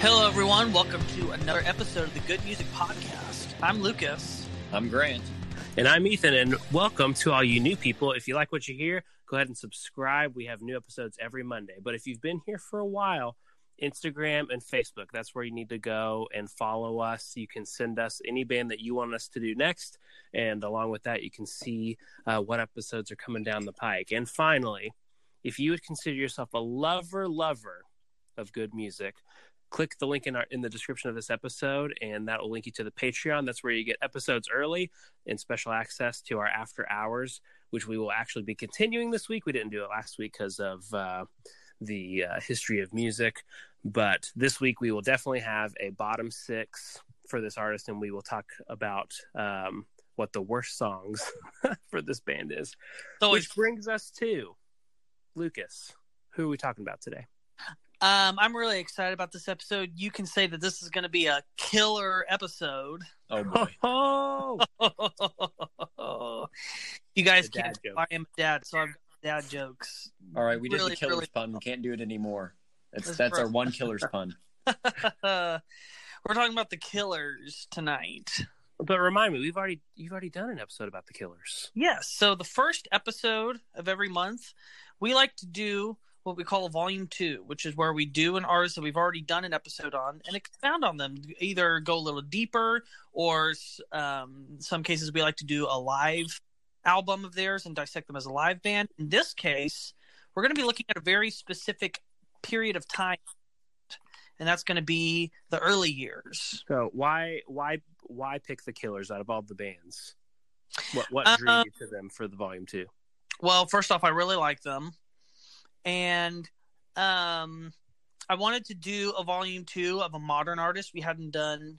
Hello, everyone. Welcome to another episode of the Good Music Podcast. I'm Lucas. I'm Grant. And I'm Ethan, and welcome to all you new people. If you like what you hear, go ahead and subscribe. We have new episodes every Monday. But if you've been here for a while, Instagram and Facebook, that's where you need to go and follow us. You can send us any band that you want us to do next. And along with that, you can see uh, what episodes are coming down the pike. And finally, if you would consider yourself a lover, lover of good music, click the link in our in the description of this episode and that will link you to the patreon. That's where you get episodes early and special access to our after hours which we will actually be continuing this week. We didn't do it last week because of uh, the uh, history of music but this week we will definitely have a bottom six for this artist and we will talk about um, what the worst songs for this band is So which brings us to lucas. Who are we talking about today Um, I'm really excited about this episode. You can say that this is going to be a killer episode. Oh boy. oh you guys The can't. joke. I am a dad, so I've got dad jokes. All right, we did the killer's really- pun. We can't do it anymore. That's That's that's our one killer's pun. We're talking about the killers tonight. But remind me, we've already you've already done an episode about the Killers. Yes. So the first episode of every month, we like to do what we call a volume two, which is where we do an artist that we've already done an episode on and expound on them. Either go a little deeper, or um, some cases we like to do a live album of theirs and dissect them as a live band. In this case, we're going to be looking at a very specific period of time, and that's going to be the early years. So why why why pick the Killers out of all the bands? What what drew Uh, you to them for the volume two? Well, first off, I really like them, and um, I wanted to do a volume two of a modern artist. We hadn't done,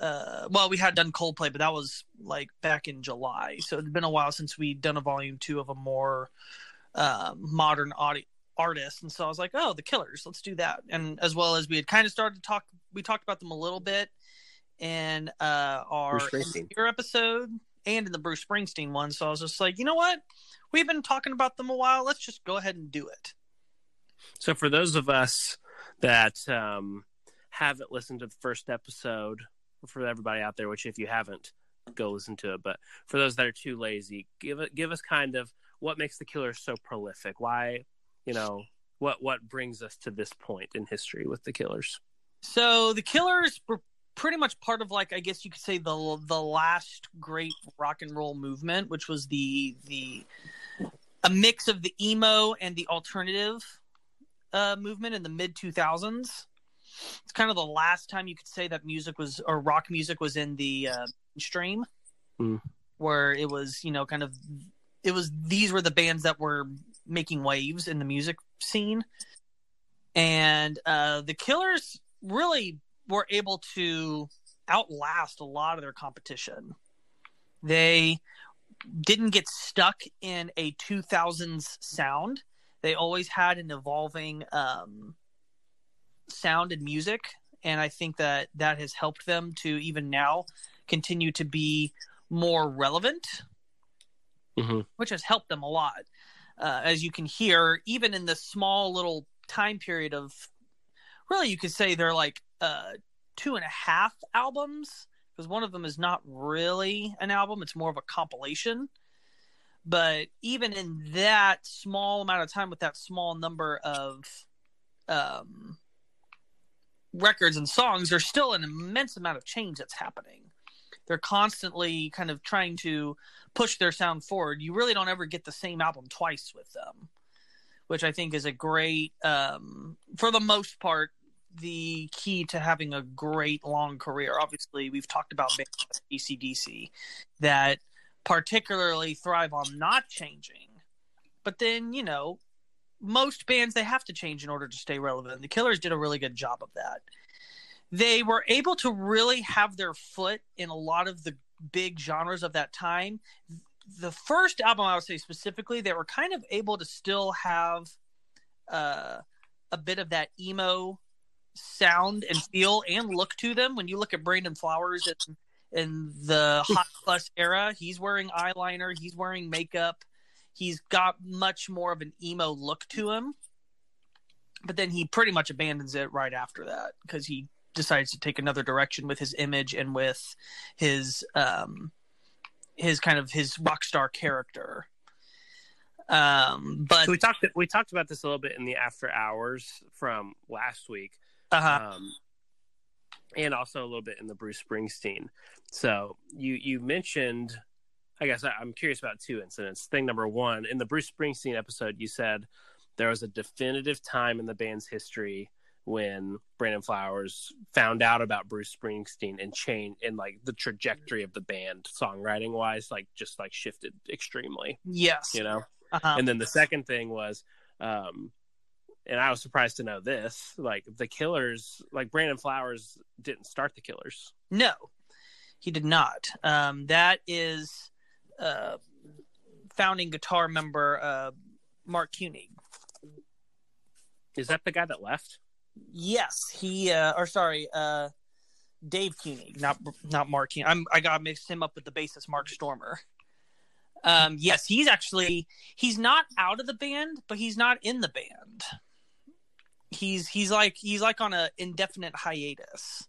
uh, well, we had done Coldplay, but that was like back in July, so it'd been a while since we'd done a volume two of a more uh, modern audi- artist. And so I was like, oh, the Killers, let's do that. And as well as we had kind of started to talk, we talked about them a little bit in uh, our year episode and in the Bruce Springsteen one. So I was just like, you know what? We've been talking about them a while. Let's just go ahead and do it. So for those of us that um, haven't listened to the first episode, for everybody out there, which if you haven't, go listen to it. But for those that are too lazy, give it give us kind of what makes the Killers so prolific. Why, you know, what what brings us to this point in history with the Killers? So the Killers were pretty much part of like I guess you could say the the last great rock and roll movement, which was the the a mix of the emo and the alternative uh, movement in the mid two thousands. It's kind of the last time you could say that music was or rock music was in the uh, stream, Hmm. where it was you know kind of it was these were the bands that were making waves in the music scene and uh, the Killers really were able to outlast a lot of their competition. They didn't get stuck in a 2000s sound. They always had an evolving um, sound and music, and I think that that has helped them to even now continue to be more relevant, hmm which has helped them a lot. Uh, as you can hear, even in this small little time period of really, you could say they're like uh, two and a half albums because one of them is not really an album; it's more of a compilation. But even in that small amount of time, with that small number of um, records and songs, there's still an immense amount of change that's happening. They're constantly kind of trying to push their sound forward. You really don't ever get the same album twice with them, which I think is a great, um, for the most part, the key to having a great long career. Obviously, we've talked about ACDC that particularly thrive on not changing. But then, you know, most bands they have to change in order to stay relevant. The Killers did a really good job of that. They were able to really have their foot in a lot of the big genres of that time. The first album, I would say specifically, they were kind of able to still have uh, a bit of that emo sound and feel and look to them. When you look at Brandon Flowers in, in the Hot Fuss era, he's wearing eyeliner, he's wearing makeup, he's got much more of an emo look to him. But then he pretty much abandons it right after that because he decides to take another direction with his image and with his um his kind of his rock star character. Um, but So we talked we talked about this a little bit in the after hours from last week. Uh um, and also a little bit in the Bruce Springsteen. So you you mentioned, I guess I, I'm curious about two incidents. Thing number one, in the Bruce Springsteen episode, you said there was a definitive time in the band's history when Brandon Flowers found out about Bruce Springsteen and changed and like the trajectory of the band songwriting wise, like just like shifted extremely, yes, you know. uh-huh. And then the second thing was, um, and I was surprised to know this, like the Killers, like Brandon Flowers didn't start the Killers. No, he did not. Um, that is uh, founding guitar member uh, Mark Keuning. Is that the guy that left? Yes, he uh, or sorry, uh, Dave Keuning, not not Mark. Keuning. I'm I got mixed him up with the bassist Mark Stoermer. Um, yes, he's actually he's not out of the band, but he's not in the band. He's he's like he's like on a indefinite hiatus.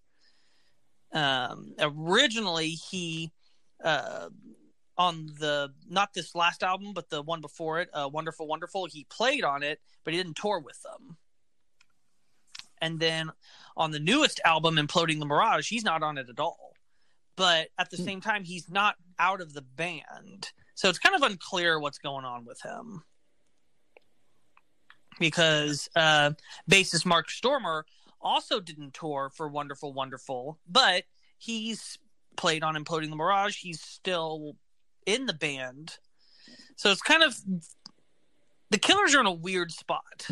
Um, originally he uh on the not this last album but the one before it uh wonderful wonderful he played on it but he didn't tour with them. And then on the newest album imploding the mirage he's not on it at all. But at the same time he's not out of the band. So it's kind of unclear what's going on with him because uh bassist mark stoermer also didn't tour for wonderful wonderful but he's played on imploding the mirage. He's still in the band. So it's kind of the killers are in a weird spot.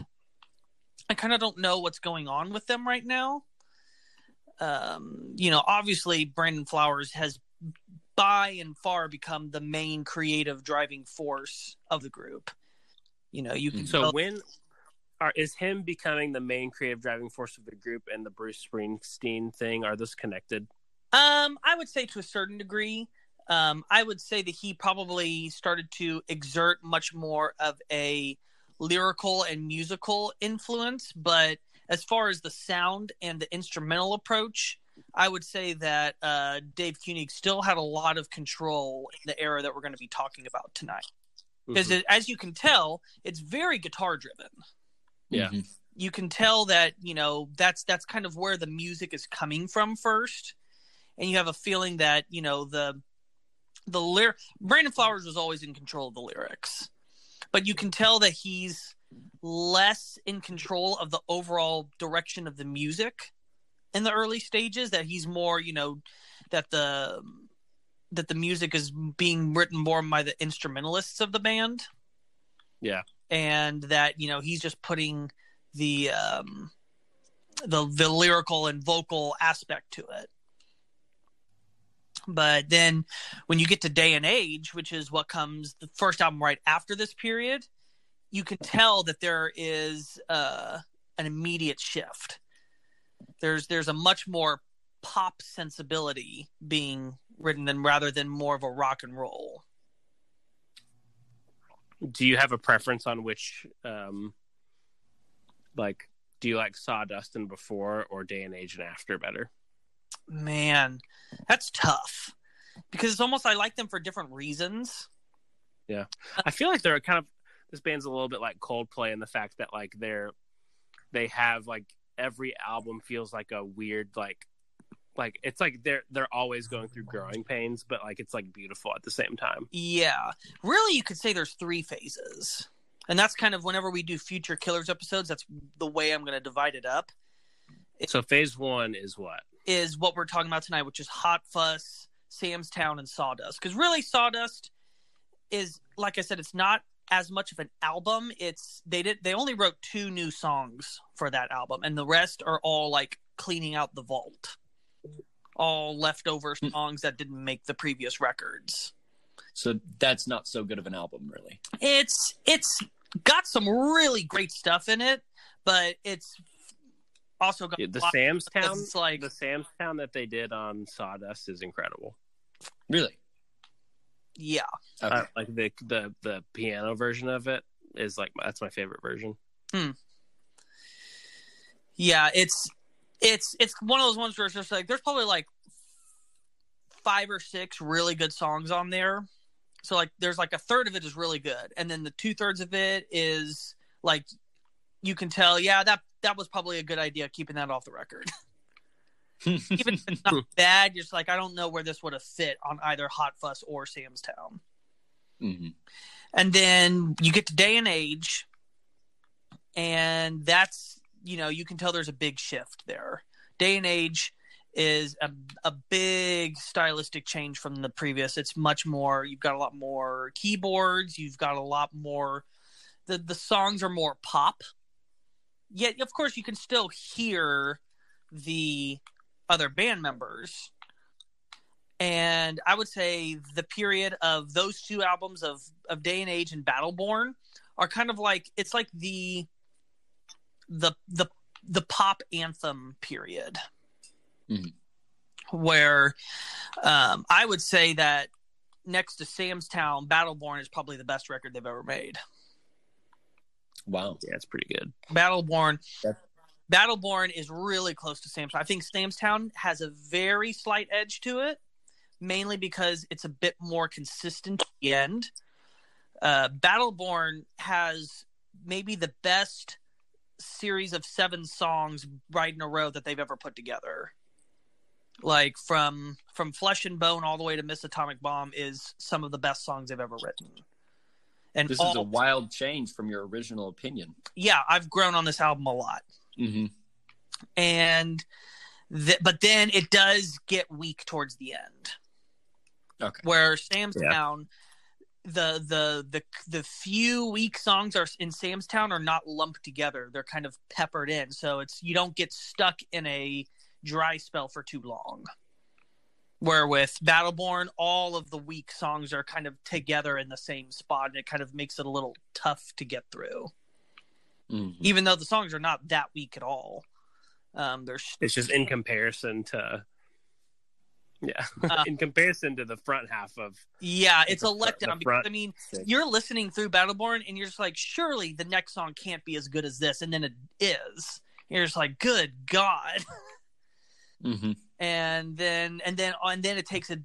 I kind of don't know what's going on with them right now. Um you know obviously brandon flowers has by and far become the main creative driving force of the group. You know you can So when are is him becoming the main creative driving force of the group and the Bruce Springsteen thing are those connected? Um, I would say to a certain degree. Um, I would say that he probably started to exert much more of a lyrical and musical influence, but as far as the sound and the instrumental approach, I would say that uh, Dave Keuning still had a lot of control in the era that we're going to be talking about tonight. Because Mhm. as you can tell, it's very guitar driven Yeah. Mhm. you can tell that you know that's that's kind of where the music is coming from first and you have a feeling that you know the the lyric brandon flowers was always in control of the lyrics but you can tell that he's less in control of the overall direction of the music in the early stages that he's more you know that the that the music is being written more by the instrumentalists of the band Yeah. And that you know he's just putting the um the the lyrical and vocal aspect to it. But then when you get to day and age which is what comes the first album right after this period you can tell that there is uh an immediate shift. There's there's a much more pop sensibility being written than rather than more of a rock and roll Do you have a preference on which um like do you like Sawdust and before or Day and Age and After better? Man, that's tough because it's almost I like them for different reasons. Yeah. I feel like they're kind of this band's a little bit like Coldplay in the fact that like they're they have like every album feels like a weird like like it's like they're they're always going through growing pains, but like it's like beautiful at the same time. Yeah, really, you could say there's three phases, and that's kind of whenever we do future Killers episodes. That's the way I'm going to divide it up. So phase one is what? Is what we're talking about tonight, which is Hot Fuss, Sam's Town, and Sawdust. Because really, Sawdust is like I said, it's not as much of an album. It's they did they only wrote two new songs for that album, and the rest are all like cleaning out the vault, all leftover songs that didn't make the previous records. So that's not so good of an album, really. It's it's got some really great stuff in it, but it's also got Yeah, the a Sam's Town, like- the Sam's Town that they did on Sawdust is incredible. Really? yeah. Okay. Uh, like the the the piano version of it is like that's my favorite version. Hmm. Yeah, it's it's it's one of those ones where it's just like there's probably like five or six really good songs on there. So like there's like a third of it is really good, and then the two thirds of it is like you can tell, yeah, that that was probably a good idea keeping that off the record. Even if it's not bad, you're just like I don't know where this would have fit on either Hot Fuss or Sam's Town. hmm and then you get to day and age and that's you know you can tell there's a big shift there. Day and age is a, a big stylistic change from the previous. It's much more you've got a lot more keyboards you've got a lot more the the songs are more pop. Yet of course you can still hear the other band members. And I would say the period of those two albums of of Day and Age and Battleborn are kind of like it's like the the the the pop anthem period, Mhm. where um, I would say that next to Sam's Town, Battleborn is probably the best record they've ever made. Wow. Yeah, it's pretty good. Battleborn. That's- Battleborn is really close to Sam's Town. I think Sam's Town has a very slight edge to it, mainly because it's a bit more consistent at the end. Uh, Battleborn has maybe the best series of seven songs right in a row that they've ever put together. Like from from Flesh and Bone all the way to Miss Atomic Bomb is some of the best songs they've ever written. And This all, is a wild change from your original opinion. yeah, I've grown on this album a lot. Mm-hmm. and th- but then it does get weak towards the end Okay. where sam's Yeah. town the the the the few weak songs are in sam's town are not lumped together. They're kind of peppered in. So it's you don't get stuck in a dry spell for too long. Where with battleborn all of the weak songs are kind of together in the same spot and it kind of makes it a little tough to get through. Mhm. even though the songs are not that weak at all. Um there's It's just in comparison to yeah, Uh, in comparison to the front half of Yeah, it's a The fr- the letdown because I mean, six. you're listening through Battleborn and you're just like, surely the next song can't be as good as this, and then it is. You're just like, good God, Mhm. and then and then and then it takes a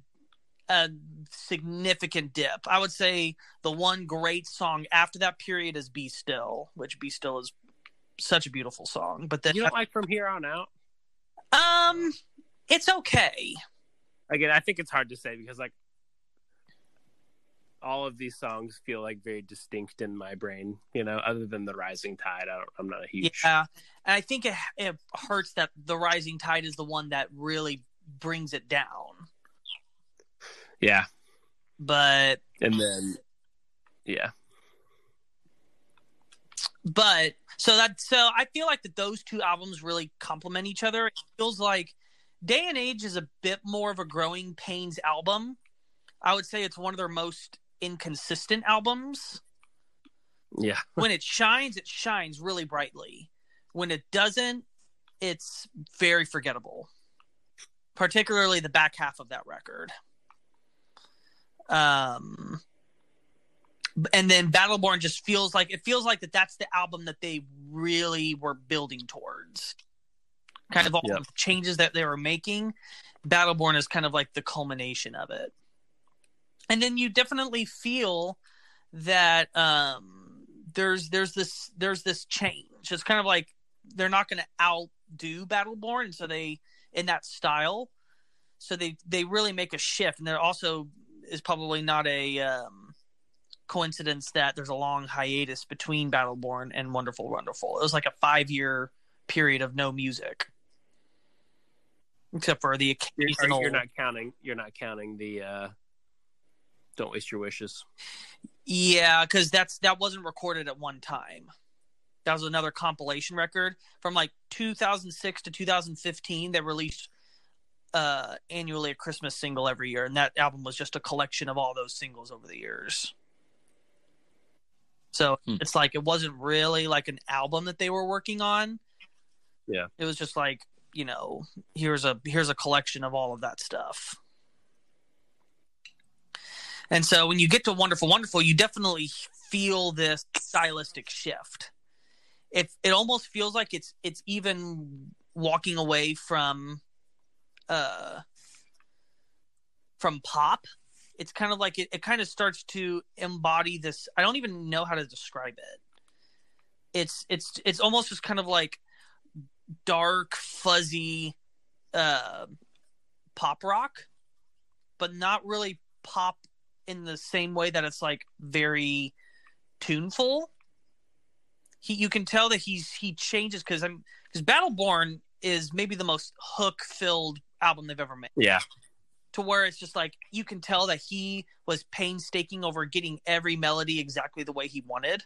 a significant dip. I would say the one great song after that period is "Be Still," which "Be Still" is such a beautiful song. But then, you don't like from here on out. um, it's okay. Again, I think it's hard to say because like all of these songs feel like very distinct in my brain. You know, other than the Rising Tide, I don't, I'm not a huge. Yeah, and I think it, it hurts that the Rising Tide is the one that really brings it down. yeah, But and then yeah, but so that so I feel like that those two albums really complement each other. It feels like Day and Age is a bit more of a growing pains album. I would say it's one of their most inconsistent albums. yeah. When it shines, it shines really brightly. When it doesn't, it's very forgettable. Particularly the back half of that record. Um and then Battleborn just feels like it feels like that that's the album that they really were building towards. Kind of all the changes that they were making. Battleborn is kind of like the culmination of it. And then you definitely feel that um, there's there's this there's this change. It's kind of like they're not going to outdo Battleborn, so they in that style. So they they really make a shift, and there also is probably not a um, coincidence that there's a long hiatus between Battleborn and Wonderful Wonderful. It was like a five year period of no music, except for the You're, occasional. you're not counting. You're not counting the. uh Don't waste your wishes. Yeah, because that's that wasn't recorded at one time. That was another compilation record from like 2006 to 2015. They released uh annually a Christmas single every year, and that album was just a collection of all those singles over the years. So Hmm. it's like it wasn't really like an album that they were working on. Yeah. it was just like you know here's a here's a collection of all of that stuff. And so when you get to Wonderful Wonderful, you definitely feel this stylistic shift. It it almost feels like it's it's even walking away from uh from pop. It's kind of like it, it kind of starts to embody this I don't even know how to describe it. It's it's it's almost just kind of like dark, fuzzy uh pop rock, but not really pop in the same way that it's like very tuneful. He, you can tell that he's he changes because I'm because Battleborn is maybe the most hook filled album they've ever made. Yeah. To where it's just like you can tell that he was painstaking over getting every melody exactly the way he wanted.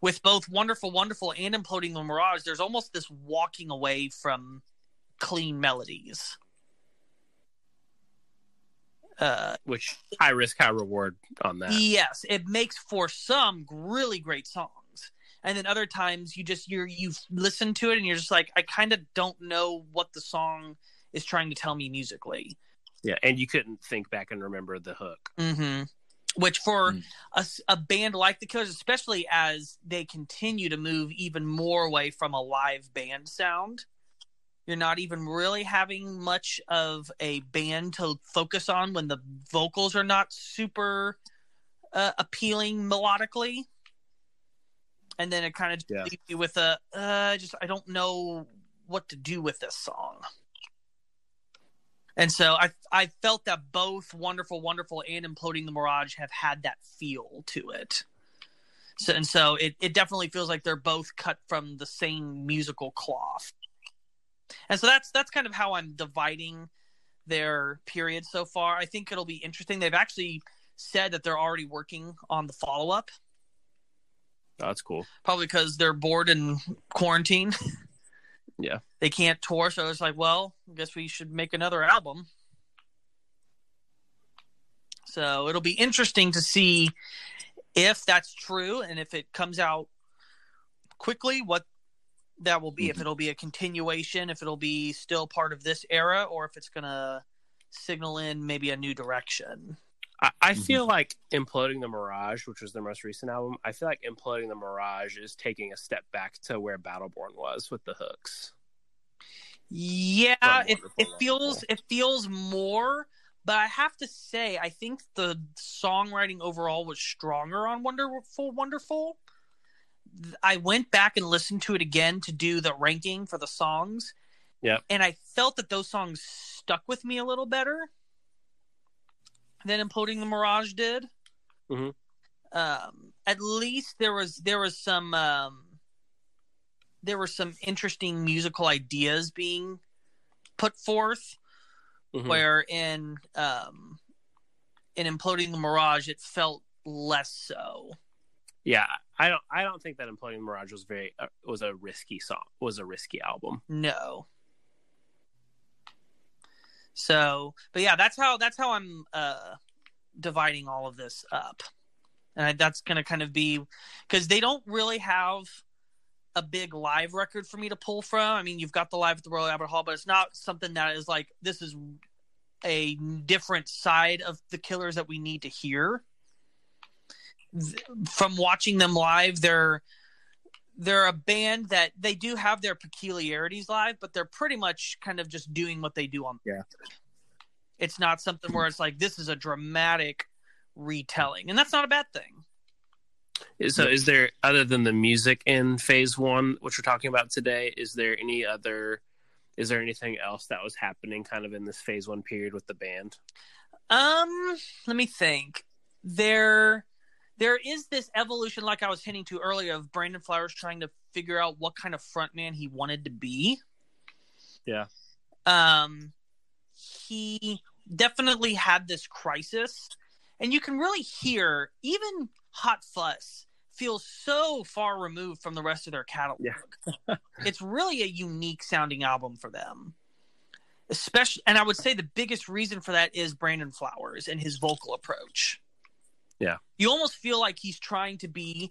With both Wonderful Wonderful and Imploding the Mirage, there's almost this walking away from clean melodies. Uh, Which high risk, high reward on that. Yes, it makes for some really great songs. And then other times you just you're you listen to it and you're just like I kind of don't know what the song is trying to tell me musically. Yeah, and you couldn't think back and remember the hook. Mm-hmm. Which for Mm. a, a band like the Killers, especially as they continue to move even more away from a live band sound, you're not even really having much of a band to focus on when the vocals are not super uh, appealing melodically. And then it kind of Yeah. leaves you with a, uh, just I don't know what to do with this song. And so I I felt that both Wonderful Wonderful and Imploding the Mirage have had that feel to it. So and so it, it definitely feels like they're both cut from the same musical cloth. And so that's that's kind of how I'm dividing their period so far. I think it'll be interesting. They've actually said that they're already working on the follow up, that's cool. probably because they're bored in quarantine. Yeah. They can't tour, so it's like, well, I guess we should make another album. So it'll be interesting to see if that's true and if it comes out quickly, what that will be. If Mhm. it'll be a continuation, if it'll be still part of this era, or if it's going to signal in maybe a new direction. I, I Mhm. feel like imploding the Mirage, which was their most recent album. I feel like imploding the Mirage is taking a step back to where Battleborn was with the hooks. Yeah, it, it feels it feels more, but I have to say I think the songwriting overall was stronger on Wonderful Wonderful. I went back and listened to it again to do the ranking for the songs. Yep. And I felt that those songs stuck with me a little better than Imploding the Mirage did. Mhm. Um, at least there was there was some um, there were some interesting musical ideas being put forth Mhm. where in um in imploding the mirage it felt less so Yeah, I don't. I don't think that imploding the Mirage was very uh, was a risky song. Was a risky album. no so but yeah that's how that's how i'm uh dividing all of this up. And I, that's gonna kind of be because they don't really have a big live record for me to pull from. I mean you've got the live at the royal albert hall but it's not something that is like this is a different side of the killers that we need to hear. From watching them live they're they're a band that they do have their peculiarities live, but they're pretty much kind of just doing what they do on. Yeah. It's not something where it's like this is a dramatic retelling, and that's not a bad thing. So, is there other than the music in Phase One, which we're talking about today? Is there any other? Is there anything else that was happening kind of in this Phase One period with the band? Um, let me think. There, there is this evolution, like I was hinting to earlier, of Brandon Flowers trying to figure out what kind of frontman he wanted to be. Yeah. Um, he definitely had this crisis, and you can really hear even Hot Fuss feels so far removed from the rest of their catalog. Yeah. it's really a unique sounding album for them. Especially and I would say the biggest reason for that is Brandon Flowers and his vocal approach. Yeah. You almost feel like he's trying to be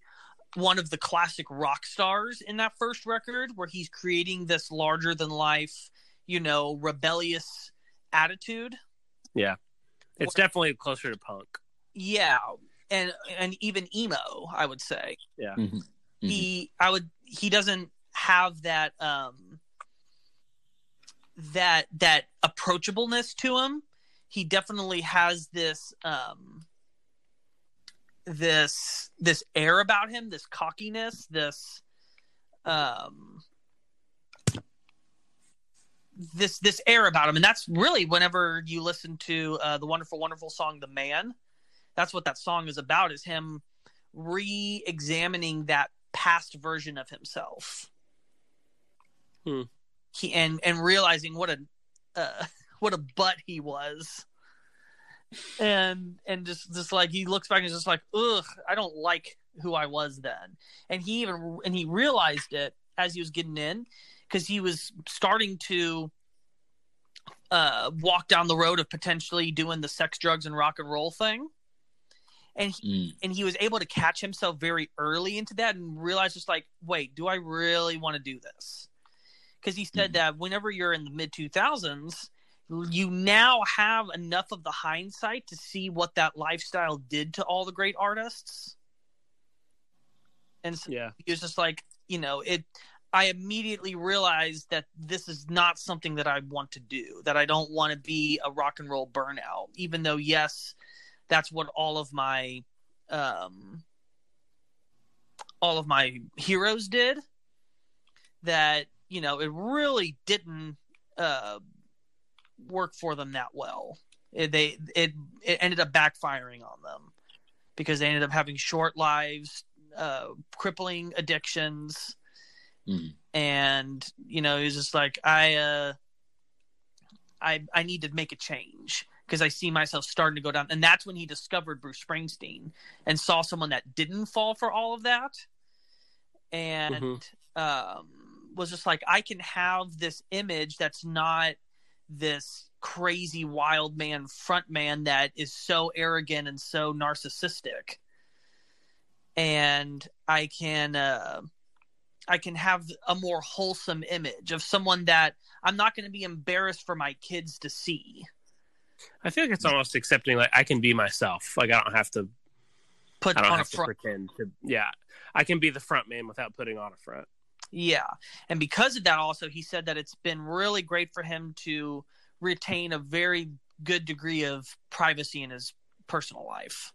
one of the classic rock stars in that first record where he's creating this larger than life, you know, rebellious attitude. Yeah. It's definitely closer to punk. Yeah, and and even emo, I would say. Yeah. Mhm. He I would he doesn't have that um that that approachableness to him. He definitely has this um this this air about him, this cockiness, this um this this air about him. And that's really whenever you listen to uh, the wonderful wonderful song the man that's what that song is about is him re-examining that past version of himself. Hmm. he and and realizing what a uh, what a butt he was and and just just like he looks back and is just like ugh i don't like who i was then and he even and he realized it as he was getting in because he was starting to uh, walk down the road of potentially doing the sex, drugs, and rock and roll thing. And he, Mm. and he was able to catch himself very early into that and realize just like, wait, do I really want to do this? Because he said Mhm. that whenever you're in the mid 2000s, you now have enough of the hindsight to see what that lifestyle did to all the great artists. And so Yeah. was just like, you know, it. I immediately realized that this is not something that I want to do. That I don't want to be a rock and roll burnout, even though yes, that's what all of my, um, all of my heroes did. That you know, it really didn't uh, work for them that well. It, they it it ended up backfiring on them because they ended up having short lives, uh, crippling addictions Mhm. and you know he's just like i uh i i need to make a change because i see myself starting to go down and that's when he discovered bruce springsteen and saw someone that didn't fall for all of that and Mhm. um was just like i can have this image that's not this crazy wild man front man that is so arrogant and so narcissistic and i can uh I can have a more wholesome image of someone that I'm not going to be embarrassed for my kids to see. I feel like it's almost accepting like I can be myself. Like I don't have to Put I don't on a have to front. pretend to yeah. I can be the front man without putting on a front. Yeah. And because of that, also, he said that it's been really great for him to retain a very good degree of privacy in his personal life.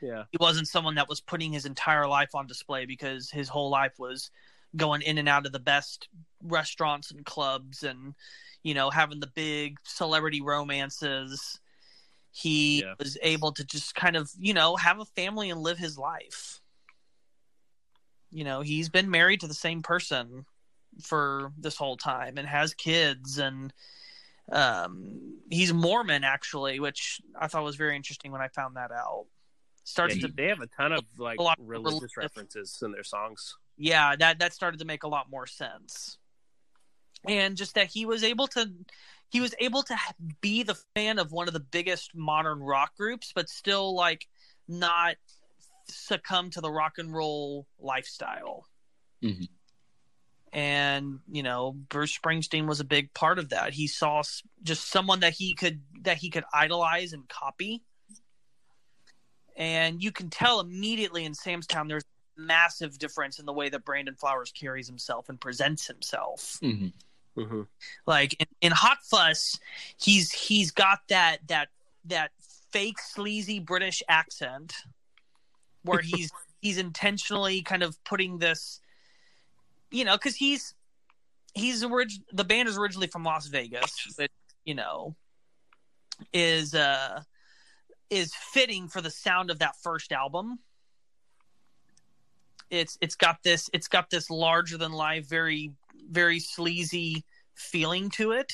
Yeah. He wasn't someone that was putting his entire life on display because his whole life was going in and out of the best restaurants and clubs and, you know, having the big celebrity romances. He Yeah. was able to just kind of, you know, have a family and live his life. You know, he's been married to the same person for this whole time and has kids and um he's Mormon actually, which I thought was very interesting when I found that out. Starts Yeah, to they have a ton of like religious religious- references in their songs. yeah, that that started to make a lot more sense. And just that he was able to he was able to be the fan of one of the biggest modern rock groups but still like not succumb to the rock and roll lifestyle. Mhm. And you know, Bruce Springsteen was a big part of that. He saw just someone that he could that he could idolize and copy. And you can tell immediately in Sam's Town there's massive difference in the way that Brandon Flowers carries himself and presents himself. hmm hmm Like in, in Hot Fuss, he's he's got that that that fake sleazy British accent where he's he's intentionally kind of putting this, you know, because he's he's orig- the band is originally from Las Vegas, but you know, is uh is fitting for the sound of that first album. It's it's got this it's got this larger than life, very very sleazy feeling to it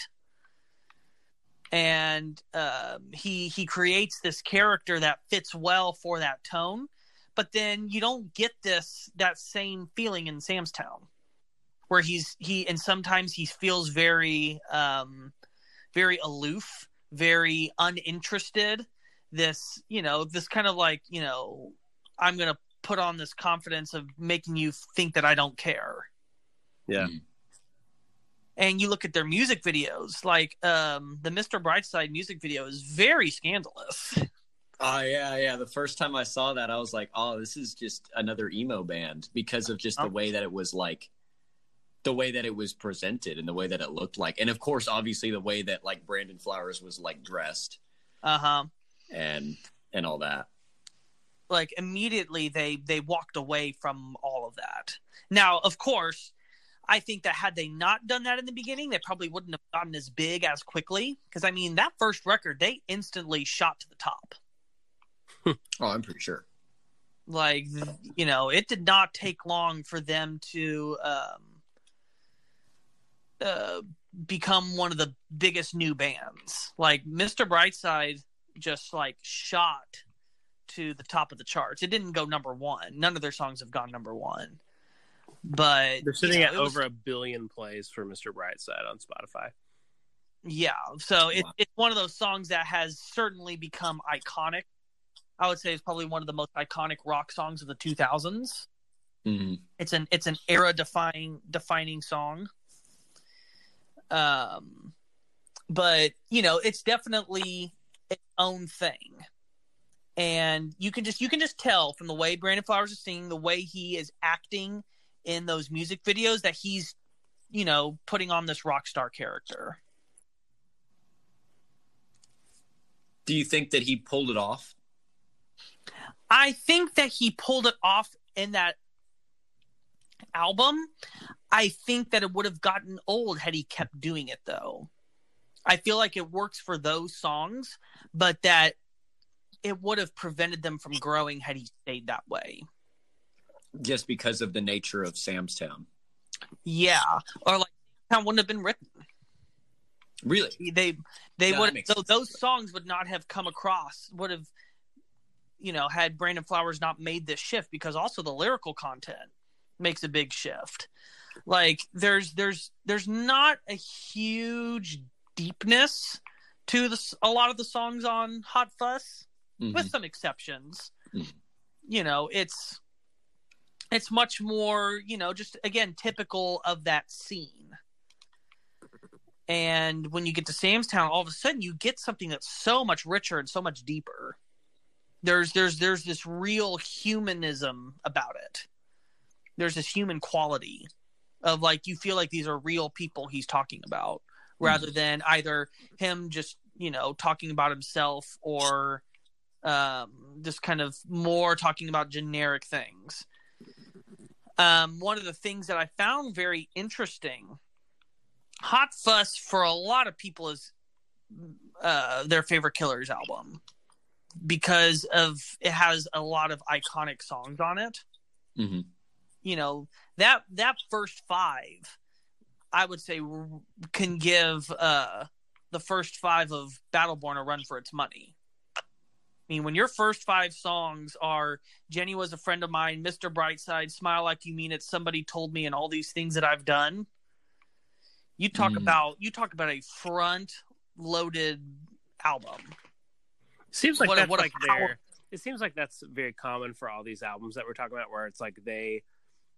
and um, he he creates this character that fits well for that tone but then you don't get this that same feeling in sam's town where he's he and sometimes he feels very um very aloof very uninterested. This you know this kind of like you know i'm gonna put on this confidence of making you think that i don't care. Yeah. and you look at their music videos like um the mr brightside music video is very scandalous Oh yeah, yeah. The first time I saw that, I was like, "Oh, this is just another emo band" because of just the way that it was like, the way that it was presented and the way that it looked like, and of course, obviously, the way that like Brandon Flowers was like dressed uh-huh. and and all that. like immediately they they walked away from all of that. Now of course i think that had they not done that in the beginning they probably wouldn't have gotten as big as quickly. Because i mean that first record they instantly shot to the top Oh, I'm pretty sure. like you know it did not take long for them to um uh become one of the biggest new bands like mr brightside just like shot to the top of the charts it didn't go number one none of their songs have gone number one but They're sitting you know, at it was- over a billion plays for Mr. Brightside on Spotify. Yeah, so it, Wow. it's one of those songs that has certainly become iconic. I would say it's probably one of the most iconic rock songs of the 2000s. hmm It's an it's an era defining defining song. Um, but you know, it's definitely its own thing, and you can just you can just tell from the way Brandon Flowers is singing, the way he is acting in those music videos, that he's you know putting on this rock star character. Do you think that he pulled it off? I think that he pulled it off in that album. I think that it would have gotten old had he kept doing it though. I feel like it works for those songs, but that it would have prevented them from growing had he stayed that way. Just because of the nature of Sam's Town. Yeah, or like that wouldn't have been written. Really? They they No, would so sense. those songs would not have come across would have you know had Brandon Flowers not made this shift because also the lyrical content makes a big shift. Like there's there's there's not a huge deepness to the, a lot of the songs on Hot Fuss Mhm. with some exceptions. Mhm. You know, it's it's much more, you know, just again typical of that scene. And when you get to Sam's Town, all of a sudden you get something that's so much richer and so much deeper. There's there's there's this real humanism about it. There's this human quality of like you feel like these are real people he's talking about rather than either him just, you know, talking about himself or um, just kind of more talking about generic things. Um, one of the things that I found very interesting, Hot Fuss for a lot of people is uh, their favorite Killers album because of it has a lot of iconic songs on it. Mhm. You know that that first five, I would say, can give uh, the first five of Battleborn a run for its money. I mean, when your first five songs are Jenny was a friend of mine, Mr. Brightside, Smile Like You Mean It, Somebody Told Me, and all these things that I've done, you talk Mm. about you talk about a front loaded album. Seems like What that's what like their. It seems like that's very common for all these albums that we're talking about, where it's like they.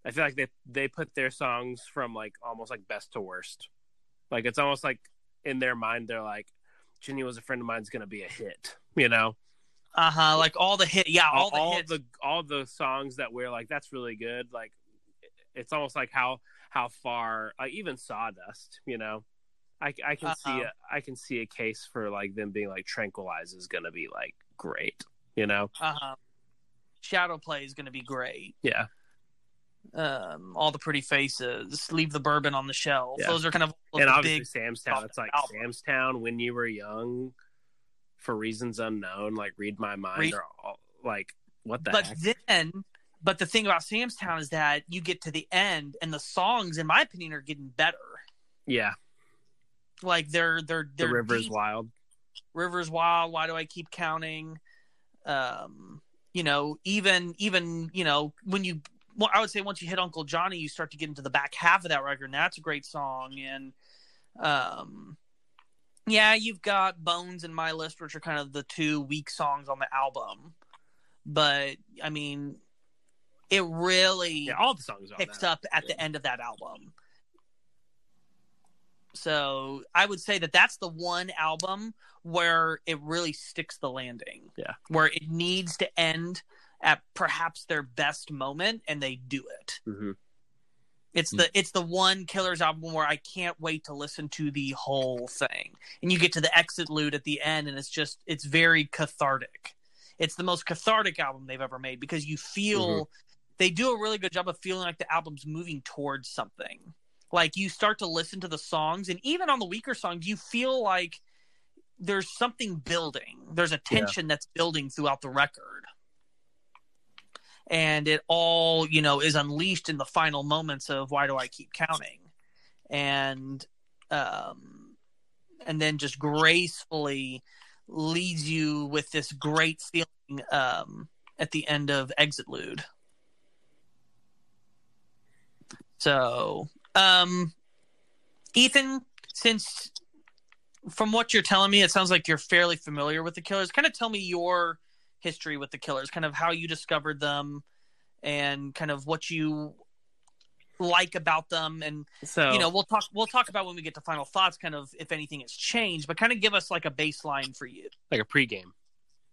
I feel like they they put their songs from like almost like best to worst. Like it's almost like in their mind they're like, "Jenny was a friend of mine's gonna be a hit," you know. Uh huh. Like all the hit, yeah, all, all, the hits. the all the songs that we're like that's really good. Like it's almost like how how far like even Sawdust, you know. I, I can see Uh-oh. a, I can see a case for like them being like Tranquilize is gonna be like great, you know. Uh huh. Shadow play is going to be great. Yeah, Um, all the pretty faces. Leave the bourbon on the shelf. Yeah. Those are kind of and obviously big. Sam's Town. It's like album. Sam's Town when you were young, for reasons unknown. Like read my mind. Read- Or all, like what the But heck? then, but the thing about Sam's Town is that you get to the end, and the songs, in my opinion, are getting better. yeah, Like they're they're the they're river is deep. wild. Rivers Wild. Why do I keep counting? Um, you know, even even you know when you, well, I would say once you hit Uncle Johnny, you start to get into the back half of that record, and that's a great song. And um, yeah, you've got Bones and My List, which are kind of the two weak songs on the album. But I mean, it really Yeah, all the songs on picks up at the end of that album. So I would say that that's the one album where it really sticks the landing. Yeah. Where it needs to end at perhaps their best moment and they do it. Mhm. It's the it's the one Killers album where I can't wait to listen to the whole thing. And you get to the Exitlude at the end and it's just it's very cathartic. It's the most cathartic album they've ever made because you feel they do a really good job of feeling like the album's moving towards something. Like you start to listen to the songs and even on the weaker songs you feel like there's something building. There's a tension that's building throughout the record. And it all you know is unleashed in the final moments of why do i keep counting? And um and then just gracefully leads you with this great feeling um at the end of Exitlude so um ethan since from what you're telling me it sounds like you're fairly familiar with the killers kind of tell me your history with the killers kind of how you discovered them and kind of what you like about them and So you know we'll talk we'll talk about when we get to final thoughts kind of if anything has changed but kind of give us like a baseline for you like a pregame.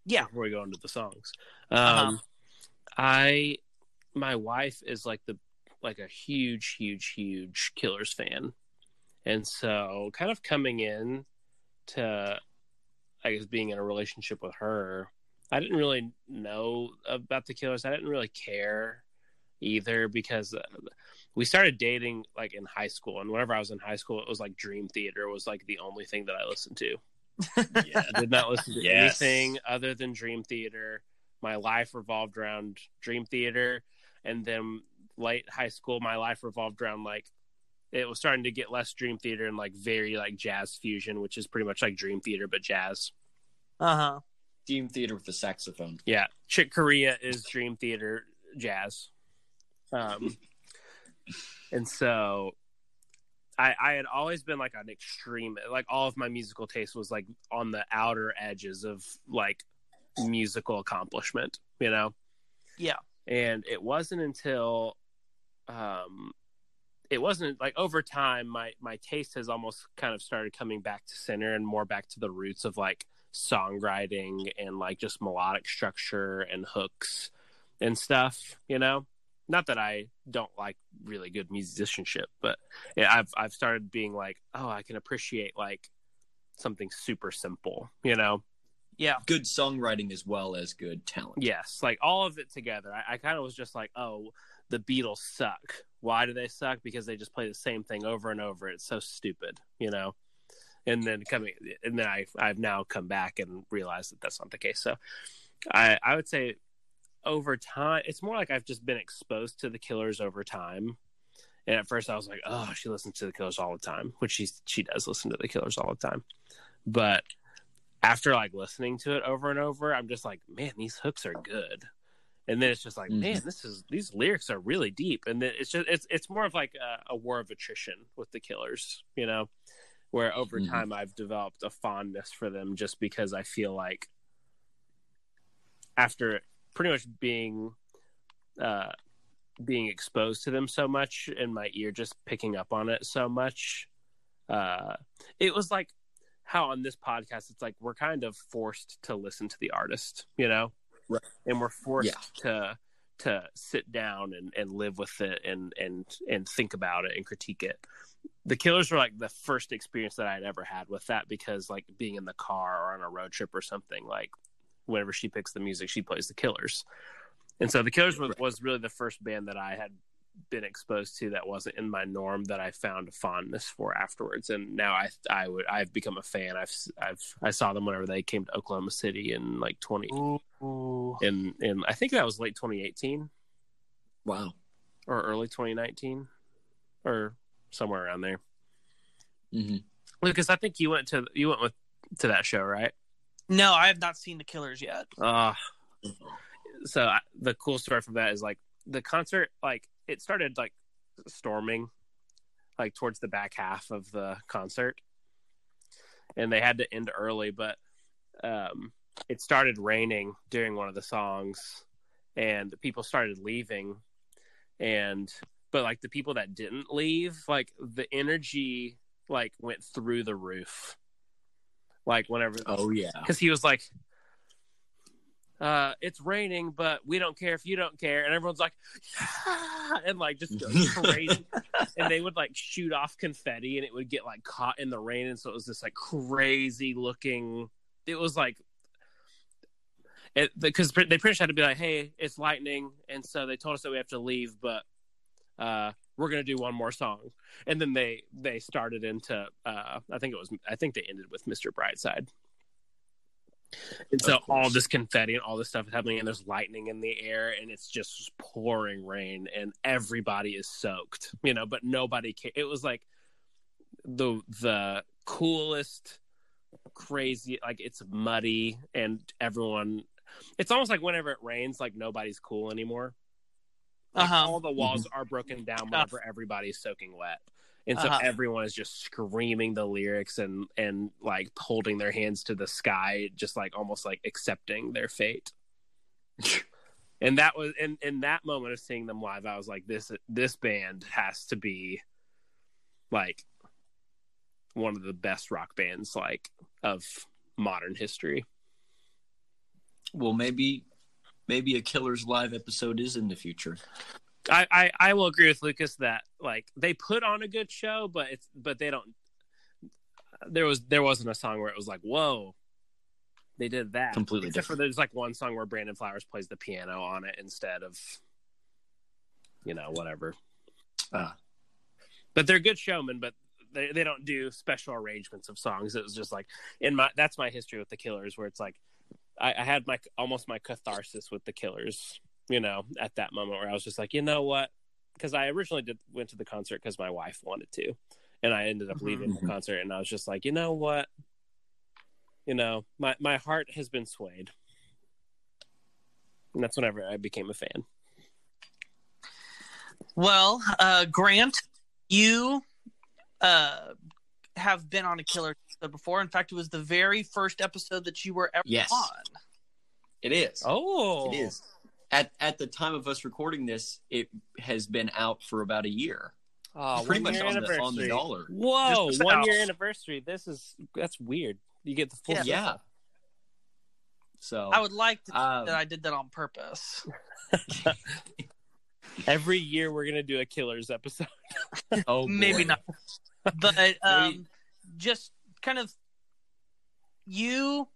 Yeah. Before we go into the songs, um, Uh-huh. I my wife is like the like a huge, huge, huge Killers fan, and so kind of coming in to I guess being in a relationship with her, I didn't really know about the Killers. I didn't really care either because uh, we started dating like in high school, and whenever I was in high school, it was like Dream Theater was like the only thing that I listened to. Yeah. I did not listen to Yes. anything other than Dream Theater. My life revolved around Dream Theater, and then late high school, my life revolved around like it was starting to get less Dream Theater and like very like jazz fusion, which is pretty much like Dream Theater but jazz. uh-huh Dream Theater with the saxophone. Yeah, Chick Corea is Dream Theater jazz. Um, and so I I had always been like an extreme like all of my musical taste was like on the outer edges of like musical accomplishment, you know. Yeah. And it wasn't until um it wasn't like over time my my taste has almost kind of started coming back to center and more back to the roots of like songwriting and like just melodic structure and hooks and stuff, you know. Not that I don't like really good musicianship, but yeah, I've I've started being like, oh, I can appreciate like something super simple, you know. yeah Good songwriting as well as good talent. Yes, like all of it together. I, I kind of was just like, oh, the Beatles suck. Why do they suck? Because they just play the same thing over and over. It's so stupid, you know. And then coming, and then I I've now come back and realized that that's not the case. So, I I would say over time, it's more like I've just been exposed to the Killers over time. And at first, I was like, oh, she listens to the Killers all the time, which she she does listen to the Killers all the time. But after like listening to it over and over, I'm just like, man, these hooks are good. And then it's just like, Mhm. man, this is these lyrics are really deep. And then it's just it's it's more of like a, a war of attrition with the Killers, you know, where over Mhm. time I've developed a fondness for them just because I feel like after pretty much being uh being exposed to them so much and my ear just picking up on it so much uh it was like how on this podcast it's like we're kind of forced to listen to the artist, you know, Right. and we're forced to to sit down and, and live with it and and and think about it and critique it. The Killers were like the first experience that I'd ever had with that because like being in the car or on a road trip or something like whenever she picks the music, she plays the Killers. And so the Killers was, was really the first band that I had been exposed to that wasn't in my norm that I found a fondness for afterwards. And now I I would I've become a fan. I've I've I saw them whenever they came to Oklahoma City in like twenty Ooh. in in I think that was late twenty eighteen Wow. or early twenty nineteen or somewhere around there. hmm Lucas, I think you went to you went with to that show, right? No, I have not seen the Killers yet. Uh so I, the cool story from that is like the concert like it started like storming like towards the back half of the concert and they had to end early but um it started raining during one of the songs and people started leaving. And but like the people that didn't leave like the energy like went through the roof. Like whenever Oh yeah. because he was like uh it's raining but we don't care if you don't care. And everyone's like "Yeah," and like just crazy. And they would like shoot off confetti and it would get like caught in the rain. And so it was this like crazy looking it was like because they pretty much had to be like hey it's lightning. And so they told us that we have to leave but uh we're gonna do one more song. And then they they started into uh i think it was i think they ended with mr brightside. And so all this confetti and all this stuff is happening and there's lightning in the air and it's just pouring rain and everybody is soaked you know but nobody ca- it was like the the coolest crazy like it's muddy and everyone it's almost like whenever it rains like nobody's cool anymore. Like Uh-huh. all the walls are broken down whenever everybody's soaking wet. And so Uh-huh. everyone is just screaming the lyrics and and like holding their hands to the sky just like almost like accepting their fate. And that was in in that moment of seeing them live i was like this this band has to be like one of the best rock bands like of modern history Well, maybe maybe a Killers live episode is in the future. I, I I will agree with Lucas that like they put on a good show, but it's but they don't. There was there wasn't a song where it was like whoa, they did that Completely Except for different. there's like one song where Brandon Flowers plays the piano on it instead of, you know, whatever. Ah. But they're good showmen, but they they don't do special arrangements of songs. It was just like in my that's my history with the Killers, where it's like I, I had my almost my catharsis with the Killers you know, at that moment where I was just like, you know what? Because I originally did went to the concert because my wife wanted to, and I ended up leaving the concert, and I was just like, you know what? You know, my my heart has been swayed, and that's whenever I became a fan. Well, uh, Grant, you uh, have been on a killer episode before. In fact, it was the very first episode that you were ever Yes. on. It is. Oh, It is. At at the time of us recording this, it has been out for about a year. Oh, Pretty much on the on the dollar. Whoa, one about. year anniversary. This is that's weird. You get the full Yeah. Yeah. So I would like to think um, that I did that on purpose. Every year we're gonna do a killers episode. oh, Maybe boy. not. But um, just kind of you.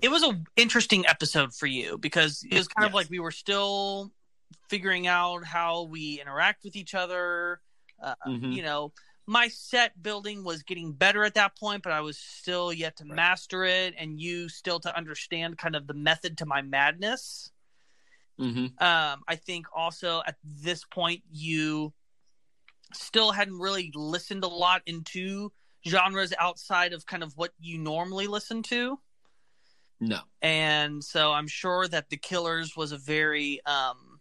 It was an interesting episode for you because it was kind of like we were still figuring out how we interact with each other. Uh, Mhm. You know, my set building was getting better at that point, but I was still yet to Right. master it, and you still to understand kind of the method to my madness. Mhm. Um, I think also at this point you still hadn't really listened a lot into genres outside of kind of what you normally listen to. No. And so I'm sure that The Killers was a very um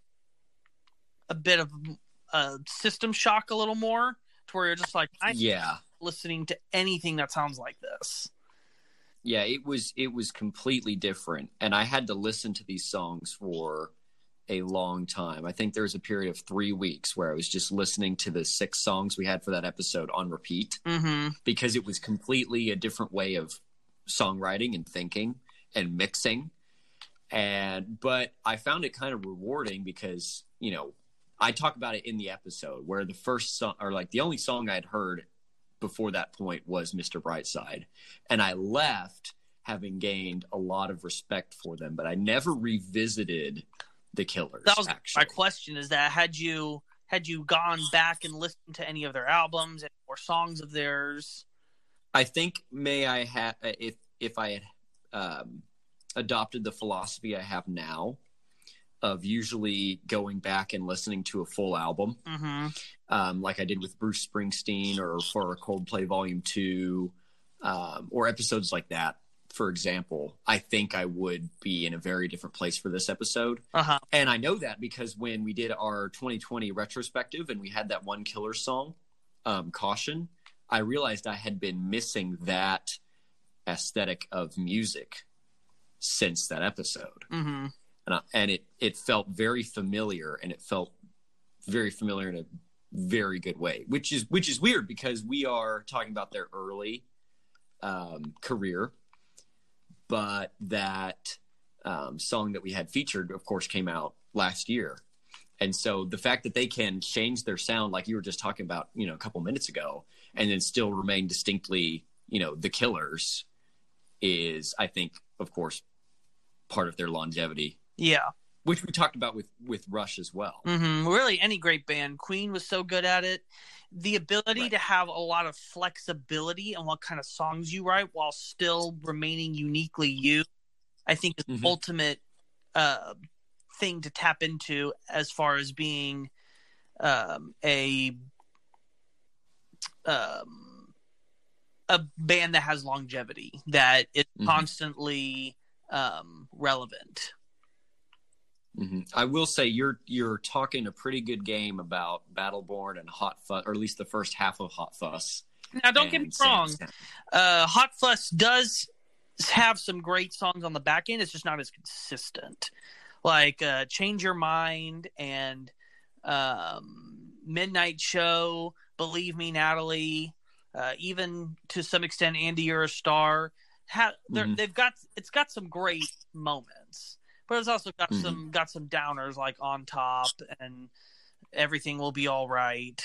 a bit of a system shock a little more to where you're just like I'm Yeah. listening to anything that sounds like this. Yeah, it was it was completely different and I had to listen to these songs for a long time. I think there was a period of three weeks where I was just listening to the six songs we had for that episode on repeat Mm-hmm. because it was completely a different way of songwriting and thinking and mixing. And but I found it kind of rewarding because, you know, I talk about it in the episode where the first song or like the only song I'd heard before that point was Mr. Brightside. And I left having gained a lot of respect for them, but I never revisited the killers. That was actually. my question. Is that had you had you gone back and listened to any of their albums or songs of theirs? I think may I have if if I had um, adopted the philosophy I have now of usually going back and listening to a full album, Mm-hmm. um, like I did with Bruce Springsteen or for Coldplay Volume Two, um, or episodes like that. For example, I think I would be in a very different place for this episode. Uh huh. And I know that because when we did our 2020 retrospective and we had that one killer song, um, Caution, I realized I had been missing that aesthetic of music since that episode. Mm-hmm. And, I, and it, it felt very familiar and it felt very familiar in a very good way, which is, which is weird because we are talking about their early um, career, but that um, song that we had featured, of course, came out last year. And so the fact that they can change their sound, like you were just talking about, you know, a couple minutes ago, and then still remain distinctly, you know, the killers is, I think, of course, part of their longevity, Yeah. Which we talked about with with Rush as well. Mm-hmm. Really, any great band. Queen was so good at it. The ability Right. to have a lot of flexibility on what kind of songs you write while still remaining uniquely you, I think, is Mhm. the ultimate uh, thing to tap into as far as being um, a um, a band that has longevity that is Mhm. constantly um, relevant. Hmm I will say you're you're talking a pretty good game about Battleborn and Hot Fuss, or at least the first half of Hot Fuss. Now, don't get me wrong. Uh, Hot Fuss does have some great songs on the back end. It's just not as consistent. Like uh, Change Your Mind and um, Midnight Show, Believe Me, Natalie, uh, even to some extent, Andy, You're a Star. Ha- Mhm. They've got it's got some great moments, but it's also got Mhm. some got some downers like On Top and Everything Will Be All Right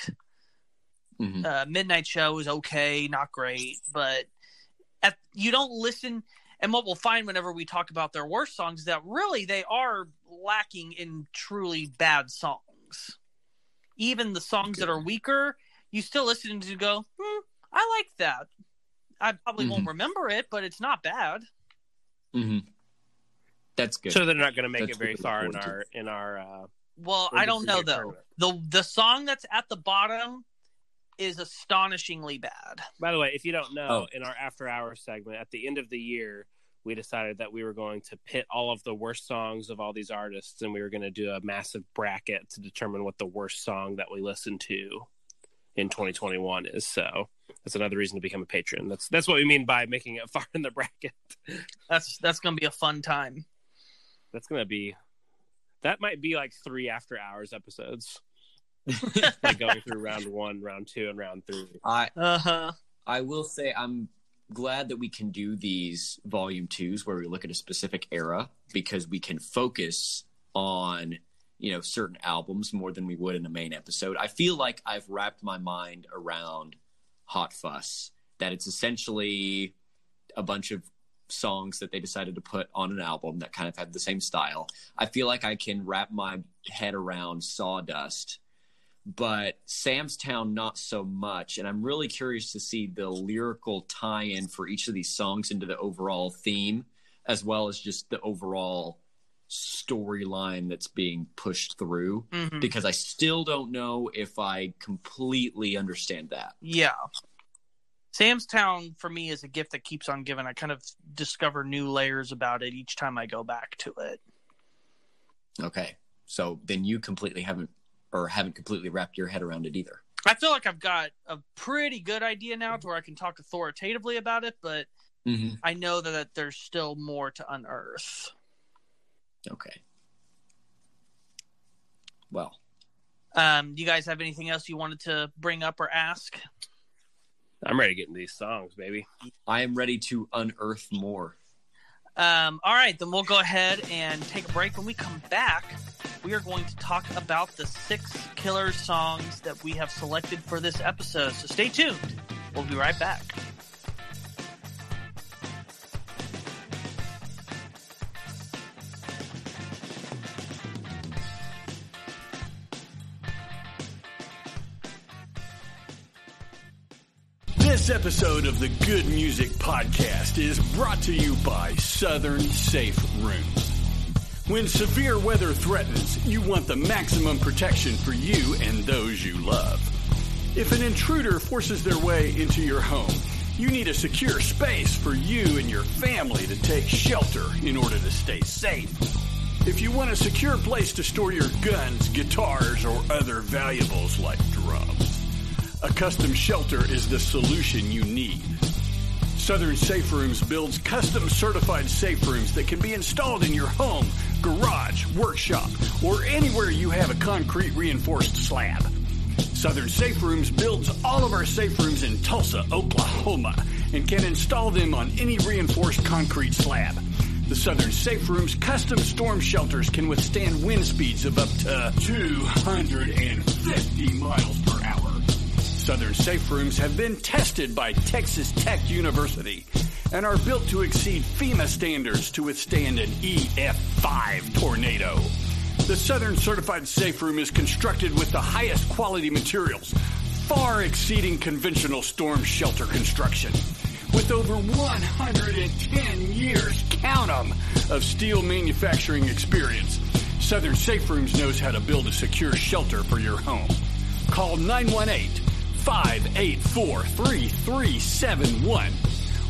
Mhm. uh, Midnight Show is okay, not great, but at, you don't listen. And what we'll find whenever we talk about their worst songs is that really they are lacking in truly bad songs. Even the songs that are weaker, you still listen to go, hmm, I like that. I probably won't remember it, but it's not bad. Mhm. That's good. So they're not going to make That's it very far in our in our. Uh, Well, I don't know though. tournament. The the song that's at the bottom is astonishingly bad. by the way, if you don't know, Oh. in our after hours segment at the end of the year, we decided that we were going to pit all of the worst songs of all these artists, and we were going to do a massive bracket to determine what the worst song that we listened to in 2021 is. So that's another reason to become a patron. That's that's what we mean by making it far in the bracket. That's that's gonna be a fun time. That's going to be that might be like three after hours episodes, like going through round one, round two, and round three. I Uh huh. I will say I'm glad that we can do these volume twos where we look at a specific era because we can focus on you know certain albums more than we would in a main episode. I feel like I've wrapped my mind around Hot Fuss that it's essentially a bunch of songs that they decided to put on an album that kind of had the same style. I feel like I can wrap my head around Sawdust but Sam's Town not so much. And I'm really curious to see the lyrical tie in for each of these songs into the overall theme, as well as just the overall storyline that's being pushed through. hmm Because I still don't know if I completely understand that. Yeah. Sam's Town for me is a gift that keeps on giving. I kind of discover new layers about it each time I go back to it. Okay. So then you completely haven't or haven't completely wrapped your head around it either. I feel like I've got a pretty good idea now to where I can talk authoritatively about it, but Mm-hmm. I know that there's still more to unearth. Okay. well. Um, do you guys have anything else you wanted to bring up or ask? I'm ready to get into these songs, baby. I am ready to unearth more. Um, all right, then we'll go ahead and take a break. When we come back, we are going to talk about the six killer songs that we have selected for this episode. So stay tuned. We'll be right back. This episode of the Good Music Podcast is brought to you by Southern Safe Rooms. When severe weather threatens, you want the maximum protection for you and those you love. If an intruder forces their way into your home, you need a secure space for you and your family to take shelter in order to stay safe. If you want a secure place to store your guns, guitars, or other valuables like drums, a custom shelter is the solution you need. Southern Safe Rooms builds custom certified safe rooms that can be installed in your home, garage, workshop, or anywhere you have a concrete reinforced slab. Southern Safe Rooms builds all of our safe rooms in Tulsa, Oklahoma, and can install them on any reinforced concrete slab. The Southern Safe Rooms custom storm shelters can withstand wind speeds of up to 250 miles. Southern Safe Rooms have been tested by Texas Tech University and are built to exceed FEMA standards to withstand an EF5 tornado. The Southern Certified Safe Room is constructed with the highest quality materials, far exceeding conventional storm shelter construction. With over 110 years, count 'em, of steel manufacturing experience, Southern Safe Rooms knows how to build a secure shelter for your home. Call 918 584 3371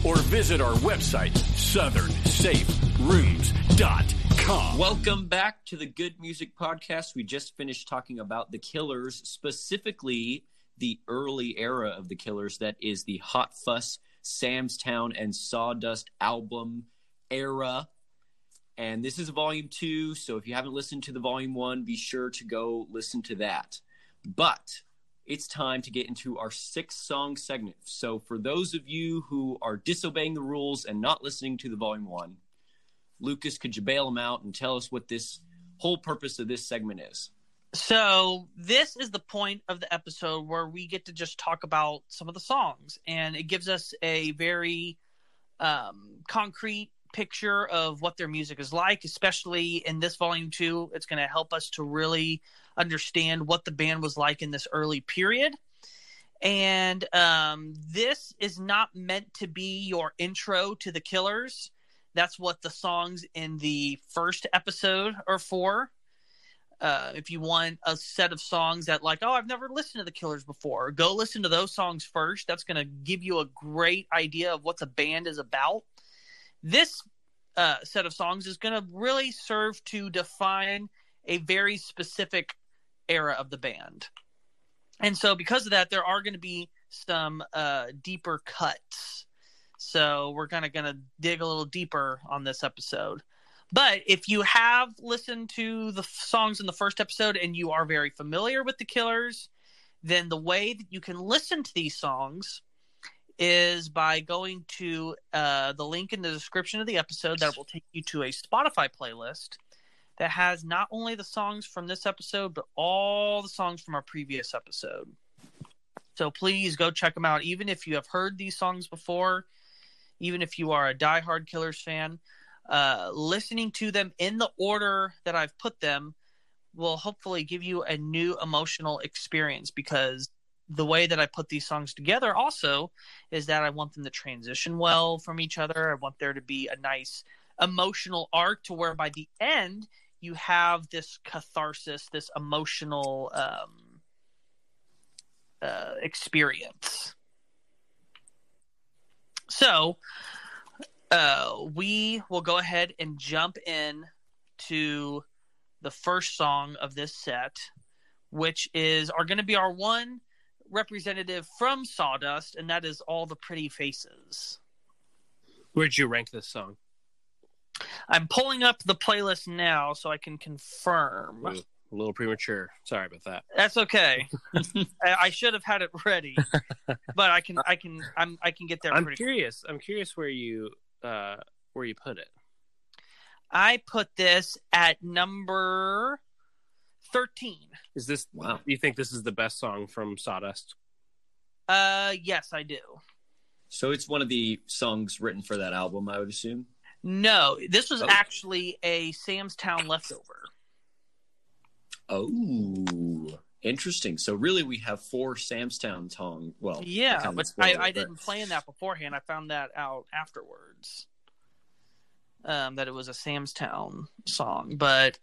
or visit our website, southernsaferooms.com. Welcome back to the Good Music Podcast. We just finished talking about the Killers, specifically the early era of the Killers, that is the Hot Fuss, Sam's Town, and Sawdust album era. And this is volume two, so if you haven't listened to the volume one, be sure to go listen to that. But it's time to get into our six song segment. So, for those of you who are disobeying the rules and not listening to the volume one, Lucas, could you bail them out and tell us what this whole purpose of this segment is? So this is the point of the episode where we get to just talk about some of the songs, and it gives us a very um, concrete picture of what their music is like. Especially in this volume two, it's going to help us to really understand what the band was like in this early period. And um, this is not meant to be your intro to the Killers. That's what the songs in the first episode are for. Uh, if you want a set of songs that, like, oh, I've never listened to the Killers before, go listen to those songs first. That's going to give you a great idea of what the band is about. This uh, set of songs is going to really serve to define a very specific era of the band. And so, because of that, there are going to be some uh, deeper cuts. So, we're kind of going to dig a little deeper on this episode. But if you have listened to the songs in the first episode and you are very familiar with the Killers, then the way that you can listen to these songs is by going to uh, the link in the description of the episode that will take you to a Spotify playlist that has not only the songs from this episode, but all the songs from our previous episode. So please go check them out. Even if you have heard these songs before, even if you are a diehard Killers fan, uh, listening to them in the order that I've put them will hopefully give you a new emotional experience because the way that I put these songs together also is that I want them to transition well from each other. I want there to be a nice emotional arc to where by the end you have this catharsis, this emotional um, uh, experience. So, uh, we will go ahead and jump in to the first song of this set, which is are going to be our one representative from Sawdust, and that is "All the Pretty Faces." Where'd you rank this song? I'm pulling up the playlist now so I can confirm. A little premature. Sorry about that. That's okay. I, I should have had it ready, but I can, I can, I'm, I can get there. I'm pretty curious. I'm curious where you uh where you put it. I put this at number thirteen. Is this Wow. do you think this is the best song from Sawdust? Uh, yes, I do. So it's one of the songs written for that album, I would assume. No, this was Oh. actually a Sam's Town leftover. Oh, interesting. So really, we have four Sam's Town song. Well, Yeah, but spoiled I, I but- didn't plan that beforehand. I found that out afterwards. Um, that it was a Sam's Town song, but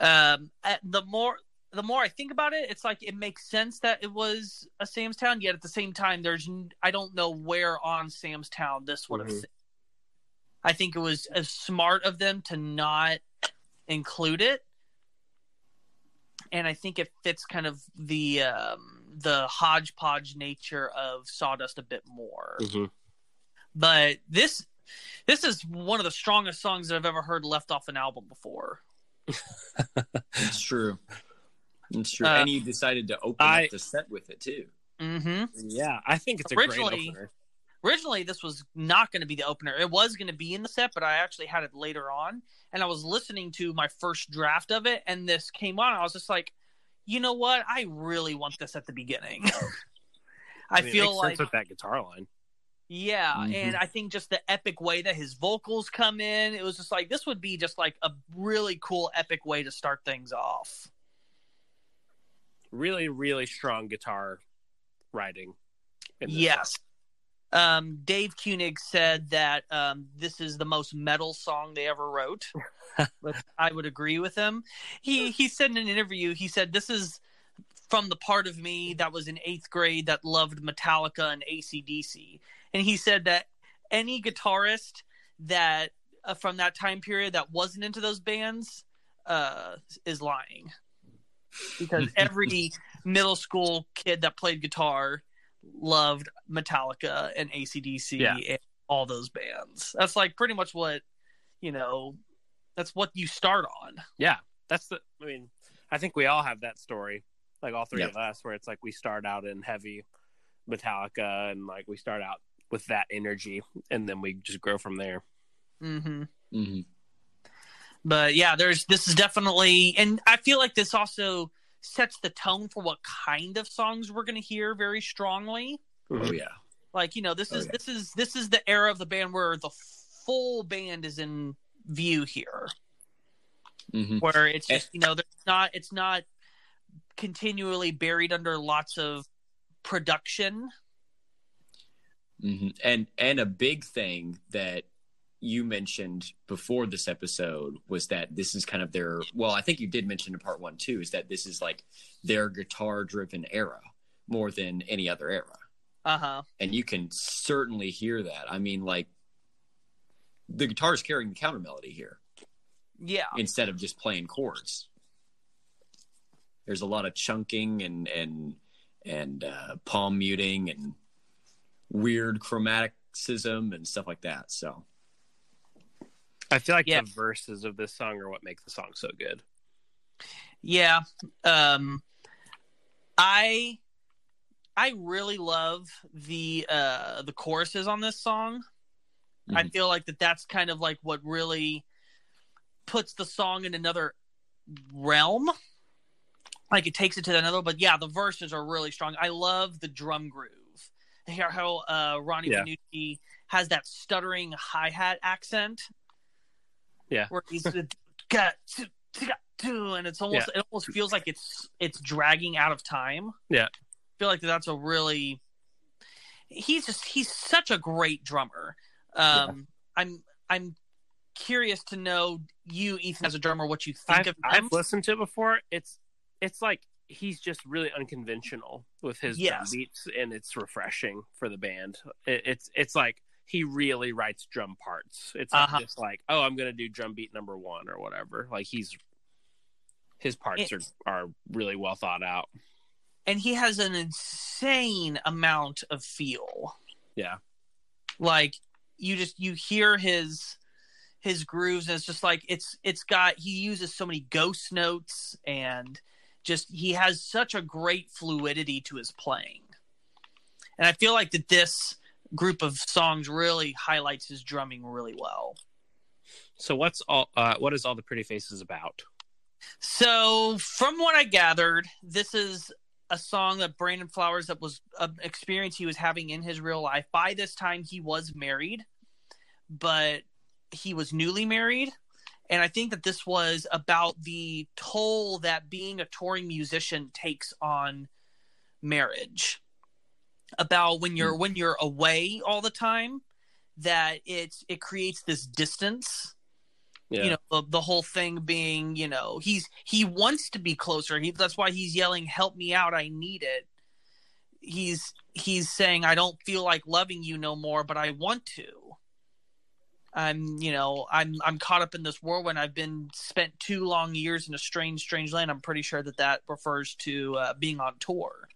um, the more the more I think about it, it's like it makes sense that it was a Sam's Town. Yet at the same time, there's I don't know where on Sam's Town this would have. Mm-hmm. Mhm. I think it was as smart of them to not include it, and I think it fits kind of the um, the hodgepodge nature of Sawdust a bit more. Mm-hmm. But this this is one of the strongest songs that I've ever heard left off an album before. It's true. It's true. Uh, and you decided to open I- up the set with it too. Mm-hmm. Yeah, I think it's a Originally- great opener. Originally, this was not going to be the opener. It was going to be in the set, but I actually had it later on. And I was listening to my first draft of it, and this came on. I was just like, you know what? I really want this at the beginning. I, mean, it feel makes like sense with that guitar line. Yeah, Mhm. and I think just the epic way that his vocals come in, it was just like this would be just like a really cool epic way to start things off. Really, really strong guitar writing. Yes. Um, Dave Keuning said that um, this is the most metal song they ever wrote. but I would agree with him. He he said in an interview, he said this is from the part of me that was in eighth grade that loved Metallica and ACDC. And he said that any guitarist that uh, from that time period that wasn't into those bands uh, is lying. Because every middle school kid that played guitar loved Metallica and ACDC Yeah. and all those bands. That's like pretty much what, you know, that's what you start on. Yeah, that's the. I mean, I think we all have that story, like all three Yeah. of us, where it's like we start out in heavy Metallica, and like we start out with that energy, and then we just grow from there. hmm Mm-hmm. But yeah, there's this is definitely, and I feel like this also sets the tone for what kind of songs we're going to hear very strongly. Oh yeah. Like you know, this Oh, is yeah. this is this is the era of the band where the full band is in view here. Mm-hmm. where it's just you know there's not it's not continually buried under lots of production hmm And and a big thing that you mentioned before this episode was that this is kind of their well, I think you did mention in part one too, is that this is like their guitar driven era more than any other era. uh-huh And you can certainly hear that. I mean, like the guitar is carrying the counter melody here yeah instead of just playing chords. There's a lot of chunking and and and uh, palm muting and weird chromaticism and stuff like that. So I feel like Yeah. the verses of this song are what make the song so good. yeah um i i really love the uh the choruses on this song i Mhm. feel like that that's kind of like what really puts the song in another realm like it takes it to another but yeah the verses are really strong i love the drum groove I hear how uh ronnie Yeah. Has that stuttering hi-hat accent Yeah. where he's got to got to and it's almost it almost feels like it's it's dragging out of time Yeah. I feel like that's a really he's just he's such a great drummer um i'm i'm curious to know you ethan as a drummer what you think I've, of him I've listened to it before. It's it's like he's just really unconventional with his drum beats, and it's refreshing for the band. It, it's it's like he really writes drum parts. It's not Uh-huh. just like oh, I'm gonna do drum beat number one or whatever. Like he's his parts It- are are really well thought out. and he has an insane amount of feel Yeah. like you just you hear his his grooves and it's just like it's it's got he uses so many ghost notes and just he has such a great fluidity to his playing and i feel like that this group of songs really highlights his drumming really well So what's all? Uh, what is all the pretty faces about? so from what i gathered this is a song that brandon flowers that was an experience he was having in his real life by this time he was married but he was newly married and i think that this was about the toll that being a touring musician takes on marriage. About when you're hmm. when you're away all the time that it's it creates this distance. Yeah. you know the, the whole thing being you know he's he wants to be closer. He that's why he's yelling help me out i need it. He's he's saying i don't feel like loving you no more but i want to i'm you know i'm i'm caught up in this whirlwind. I've been spent two long years in a strange strange land. I'm pretty sure that that refers to uh, being on tour.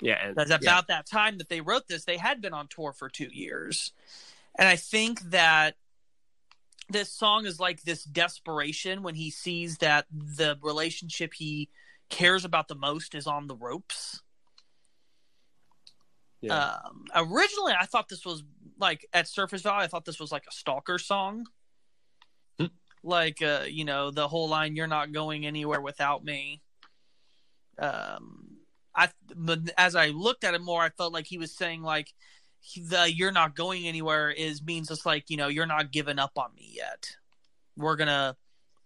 Yeah, that's about that time that they wrote this they had been on tour for two years. And i think that this song is like this desperation when he sees that the relationship he cares about the most is on the ropes yeah. um originally i thought this was like at surface value i thought this was like a stalker song Hmm. like uh you know the whole line you're not going anywhere without me um i but as i looked at it more i felt like he was saying like the you're not going anywhere is means it's like you know you're not giving up on me yet we're gonna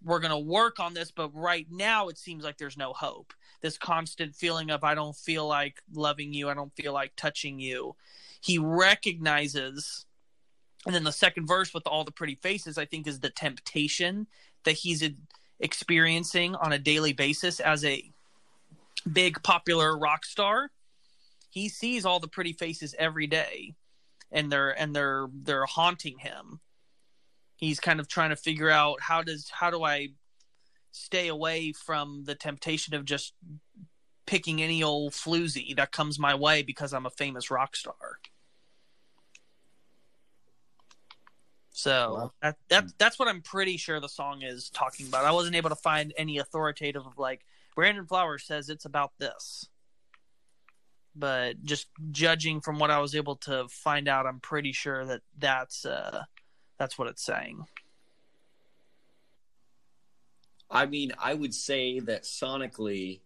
we're gonna work on this but right now it seems like there's no hope this constant feeling of i don't feel like loving you. I don't feel like touching you. He recognizes and then the second verse with all the pretty faces i think is the temptation that he's experiencing on a daily basis as a big popular rock star. He sees all the pretty faces every day and they're and they're they're haunting him. He's kind of trying to figure out how does how do i stay away from the temptation of just picking any old floozy that comes my way because i'm a famous rock star so Wow. that, that that's what i'm pretty sure the song is talking about i wasn't able to find any authoritative of like brandon flowers says it's about this but just judging from what I was able to find out, I'm pretty sure that that's uh, that's what it's saying. I mean, I would say that sonically,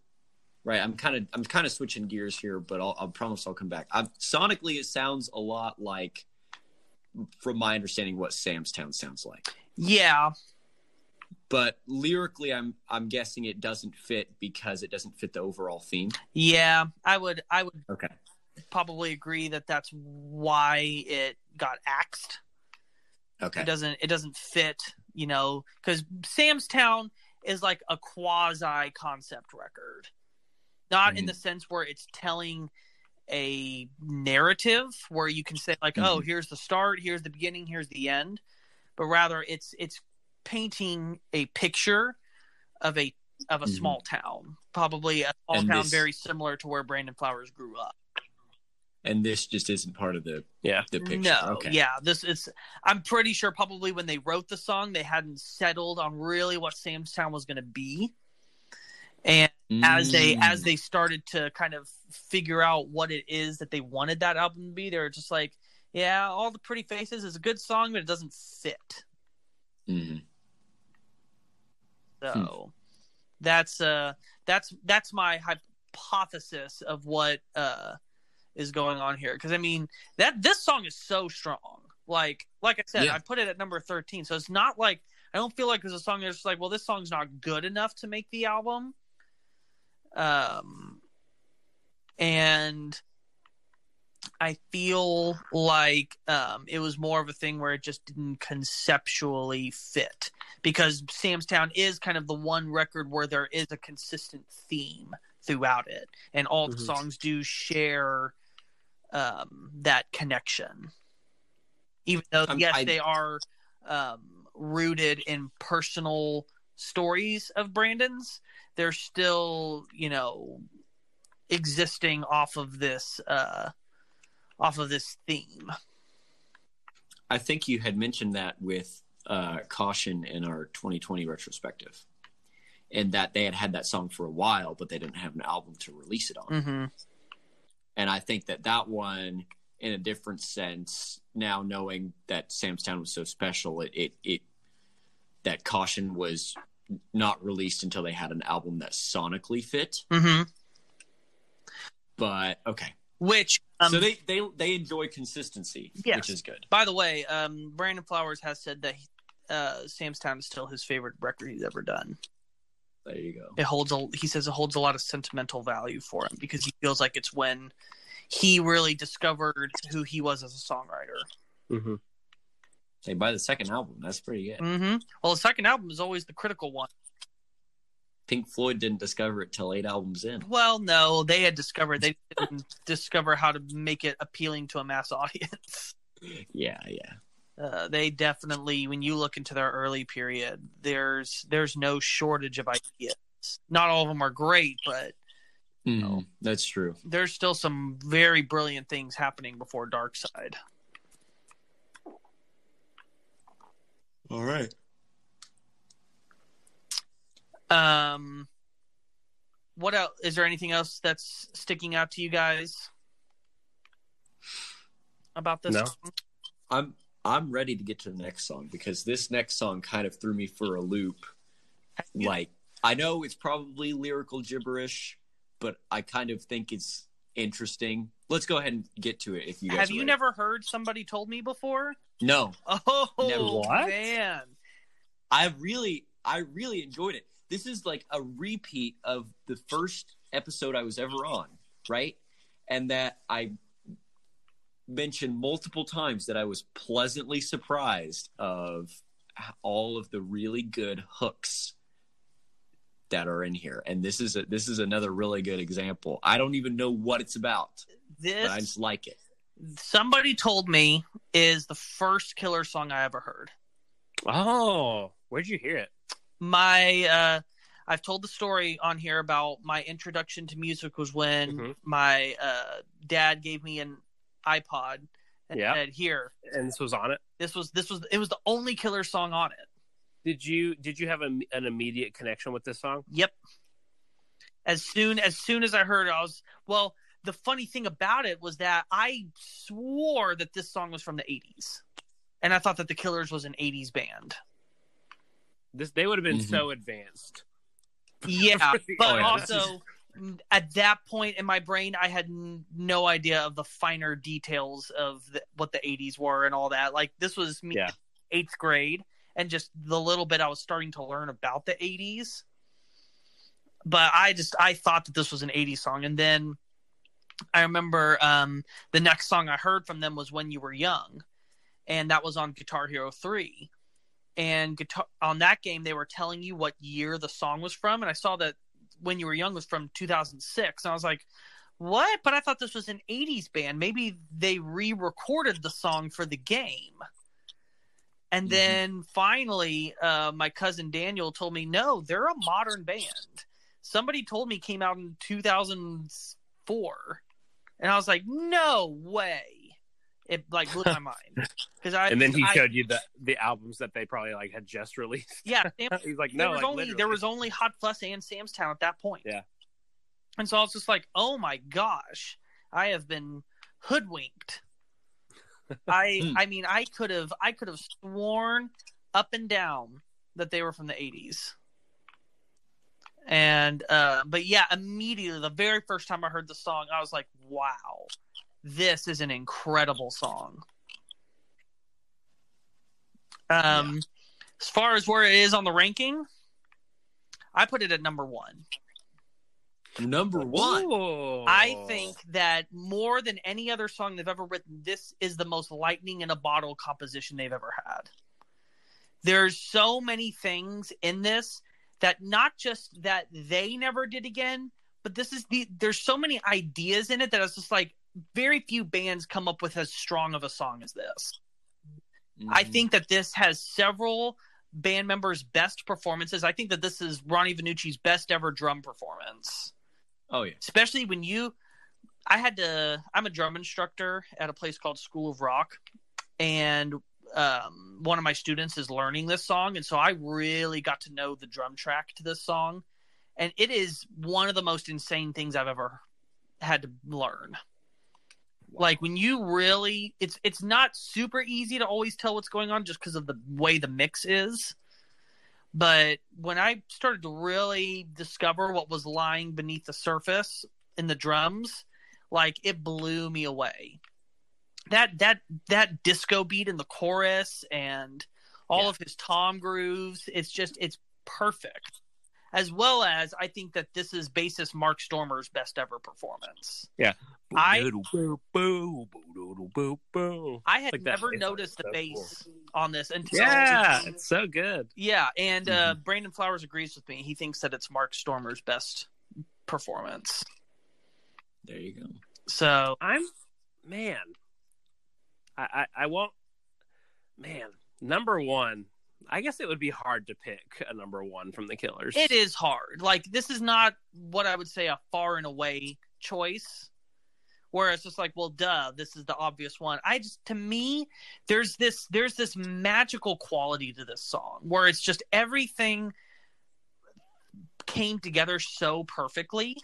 right? I'm kind of I'm kind of switching gears here, but I'll, I promise I'll come back. i sonically, it sounds a lot like, from my understanding, what Sam's Town sounds like. Yeah, But lyrically, I'm I'm guessing it doesn't fit because it doesn't fit the overall theme. yeah, I would I would Okay. probably agree that that's why it got axed. Okay. It doesn't it doesn't fit, you know, because Sam's Town is like a quasi concept record, not in Mhm. the sense where it's telling a narrative where you can say like, oh, Mhm. here's the start, here's the beginning, here's the end, but rather it's it's painting a picture of a of a Mhm. small town, probably a small And town this- very similar to where Brandon Flowers grew up. And this just isn't part of the Yeah. the picture. No, Okay. yeah, this is. I'm pretty sure probably when they wrote the song, they hadn't settled on really what Sam's Town was going to be, and as they Mm. as they started to kind of figure out what it is that they wanted that album to be, they were just like, yeah, all the pretty faces is a good song, but it doesn't fit. Mhm. So that's uh that's that's my hypothesis of what uh is going on here because I mean that this song is so strong. Like like I said, Yeah. I put it at number thirteen, so it's not like I don't feel like there's a song that's like, well, this song's not good enough to make the album. Um, and I feel like um, it was more of a thing where it just didn't conceptually fit because Sam's Town is kind of the one record where there is a consistent theme throughout it, and all the Mhm. songs do share um, that connection. Even though, Um, yes, I- they are um, rooted in personal stories of Brandon's, they're still, you know, existing off of this uh, off of this theme. I think you had mentioned that with uh, Caution in our 2020 retrospective, and that they had had that song for a while, but they didn't have an album to release it on. Mm-hmm. And I think that that one, in a different sense, now knowing that Sam's Town was so special, it it, it that Caution was not released until they had an album that sonically fit. Mm-hmm. But okay, Which um, so they they they enjoy consistency, Yes. which is good. By the way, um, Brandon Flowers has said that uh, Sam's Town is still his favorite record he's ever done. There you go. It holds a he says it holds a lot of sentimental value for him because he feels like it's when he really discovered who he was as a songwriter. Mm-hmm. Hey, by the second album, that's pretty good. Mm-hmm. Well, the second album is always the critical one. Pink Floyd didn't discover it till eight albums in. Well, no, they had discovered they didn't discover how to make it appealing to a mass audience. Yeah, yeah. Uh, they definitely, when you look into their early period, there's there's no shortage of ideas. Not all of them are great, but Mm, that's true. there's still some very brilliant things happening before Dark Side. All right. Um, what else? Is there anything else that's sticking out to you guys about this? No. song? I'm I'm ready to get to the next song because this next song kind of threw me for a loop. Like I know it's probably lyrical gibberish, but I kind of think it's interesting. Let's go ahead and get to it if you guys Have you ready. never heard somebody told me before? No. Oh Never. What? man! I really I really enjoyed it. This is like a repeat of the first episode I was ever on, right? And that I mentioned multiple times that I was pleasantly surprised of all of the really good hooks that are in here. And this is a this is another really good example. I don't even know what it's about, This but I just like it. somebody told me is the first killer song I ever heard. Oh, where'd you hear it? My uh I've told the story on here about my introduction to music was when Mhm. my uh dad gave me an iPod and Yeah. said, "Here, And this was on it. this was this was it was the only killer song on it." Did you did you have a, an immediate connection with this song? Yep. As soon as soon as I heard it, I was well. The funny thing about it was that I swore that this song was from the '80s, and I thought that the Killers was an '80s band. This they would have been Mhm. so advanced. Yeah, but Oh, yeah, also at that point in my brain, I had n- no idea of the finer details of the, what the '80s were and all that. Like this was me Yeah. eighth grade, and just the little bit I was starting to learn about the '80s. But I just I thought that this was an '80s song, and then I remember um, the next song I heard from them was "When You Were Young," and that was on Guitar Hero Three. And guitar on that game, they were telling you what year the song was from, and I saw that "When You Were Young" was from 2006, and I was like, "What?" But I thought this was an '80s band. Maybe they re-recorded the song for the game. And Mhm. then finally, uh, my cousin Daniel told me, "No, they're a modern band." Somebody told me came out in 2004, and I was like, "No way!" It like blew my mind because I and then he I- showed you the the albums that they probably like had just released. yeah, Sam- He's like, no, there no, was like, only literally. there was only Hot and Sam's Town at that point. Yeah. And so I was just like, "Oh my gosh, I have been hoodwinked." I Hmm. I mean, I could have I could have sworn up and down that they were from the 80s. And uh but yeah, immediately the very first time I heard the song, I was like, "Wow. This is an incredible song." Um as far as where it is on the ranking, I put it at number 1. Number one. Ooh. I think that more than any other song they've ever written, this is the most lightning in a bottle composition they've ever had. There's so many things in this that not just that they never did again, but this is the there's so many ideas in it that it's just like very few bands come up with as strong of a song as this. I Mhm. think that this has several band members' best performances. I think that this is Ronnie Vannucci's best ever drum performance Oh yeah. especially when you i had to i'm a drum instructor at a place called school of rock and um, one of my students is learning this song, and so I really got to know the drum track to this song, and it is one of the most insane things I've ever had to learn. Like when you really, it's it's not super easy to always tell what's going on just because of the way the mix is. But when I started to really discover what was lying beneath the surface in the drums, like it blew me away. That that that disco beat in the chorus and all Yeah. of his tom grooves, it's just it's perfect. As well as I think that this is bassist Mark Stoermer's best ever performance. Yeah. I- I had Like never noticed the so bass on this until Yeah, it's so good. Yeah, and uh, Brandon Flowers agrees with me. He thinks that it's Mark Stoermer's best performance. There you go. So I'm man. I, I I won't. Man, number one. I guess it would be hard to pick a number one from the Killers. it is hard. Like this is not what I would say a far and away choice. Where it's just like, well, duh, this is the obvious one. I just, to me, there's this, there's this magical quality to this song where it's just everything came together so perfectly.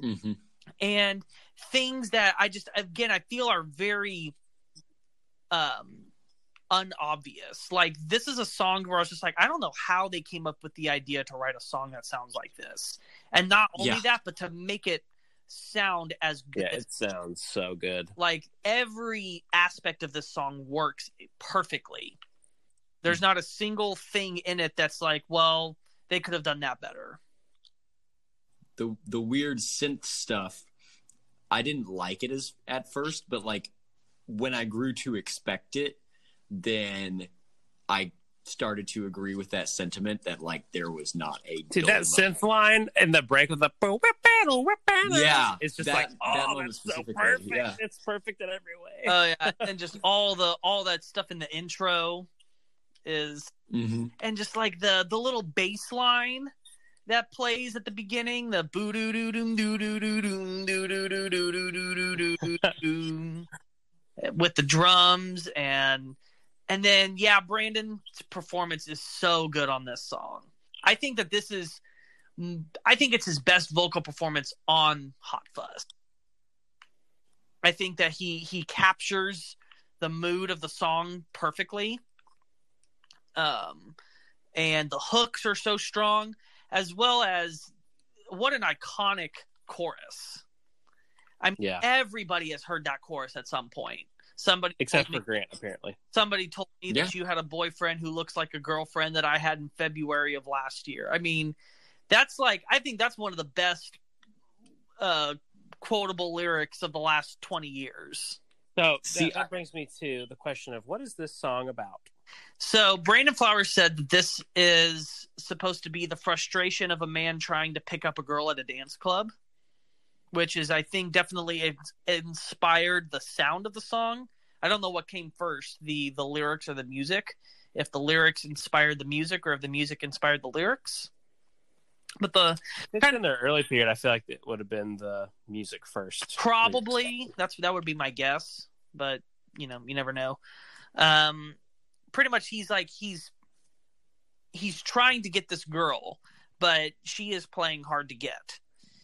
hmm and things that I just again I feel are very um unobvious. Like this is a song where I was just like, I don't know how they came up with the idea to write a song that sounds like this. And not only Yeah. that, but to make it sound as good Yeah, it sounds so good. like every aspect of this song works perfectly. There's mm. not a single thing in it that's like, well, they could have done that better. The the weird synth stuff, I didn't like it as at first, but like when I grew to expect it, then I started to agree with that sentiment that like there was not a Dude, that synth line and the break with the whip, whip. Yeah, it's just that- like oh, moment that's so perfect. yeah. It's perfect in every way. Oh yeah, and just all the all that stuff in the intro is Mhm. and just like the the little bass line that plays at the beginning, the boo doo doo doom doo doo doo doom doo doo doo doo doo doo doo doo doo with the drums and and then yeah, Brandon's performance is so good on this song. I think that this is I think it's his best vocal performance on Hot Fuss. I think that he he captures the mood of the song perfectly. Um and the hooks are so strong as well as what an iconic chorus. I mean Yeah. everybody has heard that chorus at some point. Somebody Except told me, for Grant, apparently. somebody told me Yeah. that you had a boyfriend who looks like a girlfriend that I had in February of last year. I mean, that's like I think that's one of the best uh quotable lyrics of the last 20 years. So See, that, that brings me to the question of what is this song about? So Brandon Flowers said that this is supposed to be the frustration of a man trying to pick up a girl at a dance club, which is I think definitely inspired the sound of the song. I don't know what came first, the the lyrics or the music. If the lyrics inspired the music or if the music inspired the lyrics. But the It's in their early period. I feel like it would have been the music first. probably that's that would be my guess, but you know, you never know. Um pretty much he's like he's he's trying to get this girl, but she is playing hard to get.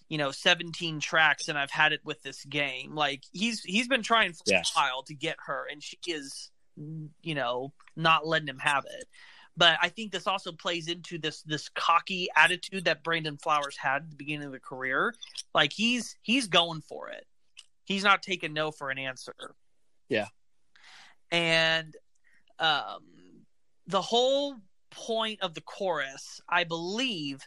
You know, 17 tracks and I've had it with this game. Like he's he's been trying for Yeah. a while to get her and she is you know, not letting him have it. But I think this also plays into this this cocky attitude that Brandon Flowers had at the beginning of the career. Like he's he's going for it. He's not taking no for an answer. Yeah. And um the whole point of the chorus, I believe,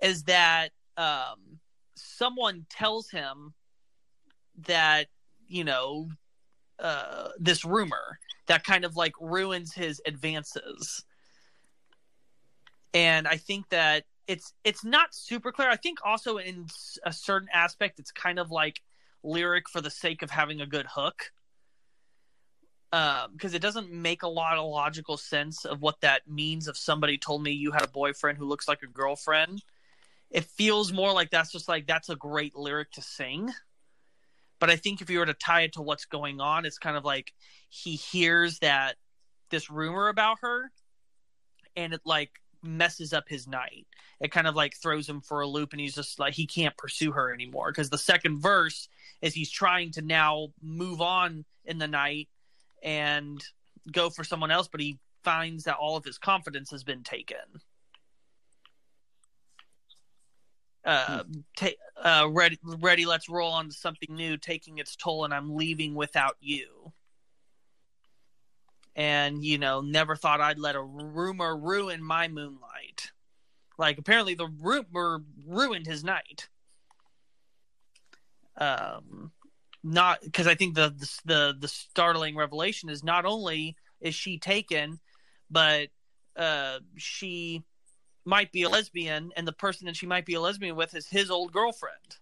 is that um someone tells him that, you know, uh this rumor that kind of like ruins his advances. And I think that it's it's not super clear. I think also in a certain aspect it's kind of like lyric for the sake of having a good hook. because it doesn't make a lot of logical sense of what that means if somebody told me you had a boyfriend who looks like a girlfriend. It feels more like that's just like that's a great lyric to sing. But I think if you were to tie it to what's going on, it's kind of like he hears that this rumor about her and it like messes up his night. It kind of like throws him for a loop and he's just like he can't pursue her anymore because the second verse is he's trying to now move on in the night and go for someone else but he finds that all of his confidence has been taken. Uh, ta- uh, ready, ready. Let's roll on to something new, taking its toll, and I'm leaving without you and you know never thought i'd let a rumor ruin my moonlight like apparently the rumor ruined his night um not because i think the, the the the startling revelation is not only is she taken but uh she might be a lesbian and the person that she might be a lesbian with is his old girlfriend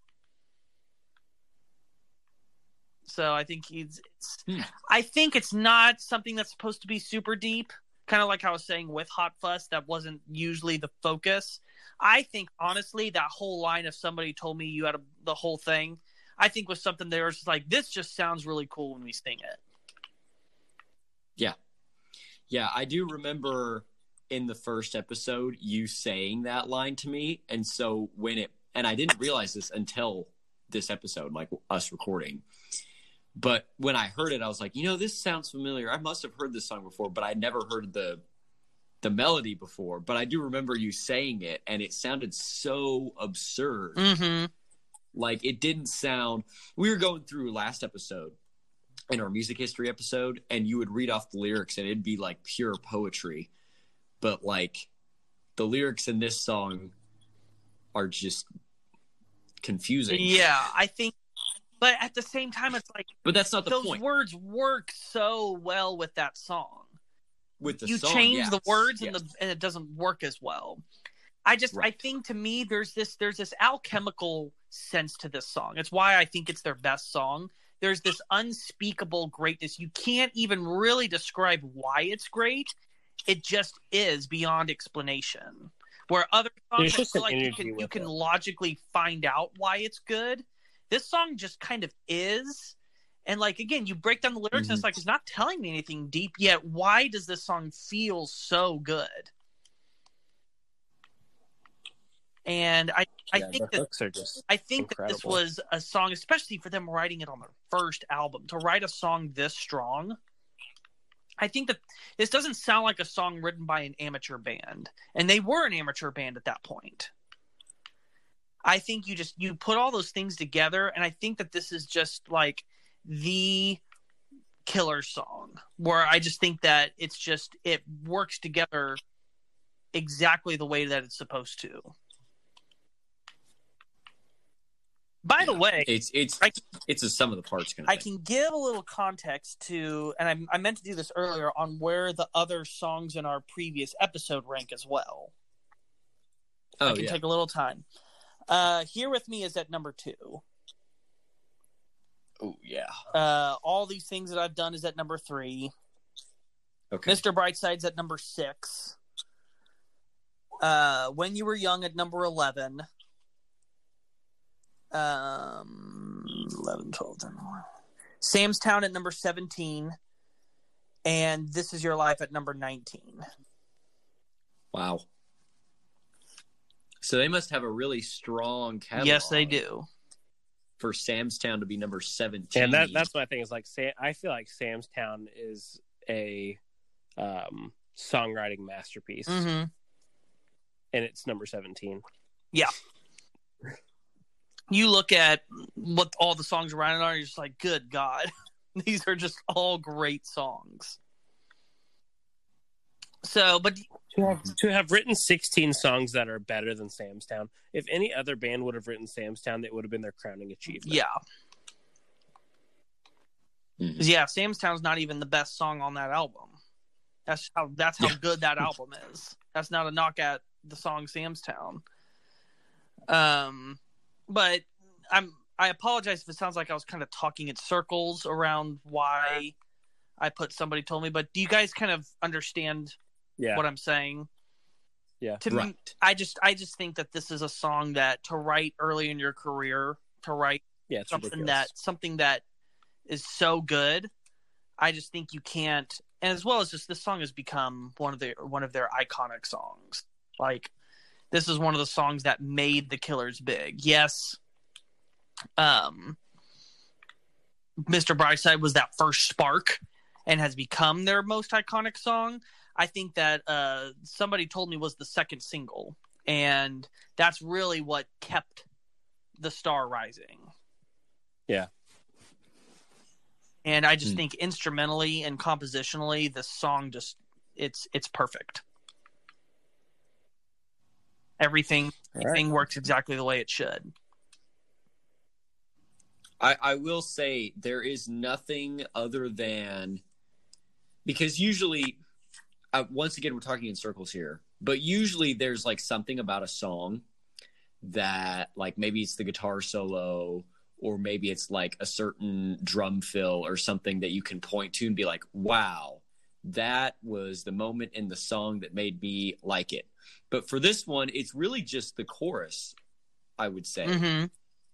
so I think he's. Hmm. I think it's not something that's supposed to be super deep. Kind of like I was saying with Hot Fuss, that wasn't usually the focus. I think honestly, that whole line, if somebody told me you had a, the whole thing, I think was something there was like, this just sounds really cool when we sing it. Yeah, yeah, I do remember in the first episode you saying that line to me, and so when it and I didn't realize this until this episode, like us recording. But when I heard it, I was like, you know, this sounds familiar. I must have heard this song before, but I never heard the the melody before. But I do remember you saying it, and it sounded so absurd. Mm-hmm. Like it didn't sound. We were going through last episode in our music history episode, and you would read off the lyrics, and it'd be like pure poetry. But like the lyrics in this song are just confusing. Yeah, I think, but at the same time, it's like But that's not the those point. words work so well with that song. With the you song, change yes, the words yes. and the and it doesn't work as well. I just I think to me there's this there's this alchemical sense to this song. It's why I think it's their best song. There's this unspeakable greatness. You can't even really describe why it's great. It just is beyond explanation. Where other songs just feel like you can you can it. logically find out why it's good. This song just kind of is. And like again, you break down the lyrics and Mm-hmm. it's like it's not telling me anything deep yet. Why does this song feel so good? And I, I Yeah, think the that are just I think that this was a song, especially for them writing it on their first album, to write a song this strong. I think that this doesn't sound like a song written by an amateur band, and they were an amateur band at that point. I think you just you put all those things together, and I think that this is just like the killer song, where I just think that it's just it works together exactly the way that it's supposed to. By the way, It's it's I- it's a sum of the parts I can give a little context to, and I, I meant to do this earlier on where the other songs in our previous episode rank as well. I Oh can yeah. take a little time. Uh, Here with me is at number two. oh yeah. Uh, all these things that I've done is at number three. Okay. Mr. Brightside's at number six. Uh, when you were young at number eleven. Um, 11, 12, 13, 14. Sam's Town at number seventeen, and This Is Your Life at number nineteen. Wow. So they must have a really strong catalog. Yes, they do. For Sam's Town to be number seventeen. and that that's my thing is like Sam, I feel like Sam's Town is a um, songwriting masterpiece, Mm-hmm. and it's number seventeen. You look at what all the songs around it are, you're just like, good God, these are just all great songs. So, but To have, to have written 16 songs that are better than Sam's Town, if any other band would have written Sam's Town, that would have been their crowning achievement. yeah, Mhm. yeah, Sam's Town's not even the best song on that album. That's how that's how Yeah. good that album is. That's not a knock at the song Sam's Town. Um, but I'm I apologize if it sounds like I was kind of talking in circles around why I put somebody told me. But do you guys kind of understand Yeah. what I'm saying? Yeah. To me, I just I just think that this is a song that to write early in your career to write yeah, something ridiculous. that something that is so good. I just think you can't and as well as just this song has become one of their one of their iconic songs. Like this is one of the songs that made the Killers big. Yes, um, Mr. Brightside was that first spark and has become their most iconic song. I think that uh, somebody told me was the second single, and that's really what kept the star rising. Yeah. And I just Hmm. think instrumentally and compositionally, this song just it's it's perfect. Everything All right. everything works exactly the way it should. I, I will say there is nothing other than because usually, uh, once again, we're talking in circles here, but usually there's like something about a song that, like, maybe it's the guitar solo or maybe it's like a certain drum fill or something that you can point to and be like, wow, that was the moment in the song that made me like it. But for this one, it's really just the chorus, I would say. Hmm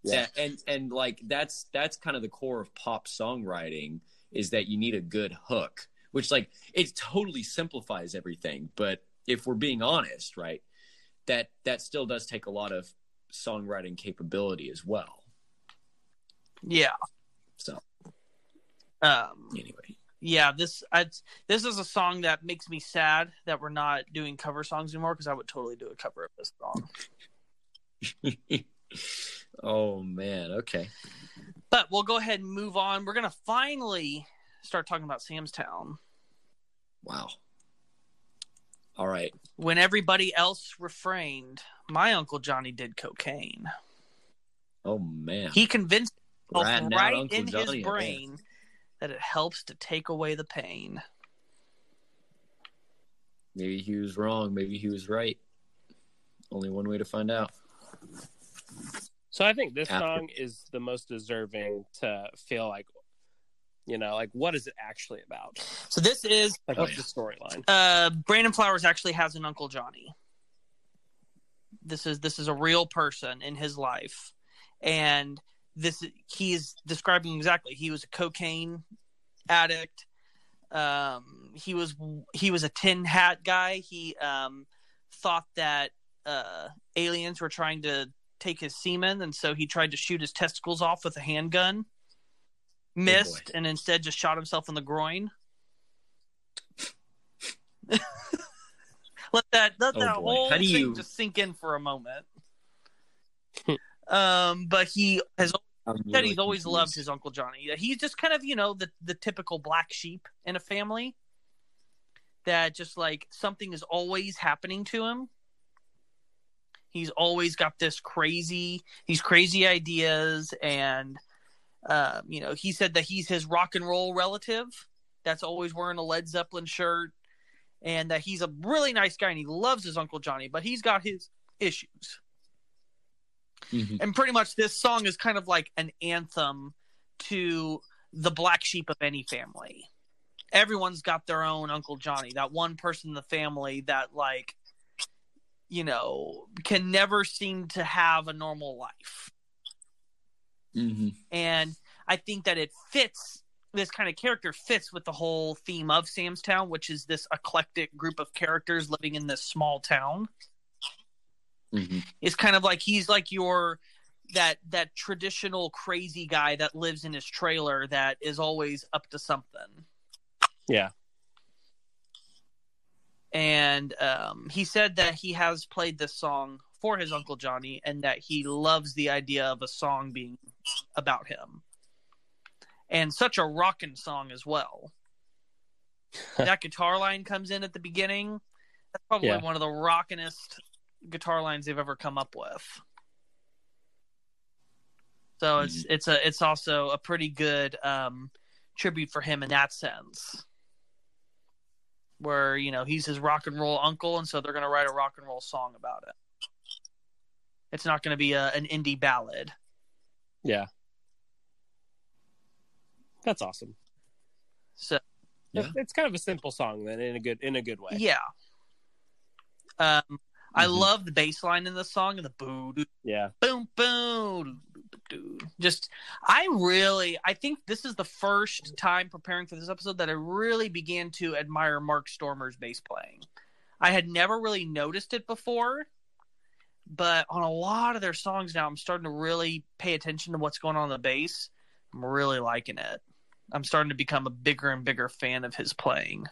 Yeah. yeah and and like that's that's kind of the core of pop songwriting is that you need a good hook which like it totally simplifies everything. But if we're being honest right that that still does take a lot of songwriting capability as well. Yeah. so. Um, anyway yeah, this I, this is a song that makes me sad that we're not doing cover songs anymore because I would totally do a cover of this song. oh man okay But we'll go ahead and move on. We're gonna finally start talking about Sam's Town wow all right when everybody else refrained. My uncle Johnny did cocaine. oh man He convinced right in his brain that it helps to take away the pain. maybe he was wrong maybe he was right only one way to find out So I think this After- song is the most deserving to feel like, you know, like what is it actually about? So this is Like Oh, what's yeah. the storyline? uh Brandon Flowers actually has an Uncle Johnny. This is this is a real person in his life. And this he is describing exactly. He was a cocaine addict. Um he was he was a tin hat guy. He um thought that uh aliens were trying to take his semen and so he tried to shoot his testicles off with a handgun. Missed and instead just shot himself in the groin. let that let Oh, that boy. whole How do thing you- just sink in for a moment. um, but he has said really he's always confused. loved his uncle Johnny. He's just kind of you know the the typical black sheep in a family. That just like something is always happening to him. He's always got this crazy these crazy ideas and um, you know he said that he's his rock and roll relative that's always wearing a Led Zeppelin shirt and that he's a really nice guy and he loves his uncle Johnny but he's got his issues Mhm. and pretty much this song is kind of like an anthem to the black sheep of any family. Everyone's got their own Uncle Johnny, that one person in the family that like you know can never seem to have a normal life. Mhm. And I think that it fits this kind of character fits with the whole theme of Sam's Town, which is this eclectic group of characters living in this small town. Mhm. It's kind of like he's like your that that traditional crazy guy that lives in his trailer that is always up to something. Yeah. And um, he said that he has played this song for his uncle Johnny, and that he loves the idea of a song being about him, and such a rockin' song as well. that guitar line comes in at the beginning. That's probably Yeah. one of the rockinest guitar lines they've ever come up with. So it's it's a it's also a pretty good um, tribute for him in that sense, where you know he's his rock and roll uncle, and so they're going to write a rock and roll song about it. It's not going to be a, an indie ballad. Yeah. That's awesome. So Yeah. It's- It's kind of a simple song then in a good in a good way. yeah, um, I Mhm. love the bass line in the song and the boo doo Yeah. boom boom. Just, I really, I think this is the first time preparing for this episode that I really began to admire Mark Stoermer's bass playing. I had never really noticed it before, but on a lot of their songs now, I'm starting to really pay attention to what's going on in the bass. I'm really liking it. I'm starting to become a bigger and bigger fan of his playing.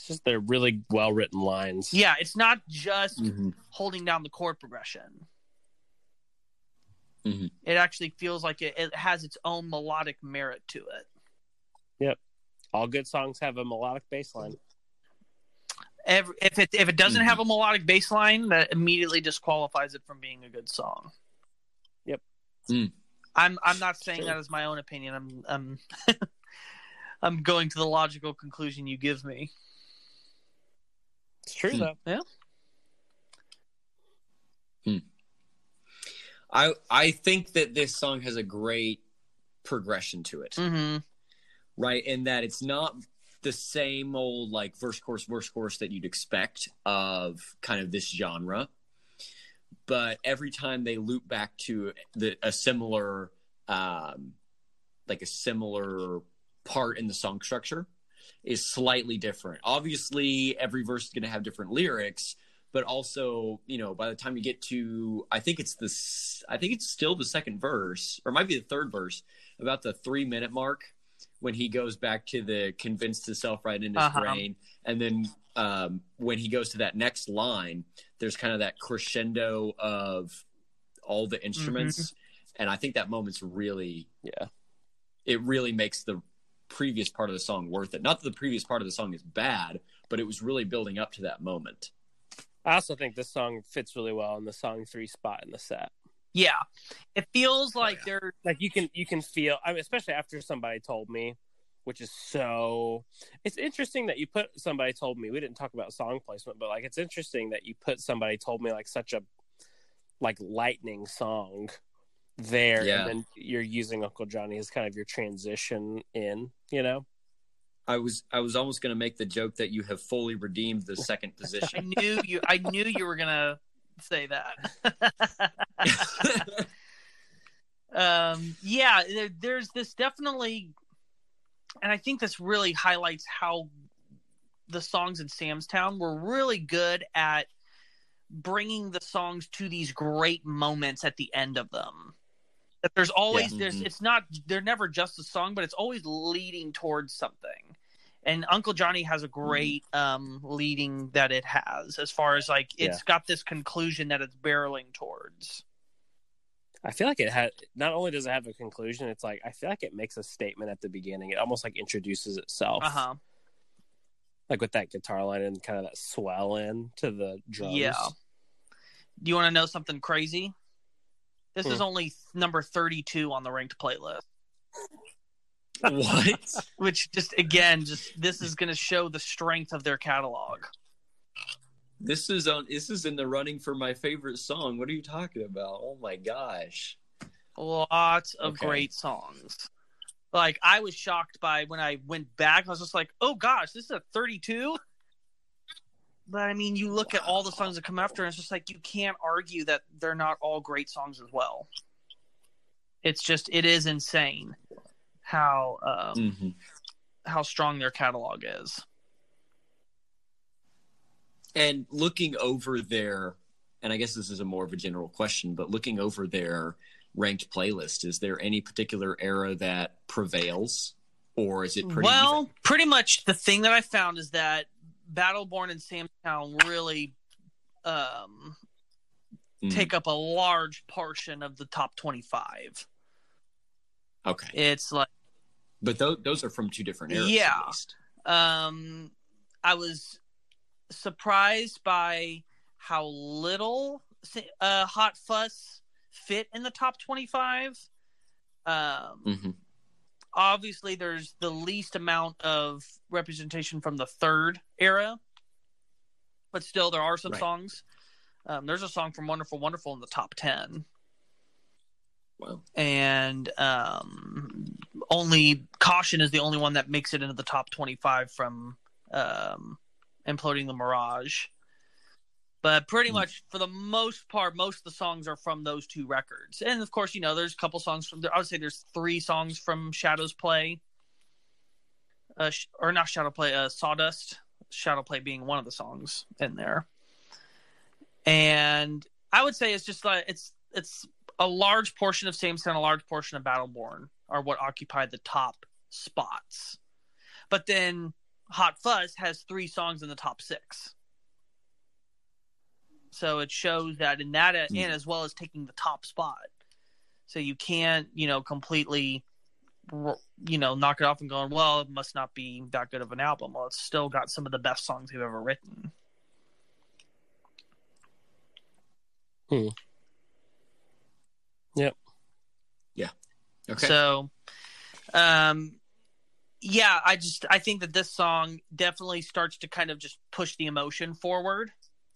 It's just they're really well written lines. Yeah, it's not just Mhm. holding down the chord progression. Mhm. It actually feels like it, it has its own melodic merit to it. Yep, all good songs have a melodic bass line. Every, if it if it doesn't Mhm. have a melodic bass line, that immediately disqualifies it from being a good song. Yep. Mm. I'm I'm not saying that as my own opinion. I'm I'm I'm going to the logical conclusion you give me. It's true Hmm. though. I I think that this song has a great progression to it, Mm-hmm. right? In that it's not the same old like verse chorus verse chorus that you'd expect of kind of this genre, but every time they loop back to the a similar um like a similar part in the song structure is slightly different. Obviously, every verse is going to have different lyrics, but also, you know, by the time you get to, I think it's this, I think it's still the second verse, or it might be the third verse, about the three minute mark when he goes back to the convinced himself right in his Uh-huh. brain, and then um, when he goes to that next line, there's kind of that crescendo of all the instruments, and I think that moment's really Yeah. it really makes the previous part of the song worth it. Not that the previous part of the song is bad, but it was really building up to that moment. I also think this song fits really well in the song three spot in the set. Yeah, it feels oh, like yeah. they're Like you can you can feel I mean, especially after somebody told me, which is so it's interesting that you put somebody told me. We didn't talk about song placement, but like it's interesting that you put somebody told me like such a like lightning song there Yeah. and then you're using Uncle Johnny as kind of your transition in, you know? I was I was almost going to make the joke that you have fully redeemed the second position I knew you. I knew you were gonna say that. um, yeah, there, there's this definitely, and I think this really highlights how the songs in Sam's Town were really good at bringing the songs to these great moments at the end of them. That there's always Yeah. there's Mhm. it's not they're never just a song, but it's always leading towards something. And Uncle Johnny has a great um leading that it has as far as like it's Yeah. got this conclusion that it's barreling towards. I feel like it had not only does it have a conclusion, it's like I feel like it makes a statement at the beginning. It almost like introduces itself. Uh-huh. Like with that guitar line and kind of that swell in to the drums. Yeah. Do you want to know something crazy? This is Hmm. only number 32 on the ranked playlist, what? which just again just this is going to show the strength of their catalog. This is on this is in the running for my favorite song. What are you talking about? Oh my gosh. Lots of Okay. great songs. Like I was shocked by when I went back. I was just like, "Oh gosh, this is a 32." But I mean, you look at all the songs that come after, and it's just like you can't argue that they're not all great songs as well. It's just it is insane how um, Mhm. how strong their catalog is. And looking over their and I guess this is a more of a general question, but looking over their ranked playlist, is there any particular era that prevails? Or is it pretty well, even? pretty much the thing that I found is that Battleborn and Sam's Town really um, Mm, take up a large portion of the top 25. okay. It's like But those, those are from two different eras Yeah. at least. um I was surprised by how little uh Hot Fuss fit in the top 25. Um Mhm. Obviously there's the least amount of representation from the third era but still there are some Right. songs um, there's a song from wonderful wonderful in the top 10 Wow. and um, only caution is the only one that makes it into the top 25 from um, imploding the mirage But pretty Mm. much for the most part, most of the songs are from those two records. And of course, you know, there's a couple songs from I would say there's three songs from Shadows Play. Uh, or not Shadow Play, uh, Sawdust. Shadow Play being one of the songs in there. And I would say it's just like it's it's a large portion of Sam's Town, a large portion of Battleborn are what occupy the top spots. But then Hot Fuss has three songs in the top six. So it shows that in that Mhm. and as well as taking the top spot. So you can't, you know, completely you know, knock it off and going, well, it must not be that good of an album. Well, it's still got some of the best songs we've ever written. Hmm. Yep. Yeah. Okay. So, um, yeah, I just I think that this song definitely starts to kind of just push the emotion forward.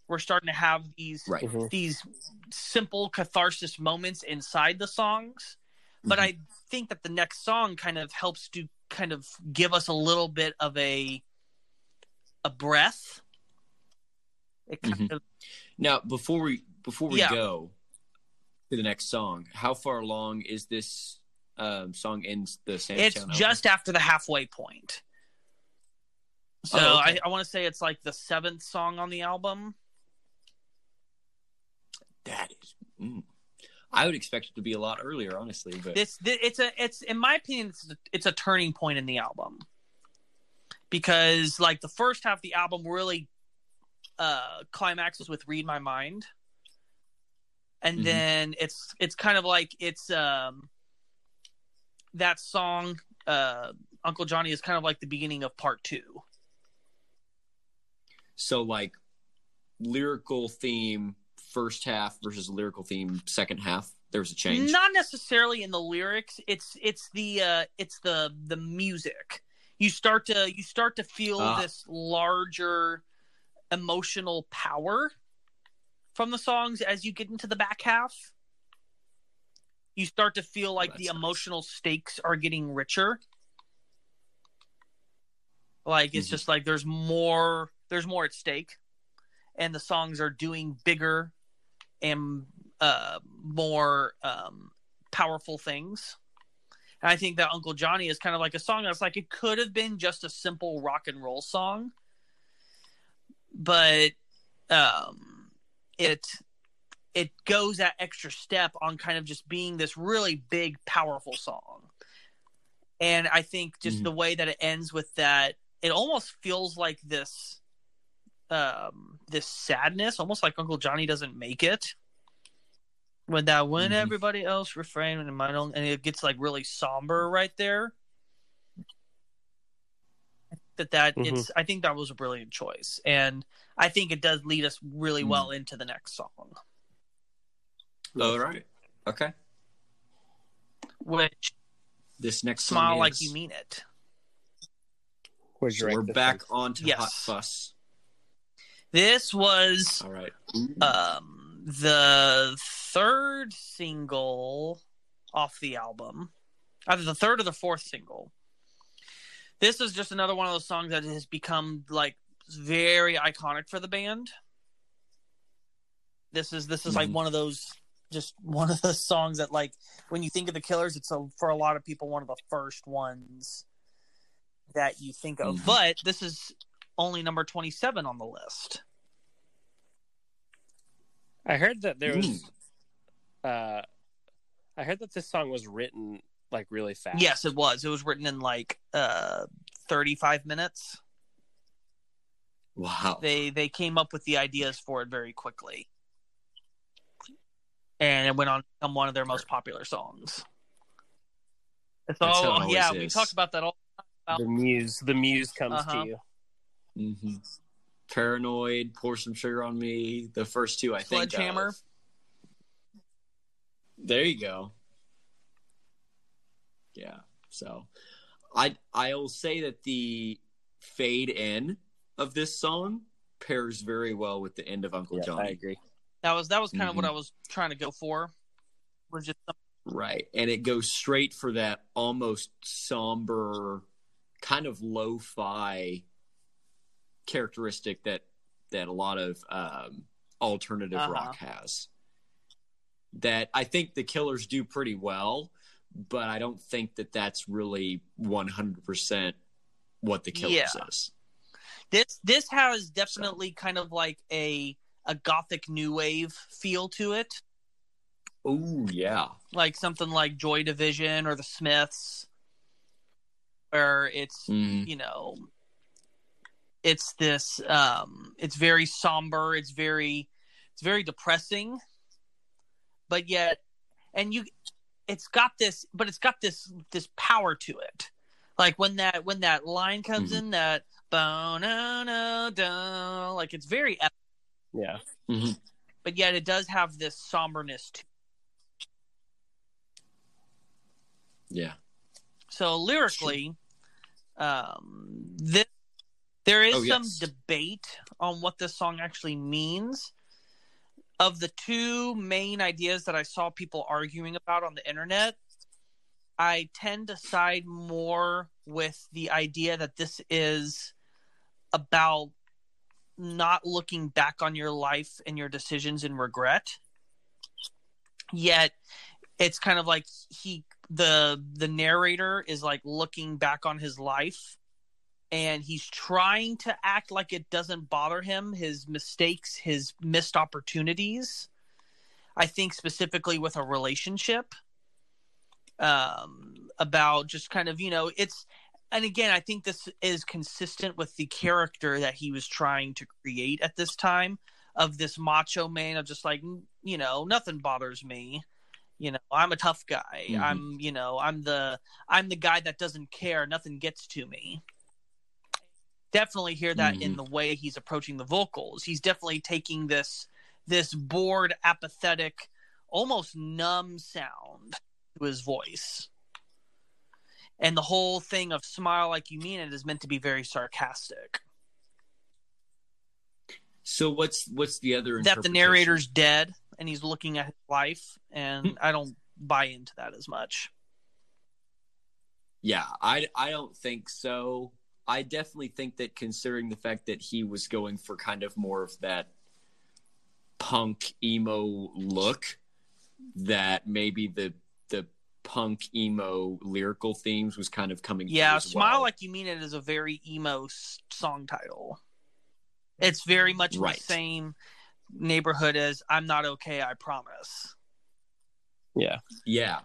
We're starting to have these right. Mhm. these simple catharsis moments inside the songs, but Mhm. I think that the next song kind of helps to kind of give us a little bit of a a breath. It kind Mhm. of Now, before we before we Yeah. go to the next song, how far along is this um, song ends the same? it's just after the halfway point. So Oh, okay. I, I want to say it's like the seventh song on the album. That is. Mm. I would expect it to be a lot earlier, honestly. But This, thi- it's a it's in my opinion it's a, it's a turning point in the album because like the first half of the album really uh climaxes with "Read My Mind," and Mhm. then it's it's kind of like it's um that song uh Uncle Johnny is kind of like the beginning of part two. so, like, lyrical theme first half versus lyrical theme second half. There's a change. Not necessarily in the lyrics. It's it's the uh it's the the music. You start to you start to feel Ah. this larger emotional power from the songs as you get into the back half. You start to feel like that's the nice. emotional stakes are getting richer. Like it's Mhm. just like there's more there's more at stake and the songs are doing bigger and uh, more um, powerful things. And I think that Uncle Johnny is kind of like a song that's like it could have been just a simple rock and roll song, but um, it it goes that extra step on kind of just being this really big, powerful song. And I think just Mhm. the way that it ends with that, it almost feels like this um this sadness, almost like Uncle Johnny doesn't make it. When that when Mhm. everybody else refrain and my own and it gets like really somber right there. That that Mhm. it's I think that was a brilliant choice. And I think it does lead us really Mhm. well into the next song. All right. Okay. Which This next smile song like is- you mean it. So we're back on to Yes. Hot Fuss. This was All right. um the third single off the album either the third or the fourth single this is just another one of those songs that has become like very iconic for the band this is this is like Mhm. one of those just one of those songs that like when you think of the killers it's a, for a lot of people one of the first ones that you think of Mhm. but this is only number 27 on the list I heard that there was. Mm. Uh, I heard that this song was written like really fast. Yes, it was. It was written in like uh 35 minutes. Wow. They they came up with the ideas for it very quickly. And it went on to become one of their most popular songs. So That's how it always yeah, we talked about that all the muse. The muse comes Uh-huh. to you. Hmm Paranoid, pour some sugar on me. The first two, I think. Sledgehammer. There you go. Yeah. So, I I'll say that the fade in of this song pairs very well with the end of Uncle Yeah, Johnny. I agree. that was that was kind of what. I was trying to go for. Was just Right. And it goes straight for that almost somber, kind of lo fi characteristic that that a lot of um, alternative Uh-huh. rock has. That I think the Killers do pretty well, but I don't think that that's really 100% what the Killers Yeah. is. This this has definitely kind of like a a gothic new wave feel to it, Oh, yeah. like something like Joy Division or the Smiths, where it's Mhm. you know it's this um it's very somber it's very it's very depressing but yet and you it's got this but it's got this this power to it like when that when that line comes Mhm. in that no no no like it's very epic, Yeah. Mhm. but yet it does have this somberness to Yeah. So lyrically, um, this there is Oh, some debate on what this song actually means. Of the two main ideas that I saw people arguing about on the internet, I tend to side more with the idea that this is about not looking back on your life and your decisions in regret. Yet it's kind of like he the the narrator is like looking back on his life and he's trying to act like it doesn't bother him his mistakes his missed opportunities i think specifically with a relationship um about just kind of you know it's and again i think this is consistent with the character that he was trying to create at this time of this macho man of just like you know nothing bothers me. You know i'm a tough guy. Mhm. i'm you know i'm the i'm the guy that doesn't care. Nothing gets to me definitely hear that in Mhm. the way he's approaching the vocals he's definitely taking this this bored apathetic almost numb sound to his voice and the whole thing of smile like you mean it is meant to be very sarcastic So what's what's the other that the narrator's dead and he's looking at his life Hmm. and i don't buy into that as much Yeah, I I don't think so. I definitely think that considering the fact that he was going for kind of more of that punk emo look, that maybe the the punk emo lyrical themes was kind of coming. through Yeah, as Smile well. Like You Mean It is a very emo song title. It's very much Right. the same neighborhood as I'm Not Okay, I Promise. Yeah. yeah,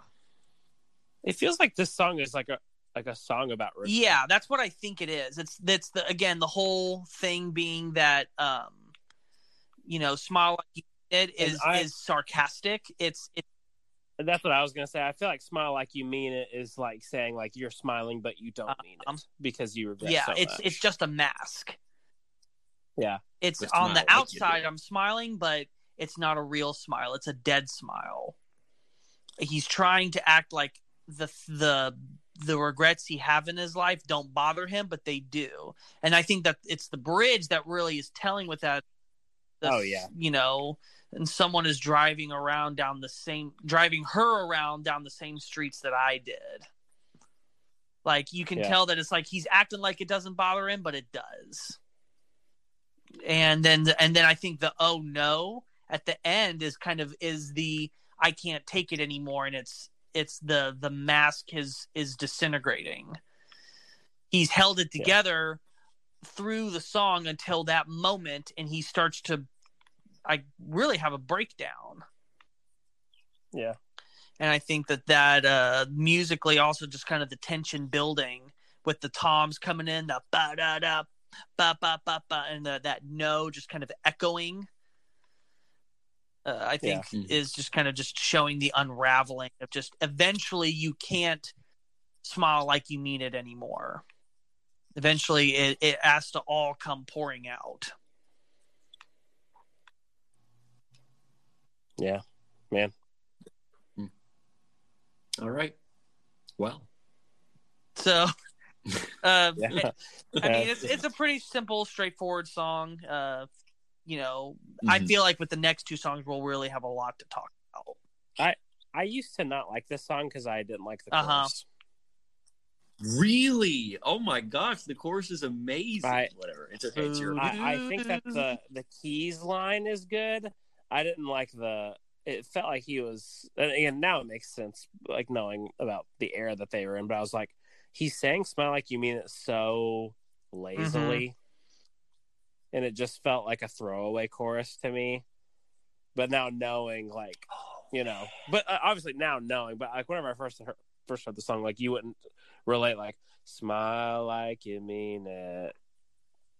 It feels like this song is like a like a song about regret. Yeah, that's what I think it is. It's that's the again the whole thing being that um you know, Smile Like You Mean is I- is sarcastic. It's it's That's what I was gonna say. I feel like smile like you mean it is like saying like you're smiling but you don't mean Um, it because you regret. yeah, so it's much. it's just a mask. Yeah. It's But on the like outside. I'm smiling, but it's not a real smile. It's a dead smile. He's trying to act like the the the regrets he have in his life don't bother him, but they do. And I think that it's the bridge that really is telling with that. the- Oh, yeah. you know, and someone is driving around down the same driving her around down the same streets that I did. Like you can Yeah. tell that it's like he's acting like it doesn't bother him, but it does. And then and then I think the oh no at the end is kind of is the I can't take it anymore and it's it's the the mask is is disintegrating. He's held it Yeah. together through the song until that moment and he starts to I really have a breakdown. Yeah. And I think that that uh, musically also just kind of the tension building with the toms coming in, the ba da da ba ba ba ba, and the, that no just kind of echoing. Uh, I think Yeah. is just kind of just showing the unraveling of just eventually you can't smile like you mean it anymore. Eventually, it, it has to all come pouring out. Yeah. Man. all right. Well, So, uh, Yeah. I mean, it's it's a pretty simple, straightforward song. Uh, you know, I Mhm. feel like with the next two songs, we'll really have a lot to talk about. I I used to not like this song because I didn't like the Uh-huh. chorus. Really? Oh my gosh, the chorus is amazing. I- Whatever. It's okay. It's your I, I think that the the keys line is good. I didn't like the. It felt like he was, and again, now it makes sense, like knowing about the era that they were in. But I was like, he's saying "smile like you mean it" so lazily, and it just felt like a throwaway chorus to me. But now knowing, like, you know, but uh, obviously now knowing, but like whenever I first heard, first heard the song, like you wouldn't relate like "smile like you mean it"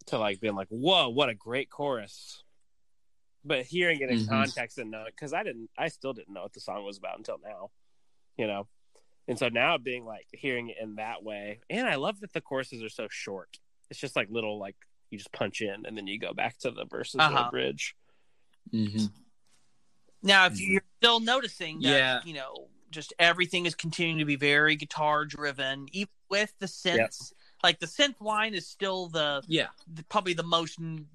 to like being like, "Whoa, what a great chorus." But hearing it in Mhm. context and knowing, because I didn't, I still didn't know what the song was about until now, you know. And so now being like hearing it in that way, and I love that the courses are so short. It's just like little like you just punch in and then you go back to the versus Uh-huh. the bridge. Mhm. Now, if you're still noticing that, Yeah. you know, just everything is continuing to be very guitar driven, even with the synths. Like the synth line is still the, Yeah. the probably the most n-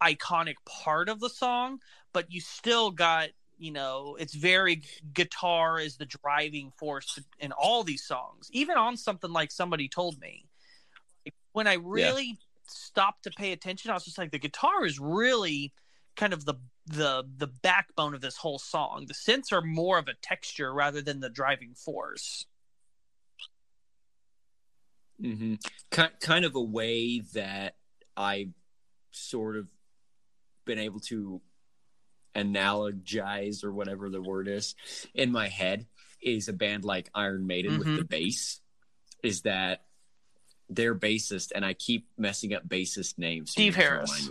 iconic part of the song, but you still got, you know, it's very guitar is the driving force in all these songs. Even on something like somebody told me, Like, when I really stopped to pay attention, I was just like, the guitar is really kind of the the the backbone of this whole song. The synths are more of a texture rather than the driving force. hmm Kind kind of a way that I sort of been able to analogize or whatever the word is in my head is a band like Iron Maiden with Mhm. the bass. Is that their bassist, and I keep messing up bassist names. Steve you have to Harris.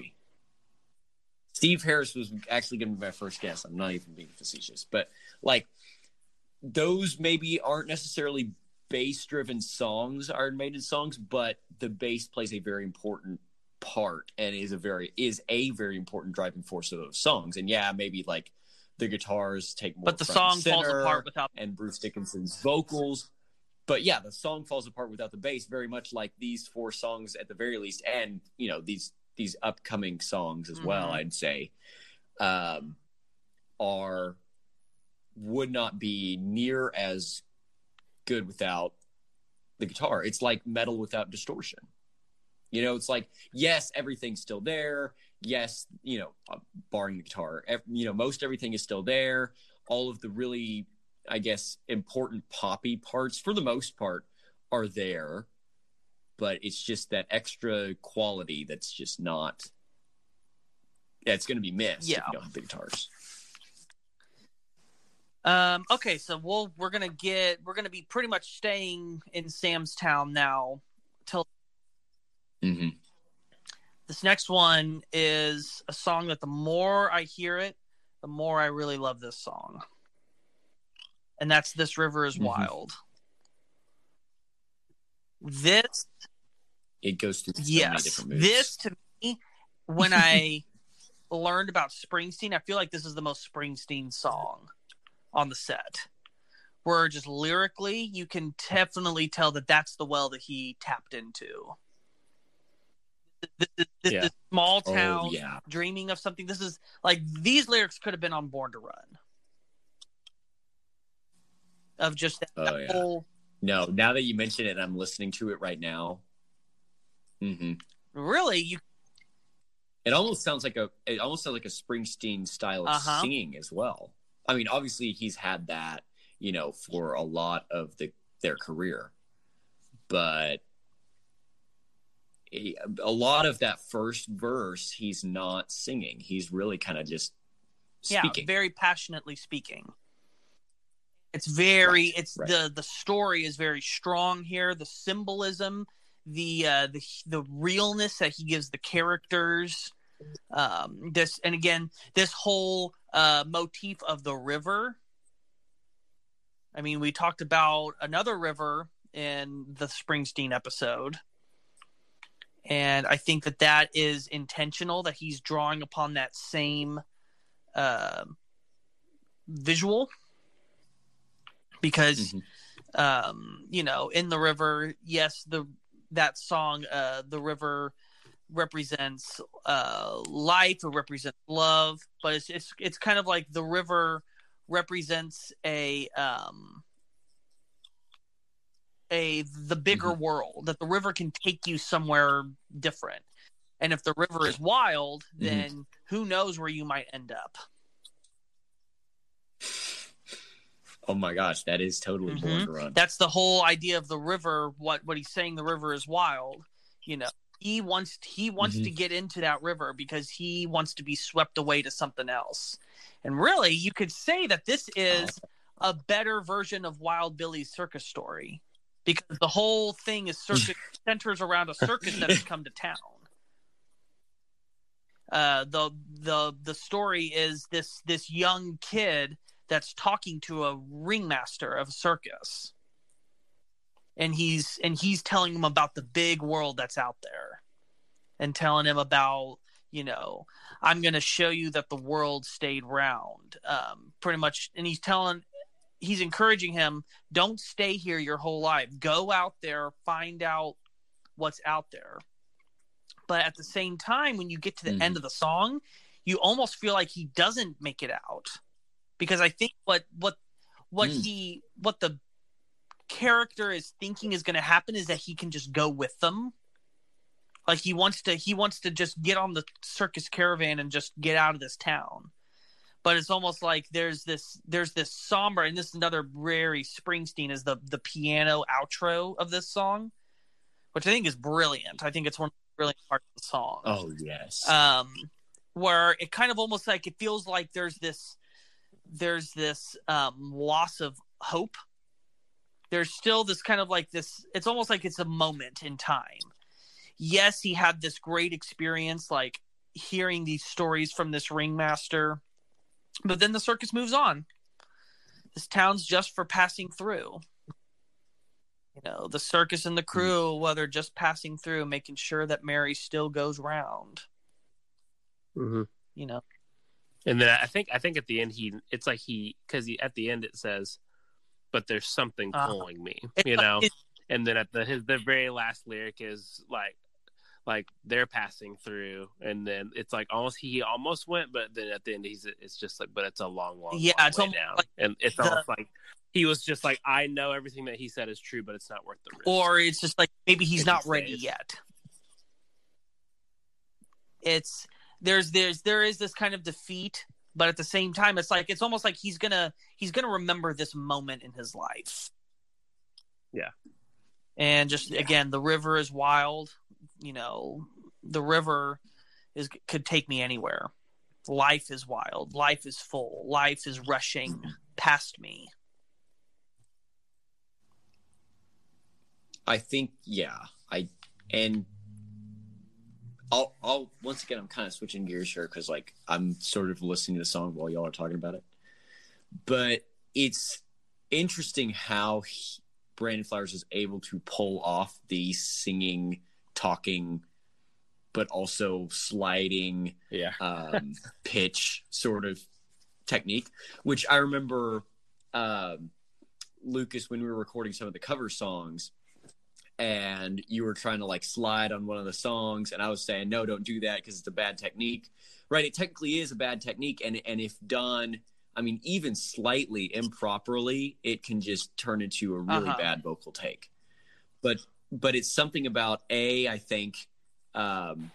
Steve Harris was actually going to be my first guess. I'm not even being facetious, but like those maybe aren't necessarily bass driven songs, Iron Maiden songs, but the bass plays a very important part and is a very is a very important driving force of those songs. And yeah, maybe like the guitars take more But the song falls apart without and Bruce Dickinson's vocals. But yeah, the song falls apart without the bass, very much like these four songs at the very least, and you know these these upcoming songs as well. Mhm. I'd say um, are would not be near as good without the guitar. It's like metal without distortion. You know, it's like yes, everything's still there. Yes, you know, uh, barring the guitar, you know, most everything is still there. All of the really, I guess, important poppy parts, for the most part, are there. But it's just that extra quality that's just not. Yeah, it's going to be missed if you don't have the guitars. Um, okay, so we'll we're gonna get we're gonna be pretty much staying in Sam's Town now. Till Mm-hmm. this next one is a song that the more I hear it, the more I really love this song, and that's "This River Is Mhm. Wild." This It goes through so yes, this to me, when I learned about Springsteen, I feel like this is the most Springsteen song on the set. Where just lyrically, you can definitely tell that that's the well that he tapped into. This, this, this, Yeah. this small oh town yeah, dreaming of something. This is like these lyrics could have been on Born to Run. Of just that, Oh, that yeah. whole no. Now that you mention it, I'm listening to it right now. hmm really you It almost sounds like a. It almost sounds like a Springsteen style of Uh-huh. singing as well. I mean, obviously he's had that, you know, for a lot of the their career, but a, a lot of that first verse, he's not singing. He's really kind of just speaking. yeah very passionately speaking it's very Right, it's right. the the story is very strong here. The symbolism the uh the the realness that he gives the characters um this and again this whole uh motif of the river. I mean we talked about another river in the springsteen episode. And i think that that is intentional that he's drawing upon that same uh, visual because Mhm. um you know in the river yes the that song uh the river represents uh life or represents love but it's it's it's kind of like the river represents a um a the bigger Mhm. world that the river can take you somewhere different. And if the river is wild, Mm-hmm. then who knows where you might end up. Oh my gosh, that is totally Mhm. Born to Run. That's the whole idea of the river. What what he's saying, the river is wild. You know, he wants he wants Mhm. to get into that river because he wants to be swept away to something else. And really, you could say that this is a better version of Wild Billy's circus story because the whole thing is circus centers around a circus that has come to town. Uh, the the the story is this this young kid that's talking to a ringmaster of a circus. And he's and he's telling him about the big world that's out there and telling him about you know i'm going to show you that the world stayed round um, pretty much. And he's telling he's encouraging him don't stay here your whole life. Go out there find out what's out there. But at the same time when you get to the Mhm. end of the song you almost feel like he doesn't make it out because i think what what what Mm. he what the character is thinking is going to happen is that he can just go with them like he wants to he wants to just get on the circus caravan and just get out of this town but it's almost like there's this there's this somber and this is another very springsteen is the the piano outro of this song which i think is brilliant i think it's one of the brilliant parts of the song Oh yes. um where it kind of almost like it feels like there's this there's this um loss of hope. There's still this kind of like this it's almost like it's a moment in time. Yes he had this great experience like hearing these stories from this ringmaster but then the circus moves on. This town's just for passing through. You know the circus and the crew well they're just passing through making sure that mary still goes round. Hmm you know And then I think I think at the end he it's like he because he, at the end it says, "But there's something Uh-huh. pulling me," you know. And then at the his the very last lyric is like like they're passing through, and then it's like almost he almost went, but then at the end he's it's just like, but it's a long, long, Yeah, long it's way down, like and it's the- almost like he was just like, I know everything that he said is true, but it's not worth the risk. or it's just like maybe he's If not he ready yet it's there's there's there is this kind of defeat but at the same time it's like it's almost like he's gonna he's gonna remember this moment in his life Yeah. and just Yeah. again the river is wild you know the river is could take me anywhere life is wild life is full life is rushing past me I think yeah. I and I'll I'll once again I'm kind of switching gears here because like I'm sort of listening to the song while y'all are talking about it. But it's interesting how he, Brandon Flowers is able to pull off the singing, talking, but also sliding yeah, um, pitch sort of technique, which I remember um, Lucas when we were recording some of the cover songs, and you were trying to like slide on one of the songs, and I was saying no, don't do that because it's a bad technique. Right? It technically is a bad technique, and and if done. I mean, even slightly improperly, it can just turn into a really Uh-huh. bad vocal take. But but it's something about a I think um,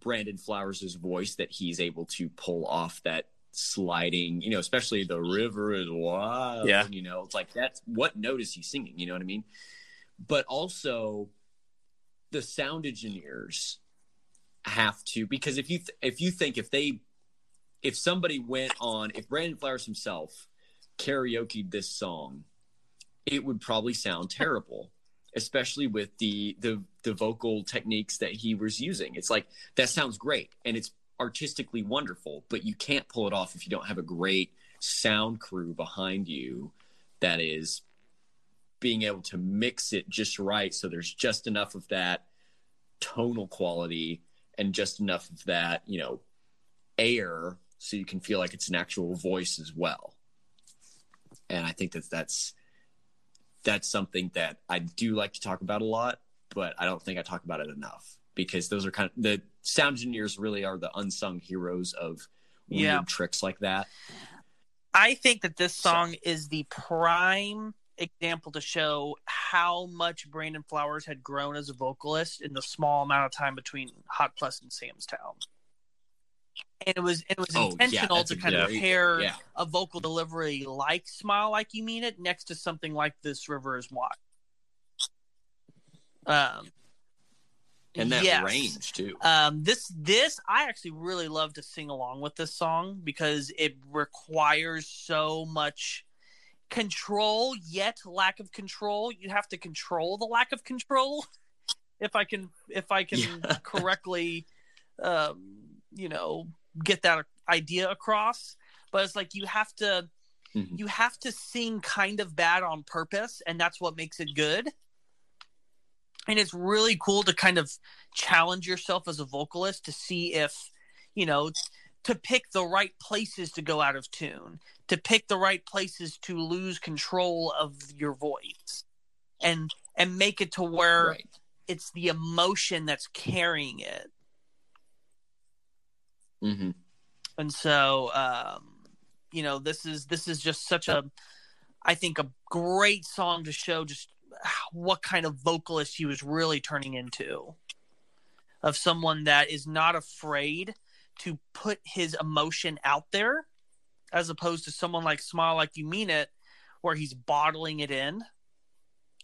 Brandon flowers's voice that he's able to pull off that sliding, you know, especially the river is wild. Yeah. You know, it's like that's what note is he singing? You know what I mean? But also the sound engineers have to because if you th- if you think if they if somebody went on if Brandon Flowers himself karaokeed this song, it would probably sound terrible especially with the the the vocal techniques that he was using. It's like that sounds great and it's artistically wonderful, but you can't pull it off if you don't have a great sound crew behind you that is being able to mix it just right so there's just enough of that tonal quality and just enough of that, you know, air so you can feel like it's an actual voice as well. And I think that that's that's something that I do like to talk about a lot, but I don't think I talk about it enough because those are kind of the sound engineers really are the unsung heroes of weird Yeah. tricks like that. I think that this So- song is the prime example to show how much Brandon Flowers had grown as a vocalist in the small amount of time between Hot and Sam's Town. And it was it was Oh, intentional that's to kind of great- pair yeah. a vocal delivery like "Smile Like You Mean It" next to something like "This River Is Wild." Um, and that yes. range too. Um, this this I actually really love to sing along with this song because it requires so much control yet lack of control. You have to control the lack of control. If I can if I can Yeah. correctly um, you know, get that idea across. But it's like you have to Mhm. you have to sing kind of bad on purpose and that's what makes it good and it's really cool to kind of challenge yourself as a vocalist to see if you know to pick the right places to go out of tune to pick the right places to lose control of your voice and and make it to where Right. it's the emotion that's carrying it. Hmm and so um you know this is this is just such a i think a great song to show just what kind of vocalist he was really turning into. Of someone that is not afraid to put his emotion out there as opposed to someone like smile like you mean it where he's bottling it in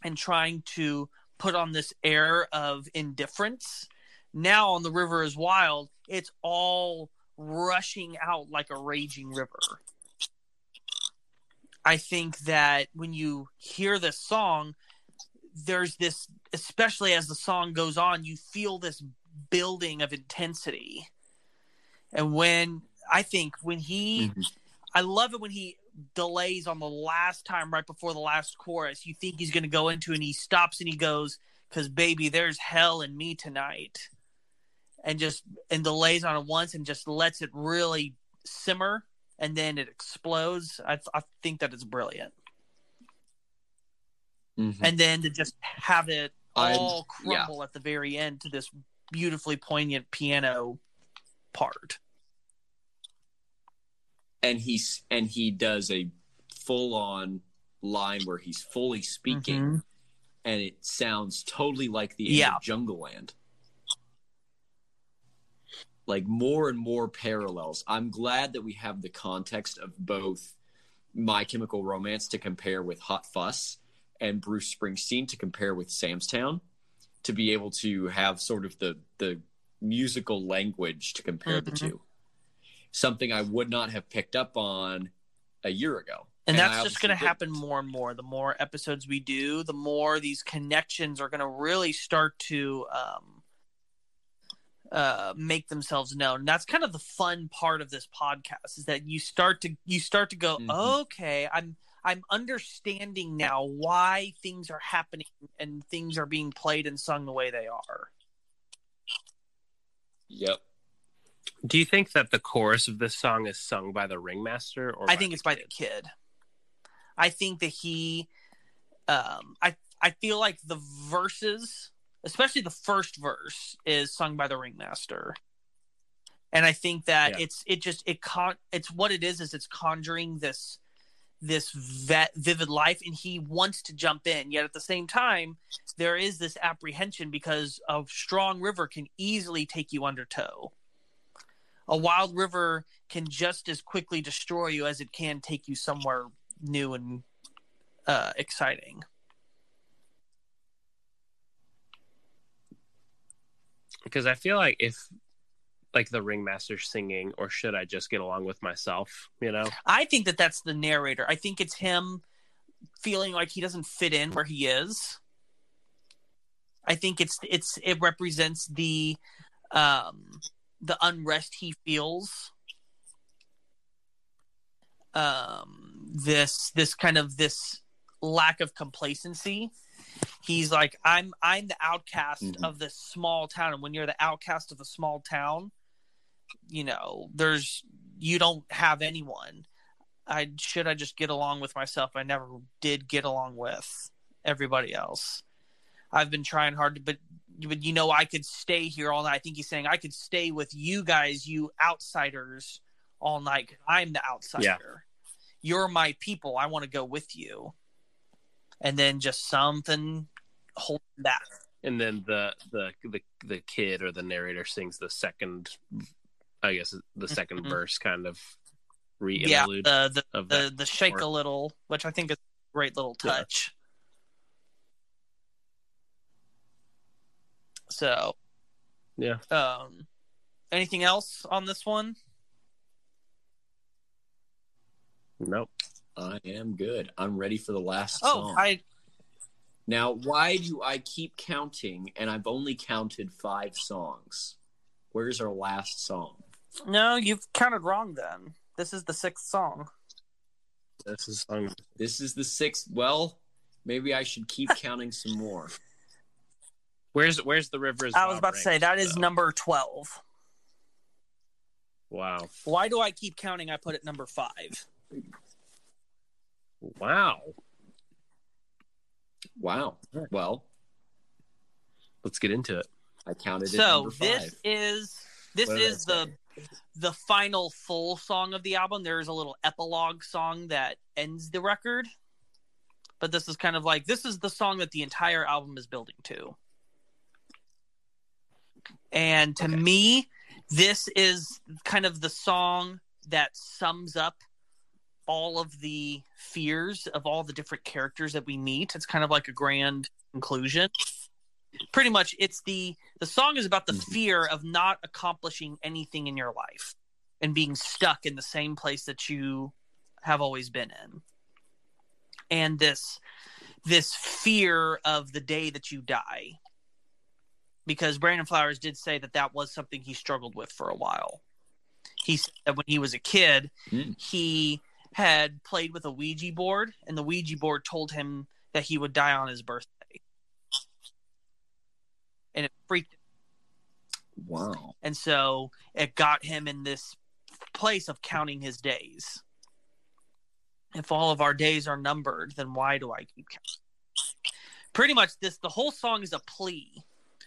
and trying to put on this air of indifference. Now on the river is wild. It's all rushing out like a raging river. I think that when you hear this song there's this especially as the song goes on you feel this building of intensity and when i think when he Mhm. i love it when he delays on the last time right before the last chorus you think he's going to go into and he stops and he goes because baby there's hell in me tonight and just and delays on it once and just lets it really simmer and then it explodes i, I think that is brilliant Mhm. and then to just have it I'm- all yeah. crumble at the very end to this beautifully poignant piano part and he's and he does a full on line where he's fully speaking Mhm. and it sounds totally like the Yeah. of Jungleland. Like more and more parallels. I'm glad that we have the context of both My Chemical Romance to compare with Hot Fuss and Bruce Springsteen to compare with Sam's Town to be able to have sort of the the musical language to compare the Mhm. two. Something I would not have picked up on a year ago. and I that's just going to happen more and more the more episodes we do the more these connections are going to really start to um, uh, make themselves known and that's kind of the fun part of this podcast is that you start to you start to go Mhm. okay i'm i'm understanding now why things are happening and things are being played and sung the way they are Yep. Do you think that the chorus of this song is sung by the ringmaster or I think the it's by the kid. I think that he, um, I I feel like the verses, especially the first verse, is sung by the ringmaster, and I think that Yeah. it's it just it con it's what it is is it's conjuring this this vet, vivid life, and he wants to jump in, yet at the same time there is this apprehension because a strong river can easily take you under tow. A wild river can just as quickly destroy you as it can take you somewhere new and uh, exciting. because I feel like if like the ringmaster singing or should I just get along with myself, you know? I think that that's the narrator. I think it's him feeling like he doesn't fit in where he is. I think it's it's it represents the um the unrest he feels. Um this this kind of this lack of complacency. He's like I'm I'm the outcast Mhm. of this small town and when you're the outcast of a small town, you know, there's you don't have anyone. I should I just get along with myself. I never did get along with everybody else. I've been trying hard to, but but you know I could stay here all night. I think he's saying I could stay with you guys, you outsiders, all night. I'm the outsider. You're my people. I want to go with you. and then just something holding back. And then the the the the kid or the narrator sings the second, I guess the 2nd Mhm. verse, kind of re-interlude the the the, that. the shake part. a little, which I think is a great little Yeah. touch. So, Yeah. Um, anything else on this one? Nope. I am good. I'm ready for the last Oh, song. I Now, why do I keep counting and I've only counted five songs? Where's our last song? No, you've counted wrong. Then this is the sixth song. This is song. This is the sixth. Well, maybe I should keep counting some more. Where's Where's the rivers? I was about to say that is though? number twelve. Wow. Why do I keep counting? I put it number five. Wow. Wow. Well, Let's get into it. I counted it So number five. this is this What did I is the say? The final full song of the album. There is a little epilogue song that ends the record, but this is kind of like this is the song that the entire album is building to. And to Okay. me, this is kind of the song that sums up all of the fears of all the different characters that we meet. It's kind of like a grand conclusion. Pretty much it's the the song is about the Mhm. fear of not accomplishing anything in your life and being stuck in the same place that you have always been in. And this this fear of the day that you die. Because Brandon Flowers did say that that was something he struggled with for a while. He said that when he was a kid, Hmm. he had played with a Ouija board, and the Ouija board told him that he would die on his birthday. And it freaked him. Wow. And so it got him in this place of counting his days. If all of our days are numbered, then why do I keep counting? Pretty much this the whole song is a plea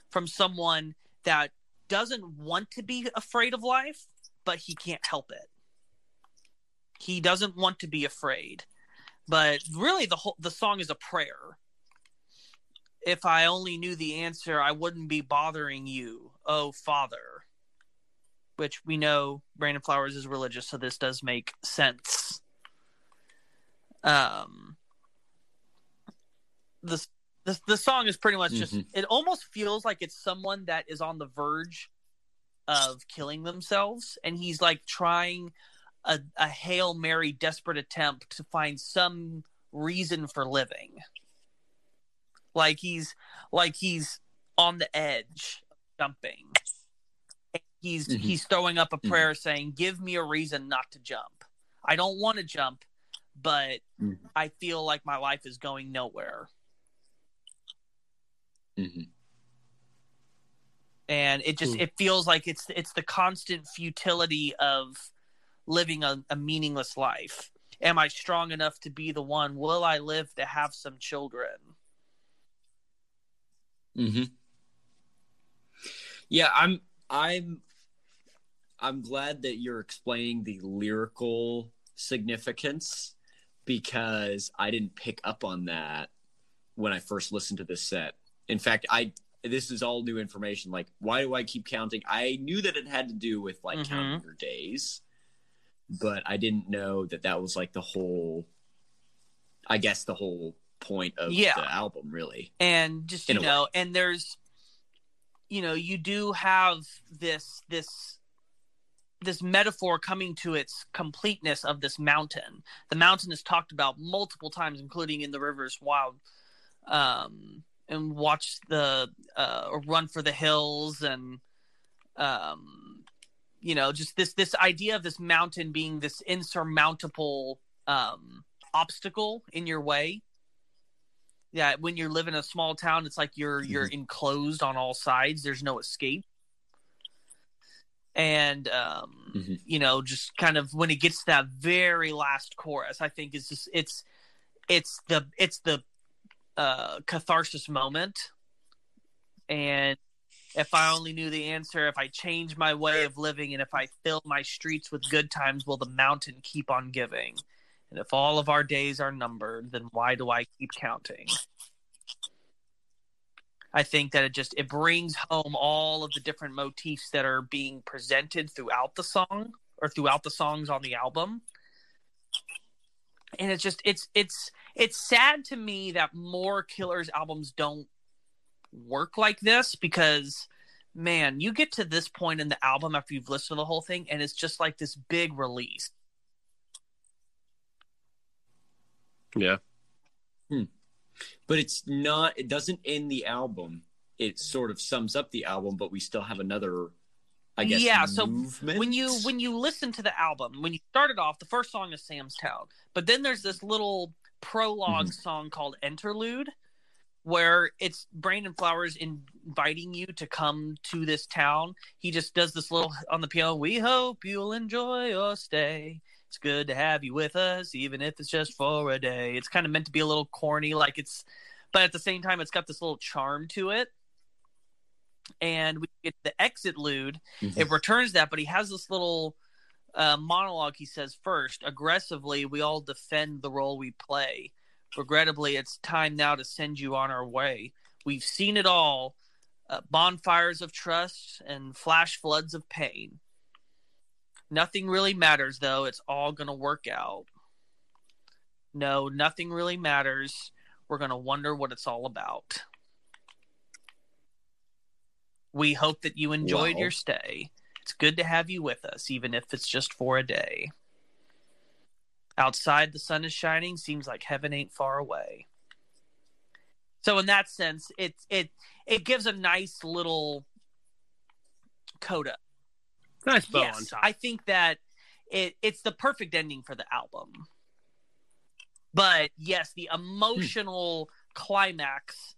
from someone that doesn't want to be afraid of life, but he can't help it. He doesn't want to be afraid. But really the whole the song is a prayer. If I only knew the answer, I wouldn't be bothering you, oh Father. Which we know Brandon Flowers is religious, so this does make sense. Um, the the, the song is pretty much just. Mhm. It almost feels like it's someone that is on the verge of killing themselves, and he's like trying a, a hail mary desperate attempt to find some reason for living like he's like he's on the edge jumping. He's Mhm. he's throwing up a Mhm. prayer saying give me a reason not to jump. I don't want to jump but Mhm. i feel like my life is going nowhere. Hmm and it just it feels like it's it's the constant futility of living a, a meaningless life. Am i strong enough to be the one? Will i live to have some children hmm Yeah, I'm. I'm. I'm glad that you're explaining the lyrical significance because I didn't pick up on that when I first listened to this set. In fact, I this is all new information. Like, why do I keep counting? I knew that it had to do with like Mhm. counting your days, but I didn't know that that was like the whole. I guess the whole point of Yeah. the album, really. and just you know and there's you know you do have this this this metaphor coming to its completeness of this mountain the mountain is talked about multiple times including in the rivers wild um and watch the uh or run for the hills and um you know just this this idea of this mountain being this insurmountable um obstacle in your way yeah when you live in a small town it's like you're you're enclosed on all sides. There's no escape. And um Mhm. you know just kind of when it gets to that very last chorus i think is just it's it's the it's the uh catharsis moment. And if i only knew the answer if i change my way of living and if i fill my streets with good times will the mountain keep on giving And if all of our days are numbered, then why do I keep counting? I think that it just it brings home all of the different motifs that are being presented throughout the song or throughout the songs on the album. And it's just it's it's it's sad to me that more Killers albums don't work like this because man, you get to this point in the album after you've listened to the whole thing and it's just like this big release. Yeah. Hmm. but it's not it doesn't end the album. It sort of sums up the album but we still have another i guess Yeah, so movement. when you when you listen to the album when you started off the first song is sam's town but then there's this little prolog mm-hmm. song called Enterlude where it's brandon flowers inviting you to come to this town. He just does this little on the piano we hope you'll enjoy your stay it's good to have you with us even if it's just for a day it's kind of meant to be a little corny like it's but at the same time it's got this little charm to it and we get the Exitlude Mhm. it returns that, but he has this little uh, monologue. He says, First, aggressively, we all defend the role we play. Regrettably, it's time now to send you on our way. We've seen it all uh, bonfires of trust and flash floods of pain. Nothing really matters, though. It's all going to work out. No, nothing really matters. We're going to wonder what it's all about. We hope that you enjoyed Wow. your stay. It's good to have you with us, even if it's just for a day. Outside, the sun is shining. Seems like heaven ain't far away. So, in that sense, it it it gives a nice little coda. Nice bow on Yes, top. I think that it it's the perfect ending for the album. But yes, the emotional climax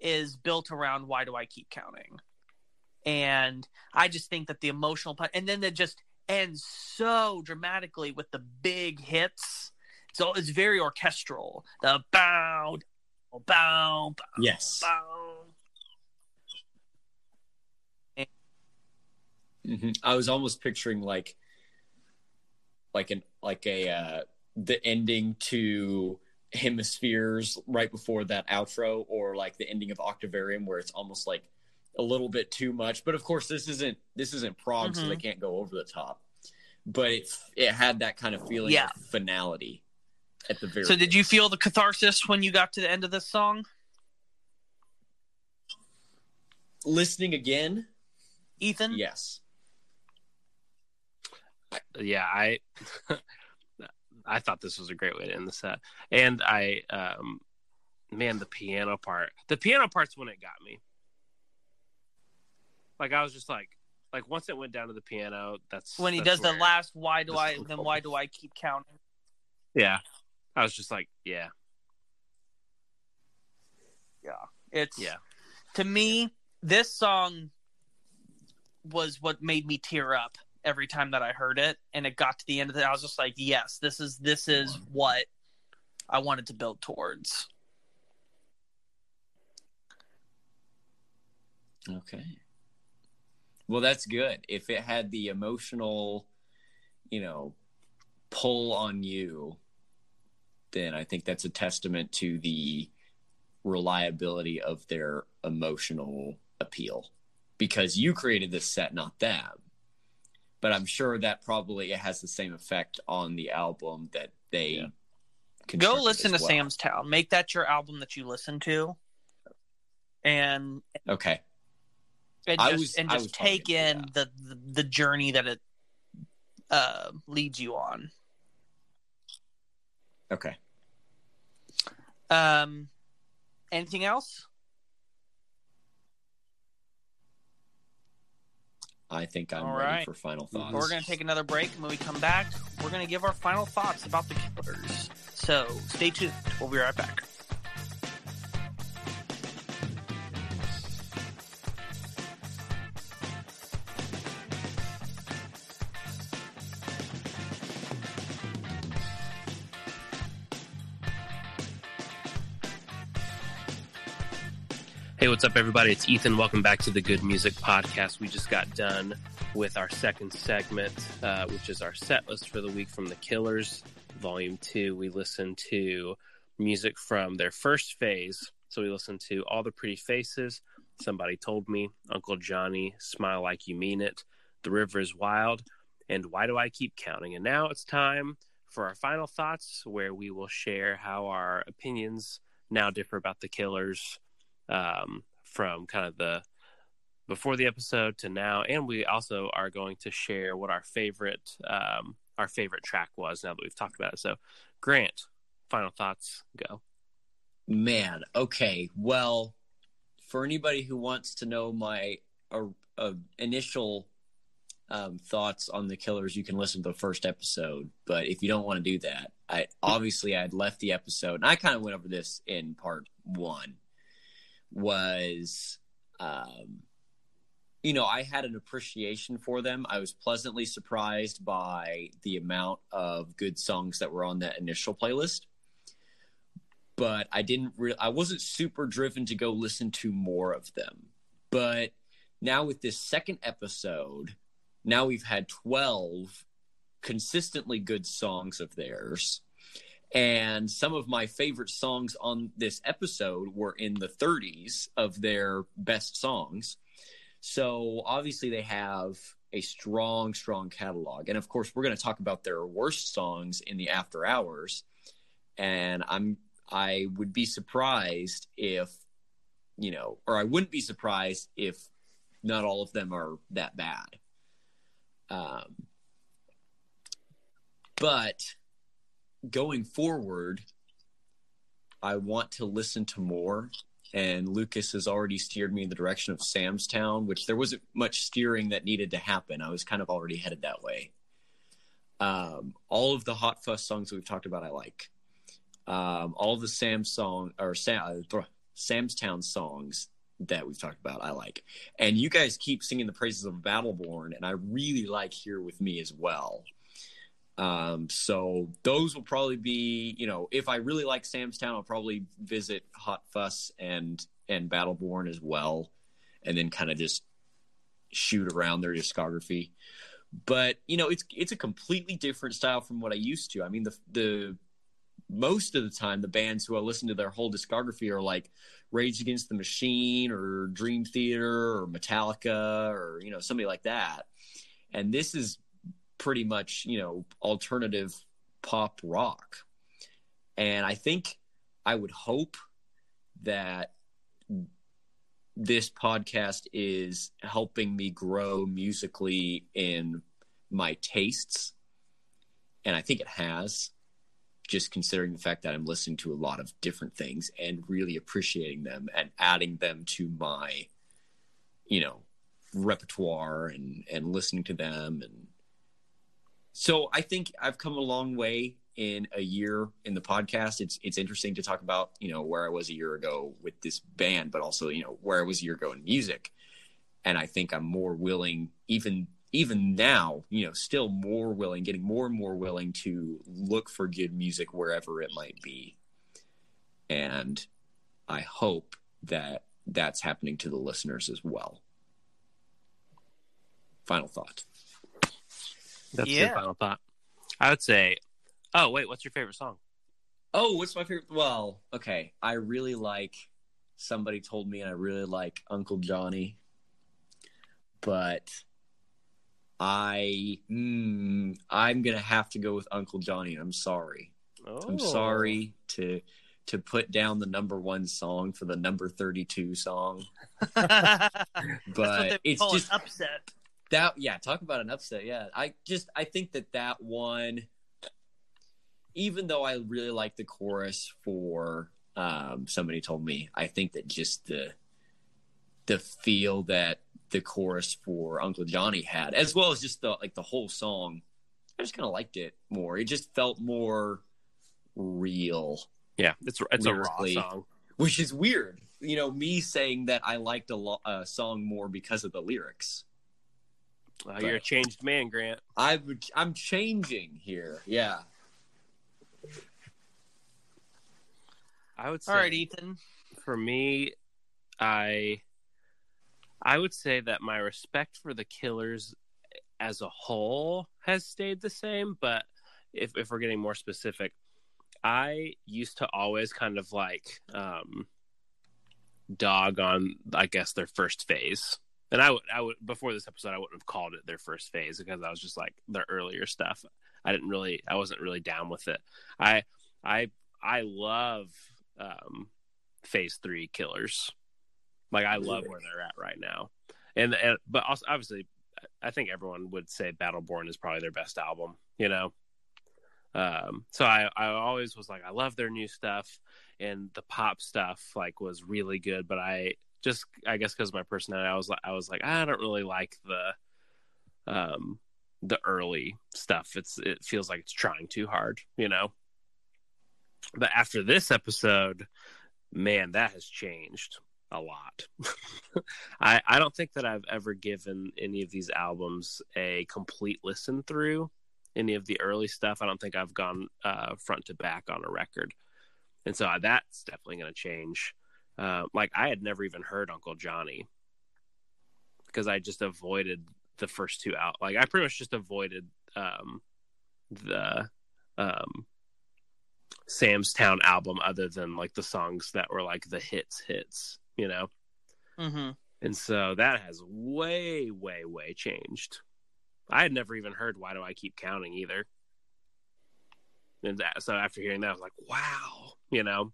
is built around why do I keep counting? And I just think that the emotional part and then it just ends so dramatically with the big hits. So it's very orchestral. The bow bow bow yes bow. Mhm. i was almost picturing like like an like a uh the ending to hemispheres right before that outro or like the ending of octavarium where it's almost like a little bit too much but of course this isn't this isn't prog so Mhm. they can't go over the top but it it had that kind of feeling Yeah. of finality at the very So did you feel the catharsis when you got to the end of this song? listening again Ethan? yes yeah, I I thought this was a great way to end the set. And I um man, the piano part. The piano part's when it got me. Like I was just like like once it went down to the piano, that's when he that's does the last why do I then why do I keep counting? Yeah. I was just like, yeah, yeah. It's Yeah. to me, this song was what made me tear up every time that I heard it and it got to the end of it. I was just like, yes, this is this is what I wanted to build towards. Okay. Well, that's good. If it had the emotional, you know, pull on you, then I think that's a testament to the reliability of their emotional appeal. Because you created this set, not them. But I'm sure that probably it has the same effect on the album that they Yeah. Go constructed listen to well. Sam's Town. Make that your album that you listen to. And Okay. and I just, was- and I just was take in the, the the journey that it uh leads you on. Okay. Um anything else? I think I'm All ready right. for final mm-hmm. thoughts. We're going to take another break. and When we come back, we're going to give our final thoughts about the killers. So stay tuned. We'll be right back. Hey, what's up, everybody? It's Ethan. Welcome back to the Good Music Podcast. We just got done with our second segment, uh, which is our set list for the week from the Killers. Volume 2, we listened to music from their first phase. So we listened to All the Pretty Faces, Somebody Told Me, Uncle Johnny, Smile Like You Mean It, The River is Wild, and Why Do I Keep Counting? And now it's time for our final thoughts, where we will share how our opinions now differ about the killers um, from kind of the before the episode to now, and we also are going to share what our favorite um, our favorite track was now that we've talked about it. So, Grant, final thoughts, go. Man, okay. Well, for anybody who wants to know my uh, uh, initial um, thoughts on the killers, you can listen to the first episode. But if you don't want to do that, I obviously I'd left the episode, and I kind of went over this in part one. Was um, you know, I had an appreciation for them. I was pleasantly surprised by the amount of good songs that were on that initial playlist. But I didn't I wasn't super driven to go listen to more of them. But now with this second episode, now we've had 12 consistently good songs of theirs. And some of my favorite songs on this episode were in the 30s of their best songs so obviously they have a strong, strong catalog. And of course, we're going to talk about their worst songs in the after hours. And I'm I would be surprised if you know, or I wouldn't be surprised if not all of them are that bad. Um, but going forward, I want to listen to more and Lucas has already steered me in the direction of Sam's Town, which there wasn't much steering that needed to happen. I was kind of already headed that way. Um, all of the Hot Fuss songs that we've talked about, I like. Um, all the Sam song or Sam, uh, Sam's Town songs that we've talked about, I like. And you guys keep singing the praises of Battleborn, and I really like Here with Me as well. Um, so those will probably be, you know, if I really like Sam's Town, I'll probably visit Hot Fuss and and Battleborn as well, and then kind of just shoot around their discography. But you know, it's it's a completely different style from what I used to. I mean, the the most of the time, the bands who I listen to their whole discography are like Rage Against the Machine or Dream Theater or Metallica or you know somebody like that. And this is pretty much you know alternative pop rock. And i think i would hope that this podcast is helping me grow musically in my tastes. And i think it has just considering the fact that i'm listening to a lot of different things and really appreciating them and adding them to my you know repertoire and and listening to them and so I think I've come a long way in a year in the podcast. It's it's interesting to talk about, you know, where I was a year ago with this band, but also, you know, where I was a year ago in music. And I think I'm more willing even even now, you know, still more willing, getting more and more willing to look for good music wherever it might be. And I hope that that's happening to the listeners as well. Final thought. That's Yeah. your final thought. I would say, oh wait, what's your favorite song? Oh, what's my favorite? Well, okay. I really like somebody told me, and I really like Uncle Johnny, but I mm, I'm gonna have to go with Uncle Johnny. I'm sorry. Oh, I'm sorry to to put down the number one song for the number 32 song, That's but what they it's call just an upset. That yeah talk about an upset yeah i just i think that that one even though i really like the chorus for um somebody told me i think that just the the feel that the chorus for uncle johnny had as well as just the like the whole song i just kind of liked it more it just felt more real yeah, it's it's lyrically. a raw song. which is weird you know me saying that i liked a, lo- a song more because of the lyrics Uh, you're a changed man, Grant. I would, I'm changing here. Yeah. I would say All right, Ethan. for me, I I would say that my respect for the killers as a whole has stayed the same, but if if we're getting more specific, I used to always kind of like um dog on I guess their first phase. And I would I would before this episode I wouldn't have called it their first phase because I was just like their earlier stuff. I didn't really I wasn't really down with it. I I I love um phase 3 killers. Like I love where they're at right now. And and but also obviously I think everyone would say Battleborn is probably their best album, you know. Um, so I, I always was like, I love their new stuff, and the pop stuff like was really good. But I just, I guess, because my personality, I was like, I was like, I don't really like the, um, the early stuff. It's it feels like it's trying too hard, you know. But after this episode, man, that has changed a lot. I I don't think that I've ever given any of these albums a complete listen through. Any of the early stuff, I don't think I've gone uh, front to back on a record, and so that's definitely going to change. Uh, like I had never even heard Uncle Johnny because I just avoided the first two out. Like I pretty much just avoided um, the um, Sam's Town album, other than like the songs that were like the hits, hits you know? Mm-hmm. And so that has way, way, way changed. I had never even heard Why Do I Keep Counting either. And that, so after hearing that, I was like, wow, you know?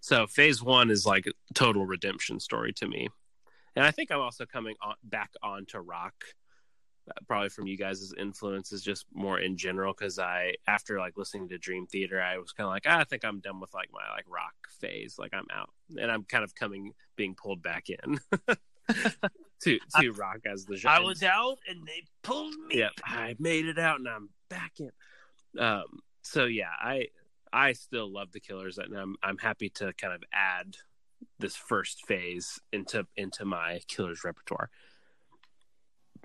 So phase one is like a total redemption story to me. And I think I'm also coming on, back onto rock probably from you guys' influences just more in general because i after like listening to dream theater i was kind of like ah, i think i'm done with like my like rock phase like i'm out and i'm kind of coming being pulled back in to to I, rock as the genre. i was out and they pulled me yeah i made it out and i'm back in um so yeah i i still love the killers and i'm i'm happy to kind of add this first phase into into my killers repertoire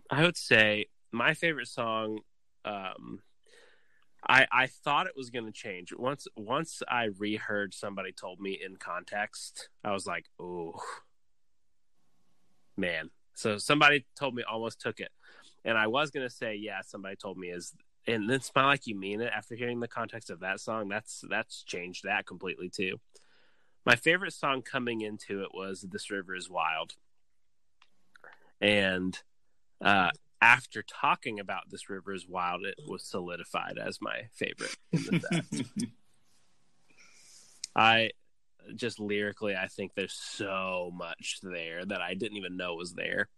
I would say my favorite song. Um, I I thought it was going to change once once I reheard somebody told me in context. I was like, oh man. So somebody told me almost took it, and I was going to say yeah. Somebody told me is and then smile like you mean it after hearing the context of that song that's that's changed that completely too my favorite song coming into it was this river is wild and uh, after talking about this river is wild, it was solidified as my favorite in the set. I just lyrically, I think there's so much there that I didn't even know was there.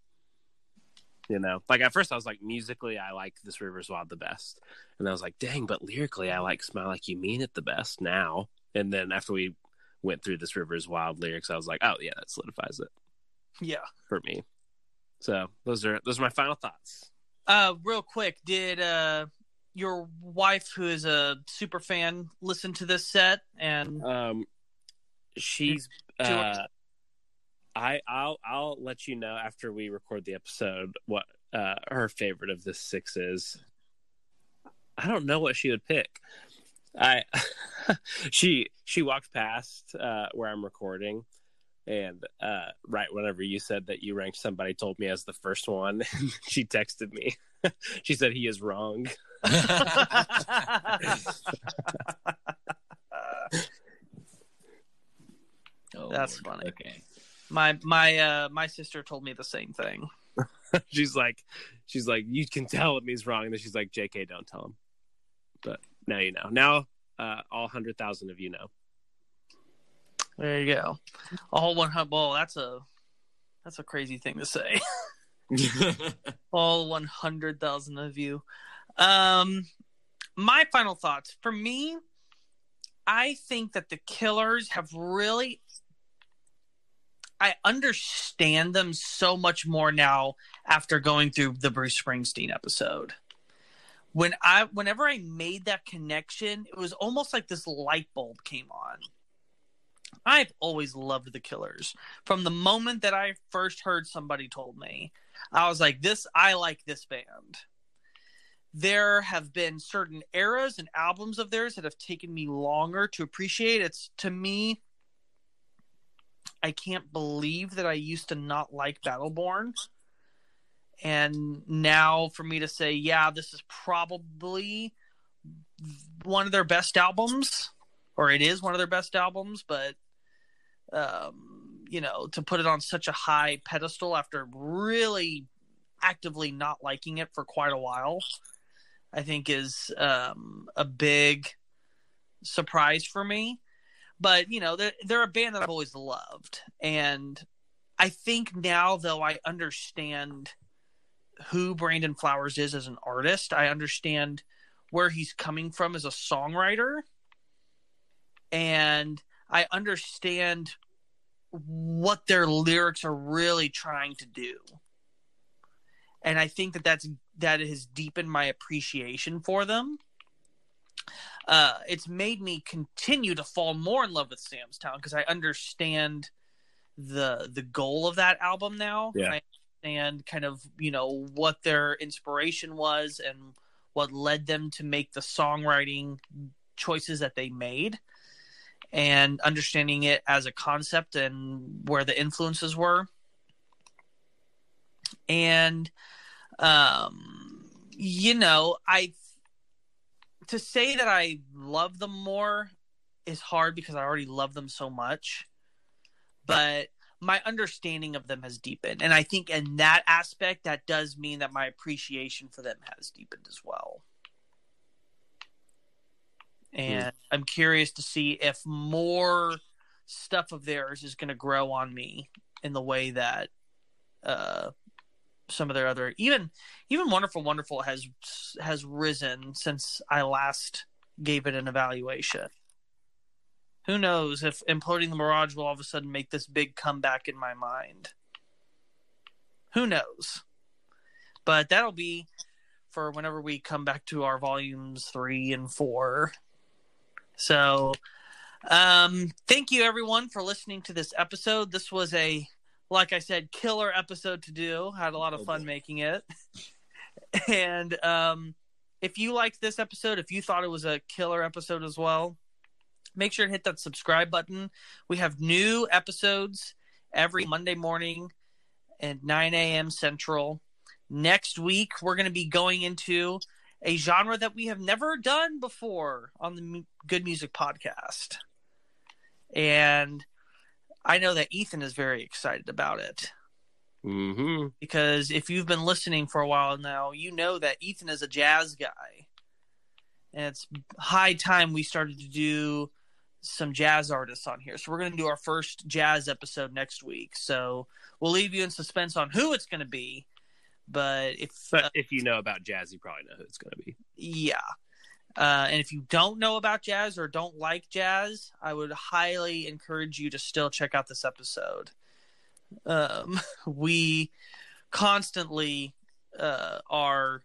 You know, like at first I was like, musically, I like this River's Wild the best, and I was like, dang, but lyrically, I like Smile Like You Mean It the best now. And then after we went through this River's Wild lyrics, I was like, oh yeah, that solidifies it. Yeah, for me. So those are those are my final thoughts. Uh, real quick, did uh your wife, who is a super fan, listen to this set? And um, she's uh, I I'll I'll let you know after we record the episode what uh her favorite of the six is. I don't know what she would pick. I she she walked past uh where I'm recording and uh, right whenever you said that you ranked somebody told me as the first one, she texted me. she said he is wrong. oh, That's funny. Okay. My my uh my sister told me the same thing. she's like she's like you can tell it means wrong and then she's like JK don't tell him. But now you know. Now uh all 100,000 of you know. There you go. All one hundred. Well, that's a that's a crazy thing to say. All one hundred thousand of you. Um, my final thoughts for me. I think that the killers have really. I understand them so much more now after going through the Bruce Springsteen episode. When I, whenever I made that connection, it was almost like this light bulb came on I've always loved the Killers. From the moment that I first heard somebody told me, I was like, this, I like this band. There have been certain eras and albums of theirs that have taken me longer to appreciate. It's to me, I can't believe that I used to not like Battleborn. And now for me to say, yeah, this is probably one of their best albums, or it is one of their best albums, but um, you know, to put it on such a high pedestal after really actively not liking it for quite a while, I think is um, a big surprise for me. But you know, they're, they're a band that I've always loved, and I think now though I understand who Brandon Flowers is as an artist. I understand where he's coming from as a songwriter, and I understand what their lyrics are really trying to do. And I think that that's that has deepened my appreciation for them. Uh, it's made me continue to fall more in love with Sam's Town because I understand the the goal of that album now. Yeah. I understand kind of you know what their inspiration was and what led them to make the songwriting choices that they made and understanding it as a concept and where the influences were and um you know i to say that i love them more is hard because i already love them so much but my understanding of them has deepened. And i think in that aspect that does mean that my appreciation for them has deepened as well. And i'm curious to see if more stuff of theirs is going to grow on me in the way that uh some of their other even even wonderful wonderful has has risen since i last gave it an evaluation. Who knows if imploding the mirage will all of a sudden make this big comeback in my mind. Who knows? But that'll be for whenever we come back to our volumes three and four. So um thank you everyone for listening to this episode. This was a like i said killer episode to do. Had a lot of Oh, fun making it. And um if you liked this episode if you thought it was a killer episode as well make sure to hit that subscribe button. We have new episodes every monday morning at 9 a.m central. Next week we're going to be going into a genre that we have never done before on the good music podcast. And i know that ethan is very excited about it Mm-hmm. because if you've been listening for a while now, you know that Ethan is a jazz guy. And it's high time we started to do some jazz artists on here. So we're going to do our first jazz episode next week. So we'll leave you in suspense on who it's going to be. But if But uh, if you know about jazz, you probably know who it's going to be. yeah. Uh, and if you don't know about jazz or don't like jazz, I would highly encourage you to still check out this episode. Um, we constantly uh, are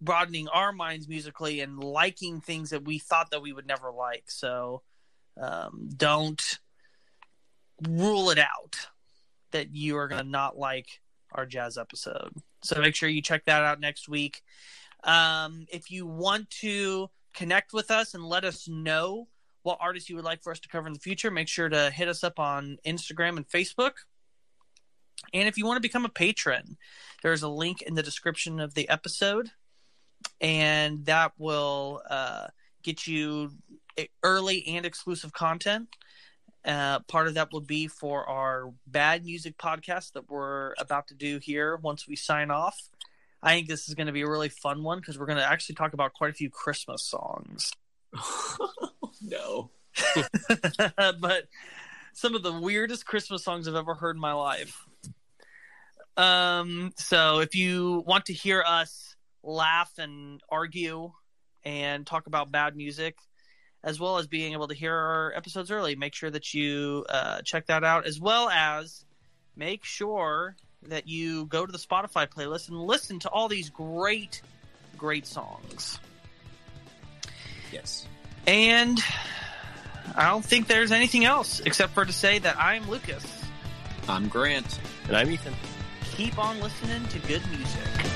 broadening our minds musically and liking things that we thought that we would never like. So um, don't rule it out that you are going to not like our jazz episode. So make sure you check that out next week. Um, if you want to connect with us and let us know what artists you would like for us to cover in the future, make sure to hit us up on Instagram and Facebook. And if you want to become a patron, there's a link in the description of the episode, and that will uh, get you early and exclusive content. Uh, part of that will be for our bad music podcast that we're about to do here once we sign off. I think this is going to be a really fun one because we're going to actually talk about quite a few Christmas songs. no. but some of the weirdest Christmas songs I've ever heard in my life. Um, so if you want to hear us laugh and argue and talk about bad music, as well as being able to hear our episodes early, make sure that you uh, check that out, as well as make sure that you go to the Spotify playlist and listen to all these great, great songs. Yes. And I don't think there's anything else except for to say that I'm Lucas. I'm Grant. And I'm Ethan. Keep on listening to good music.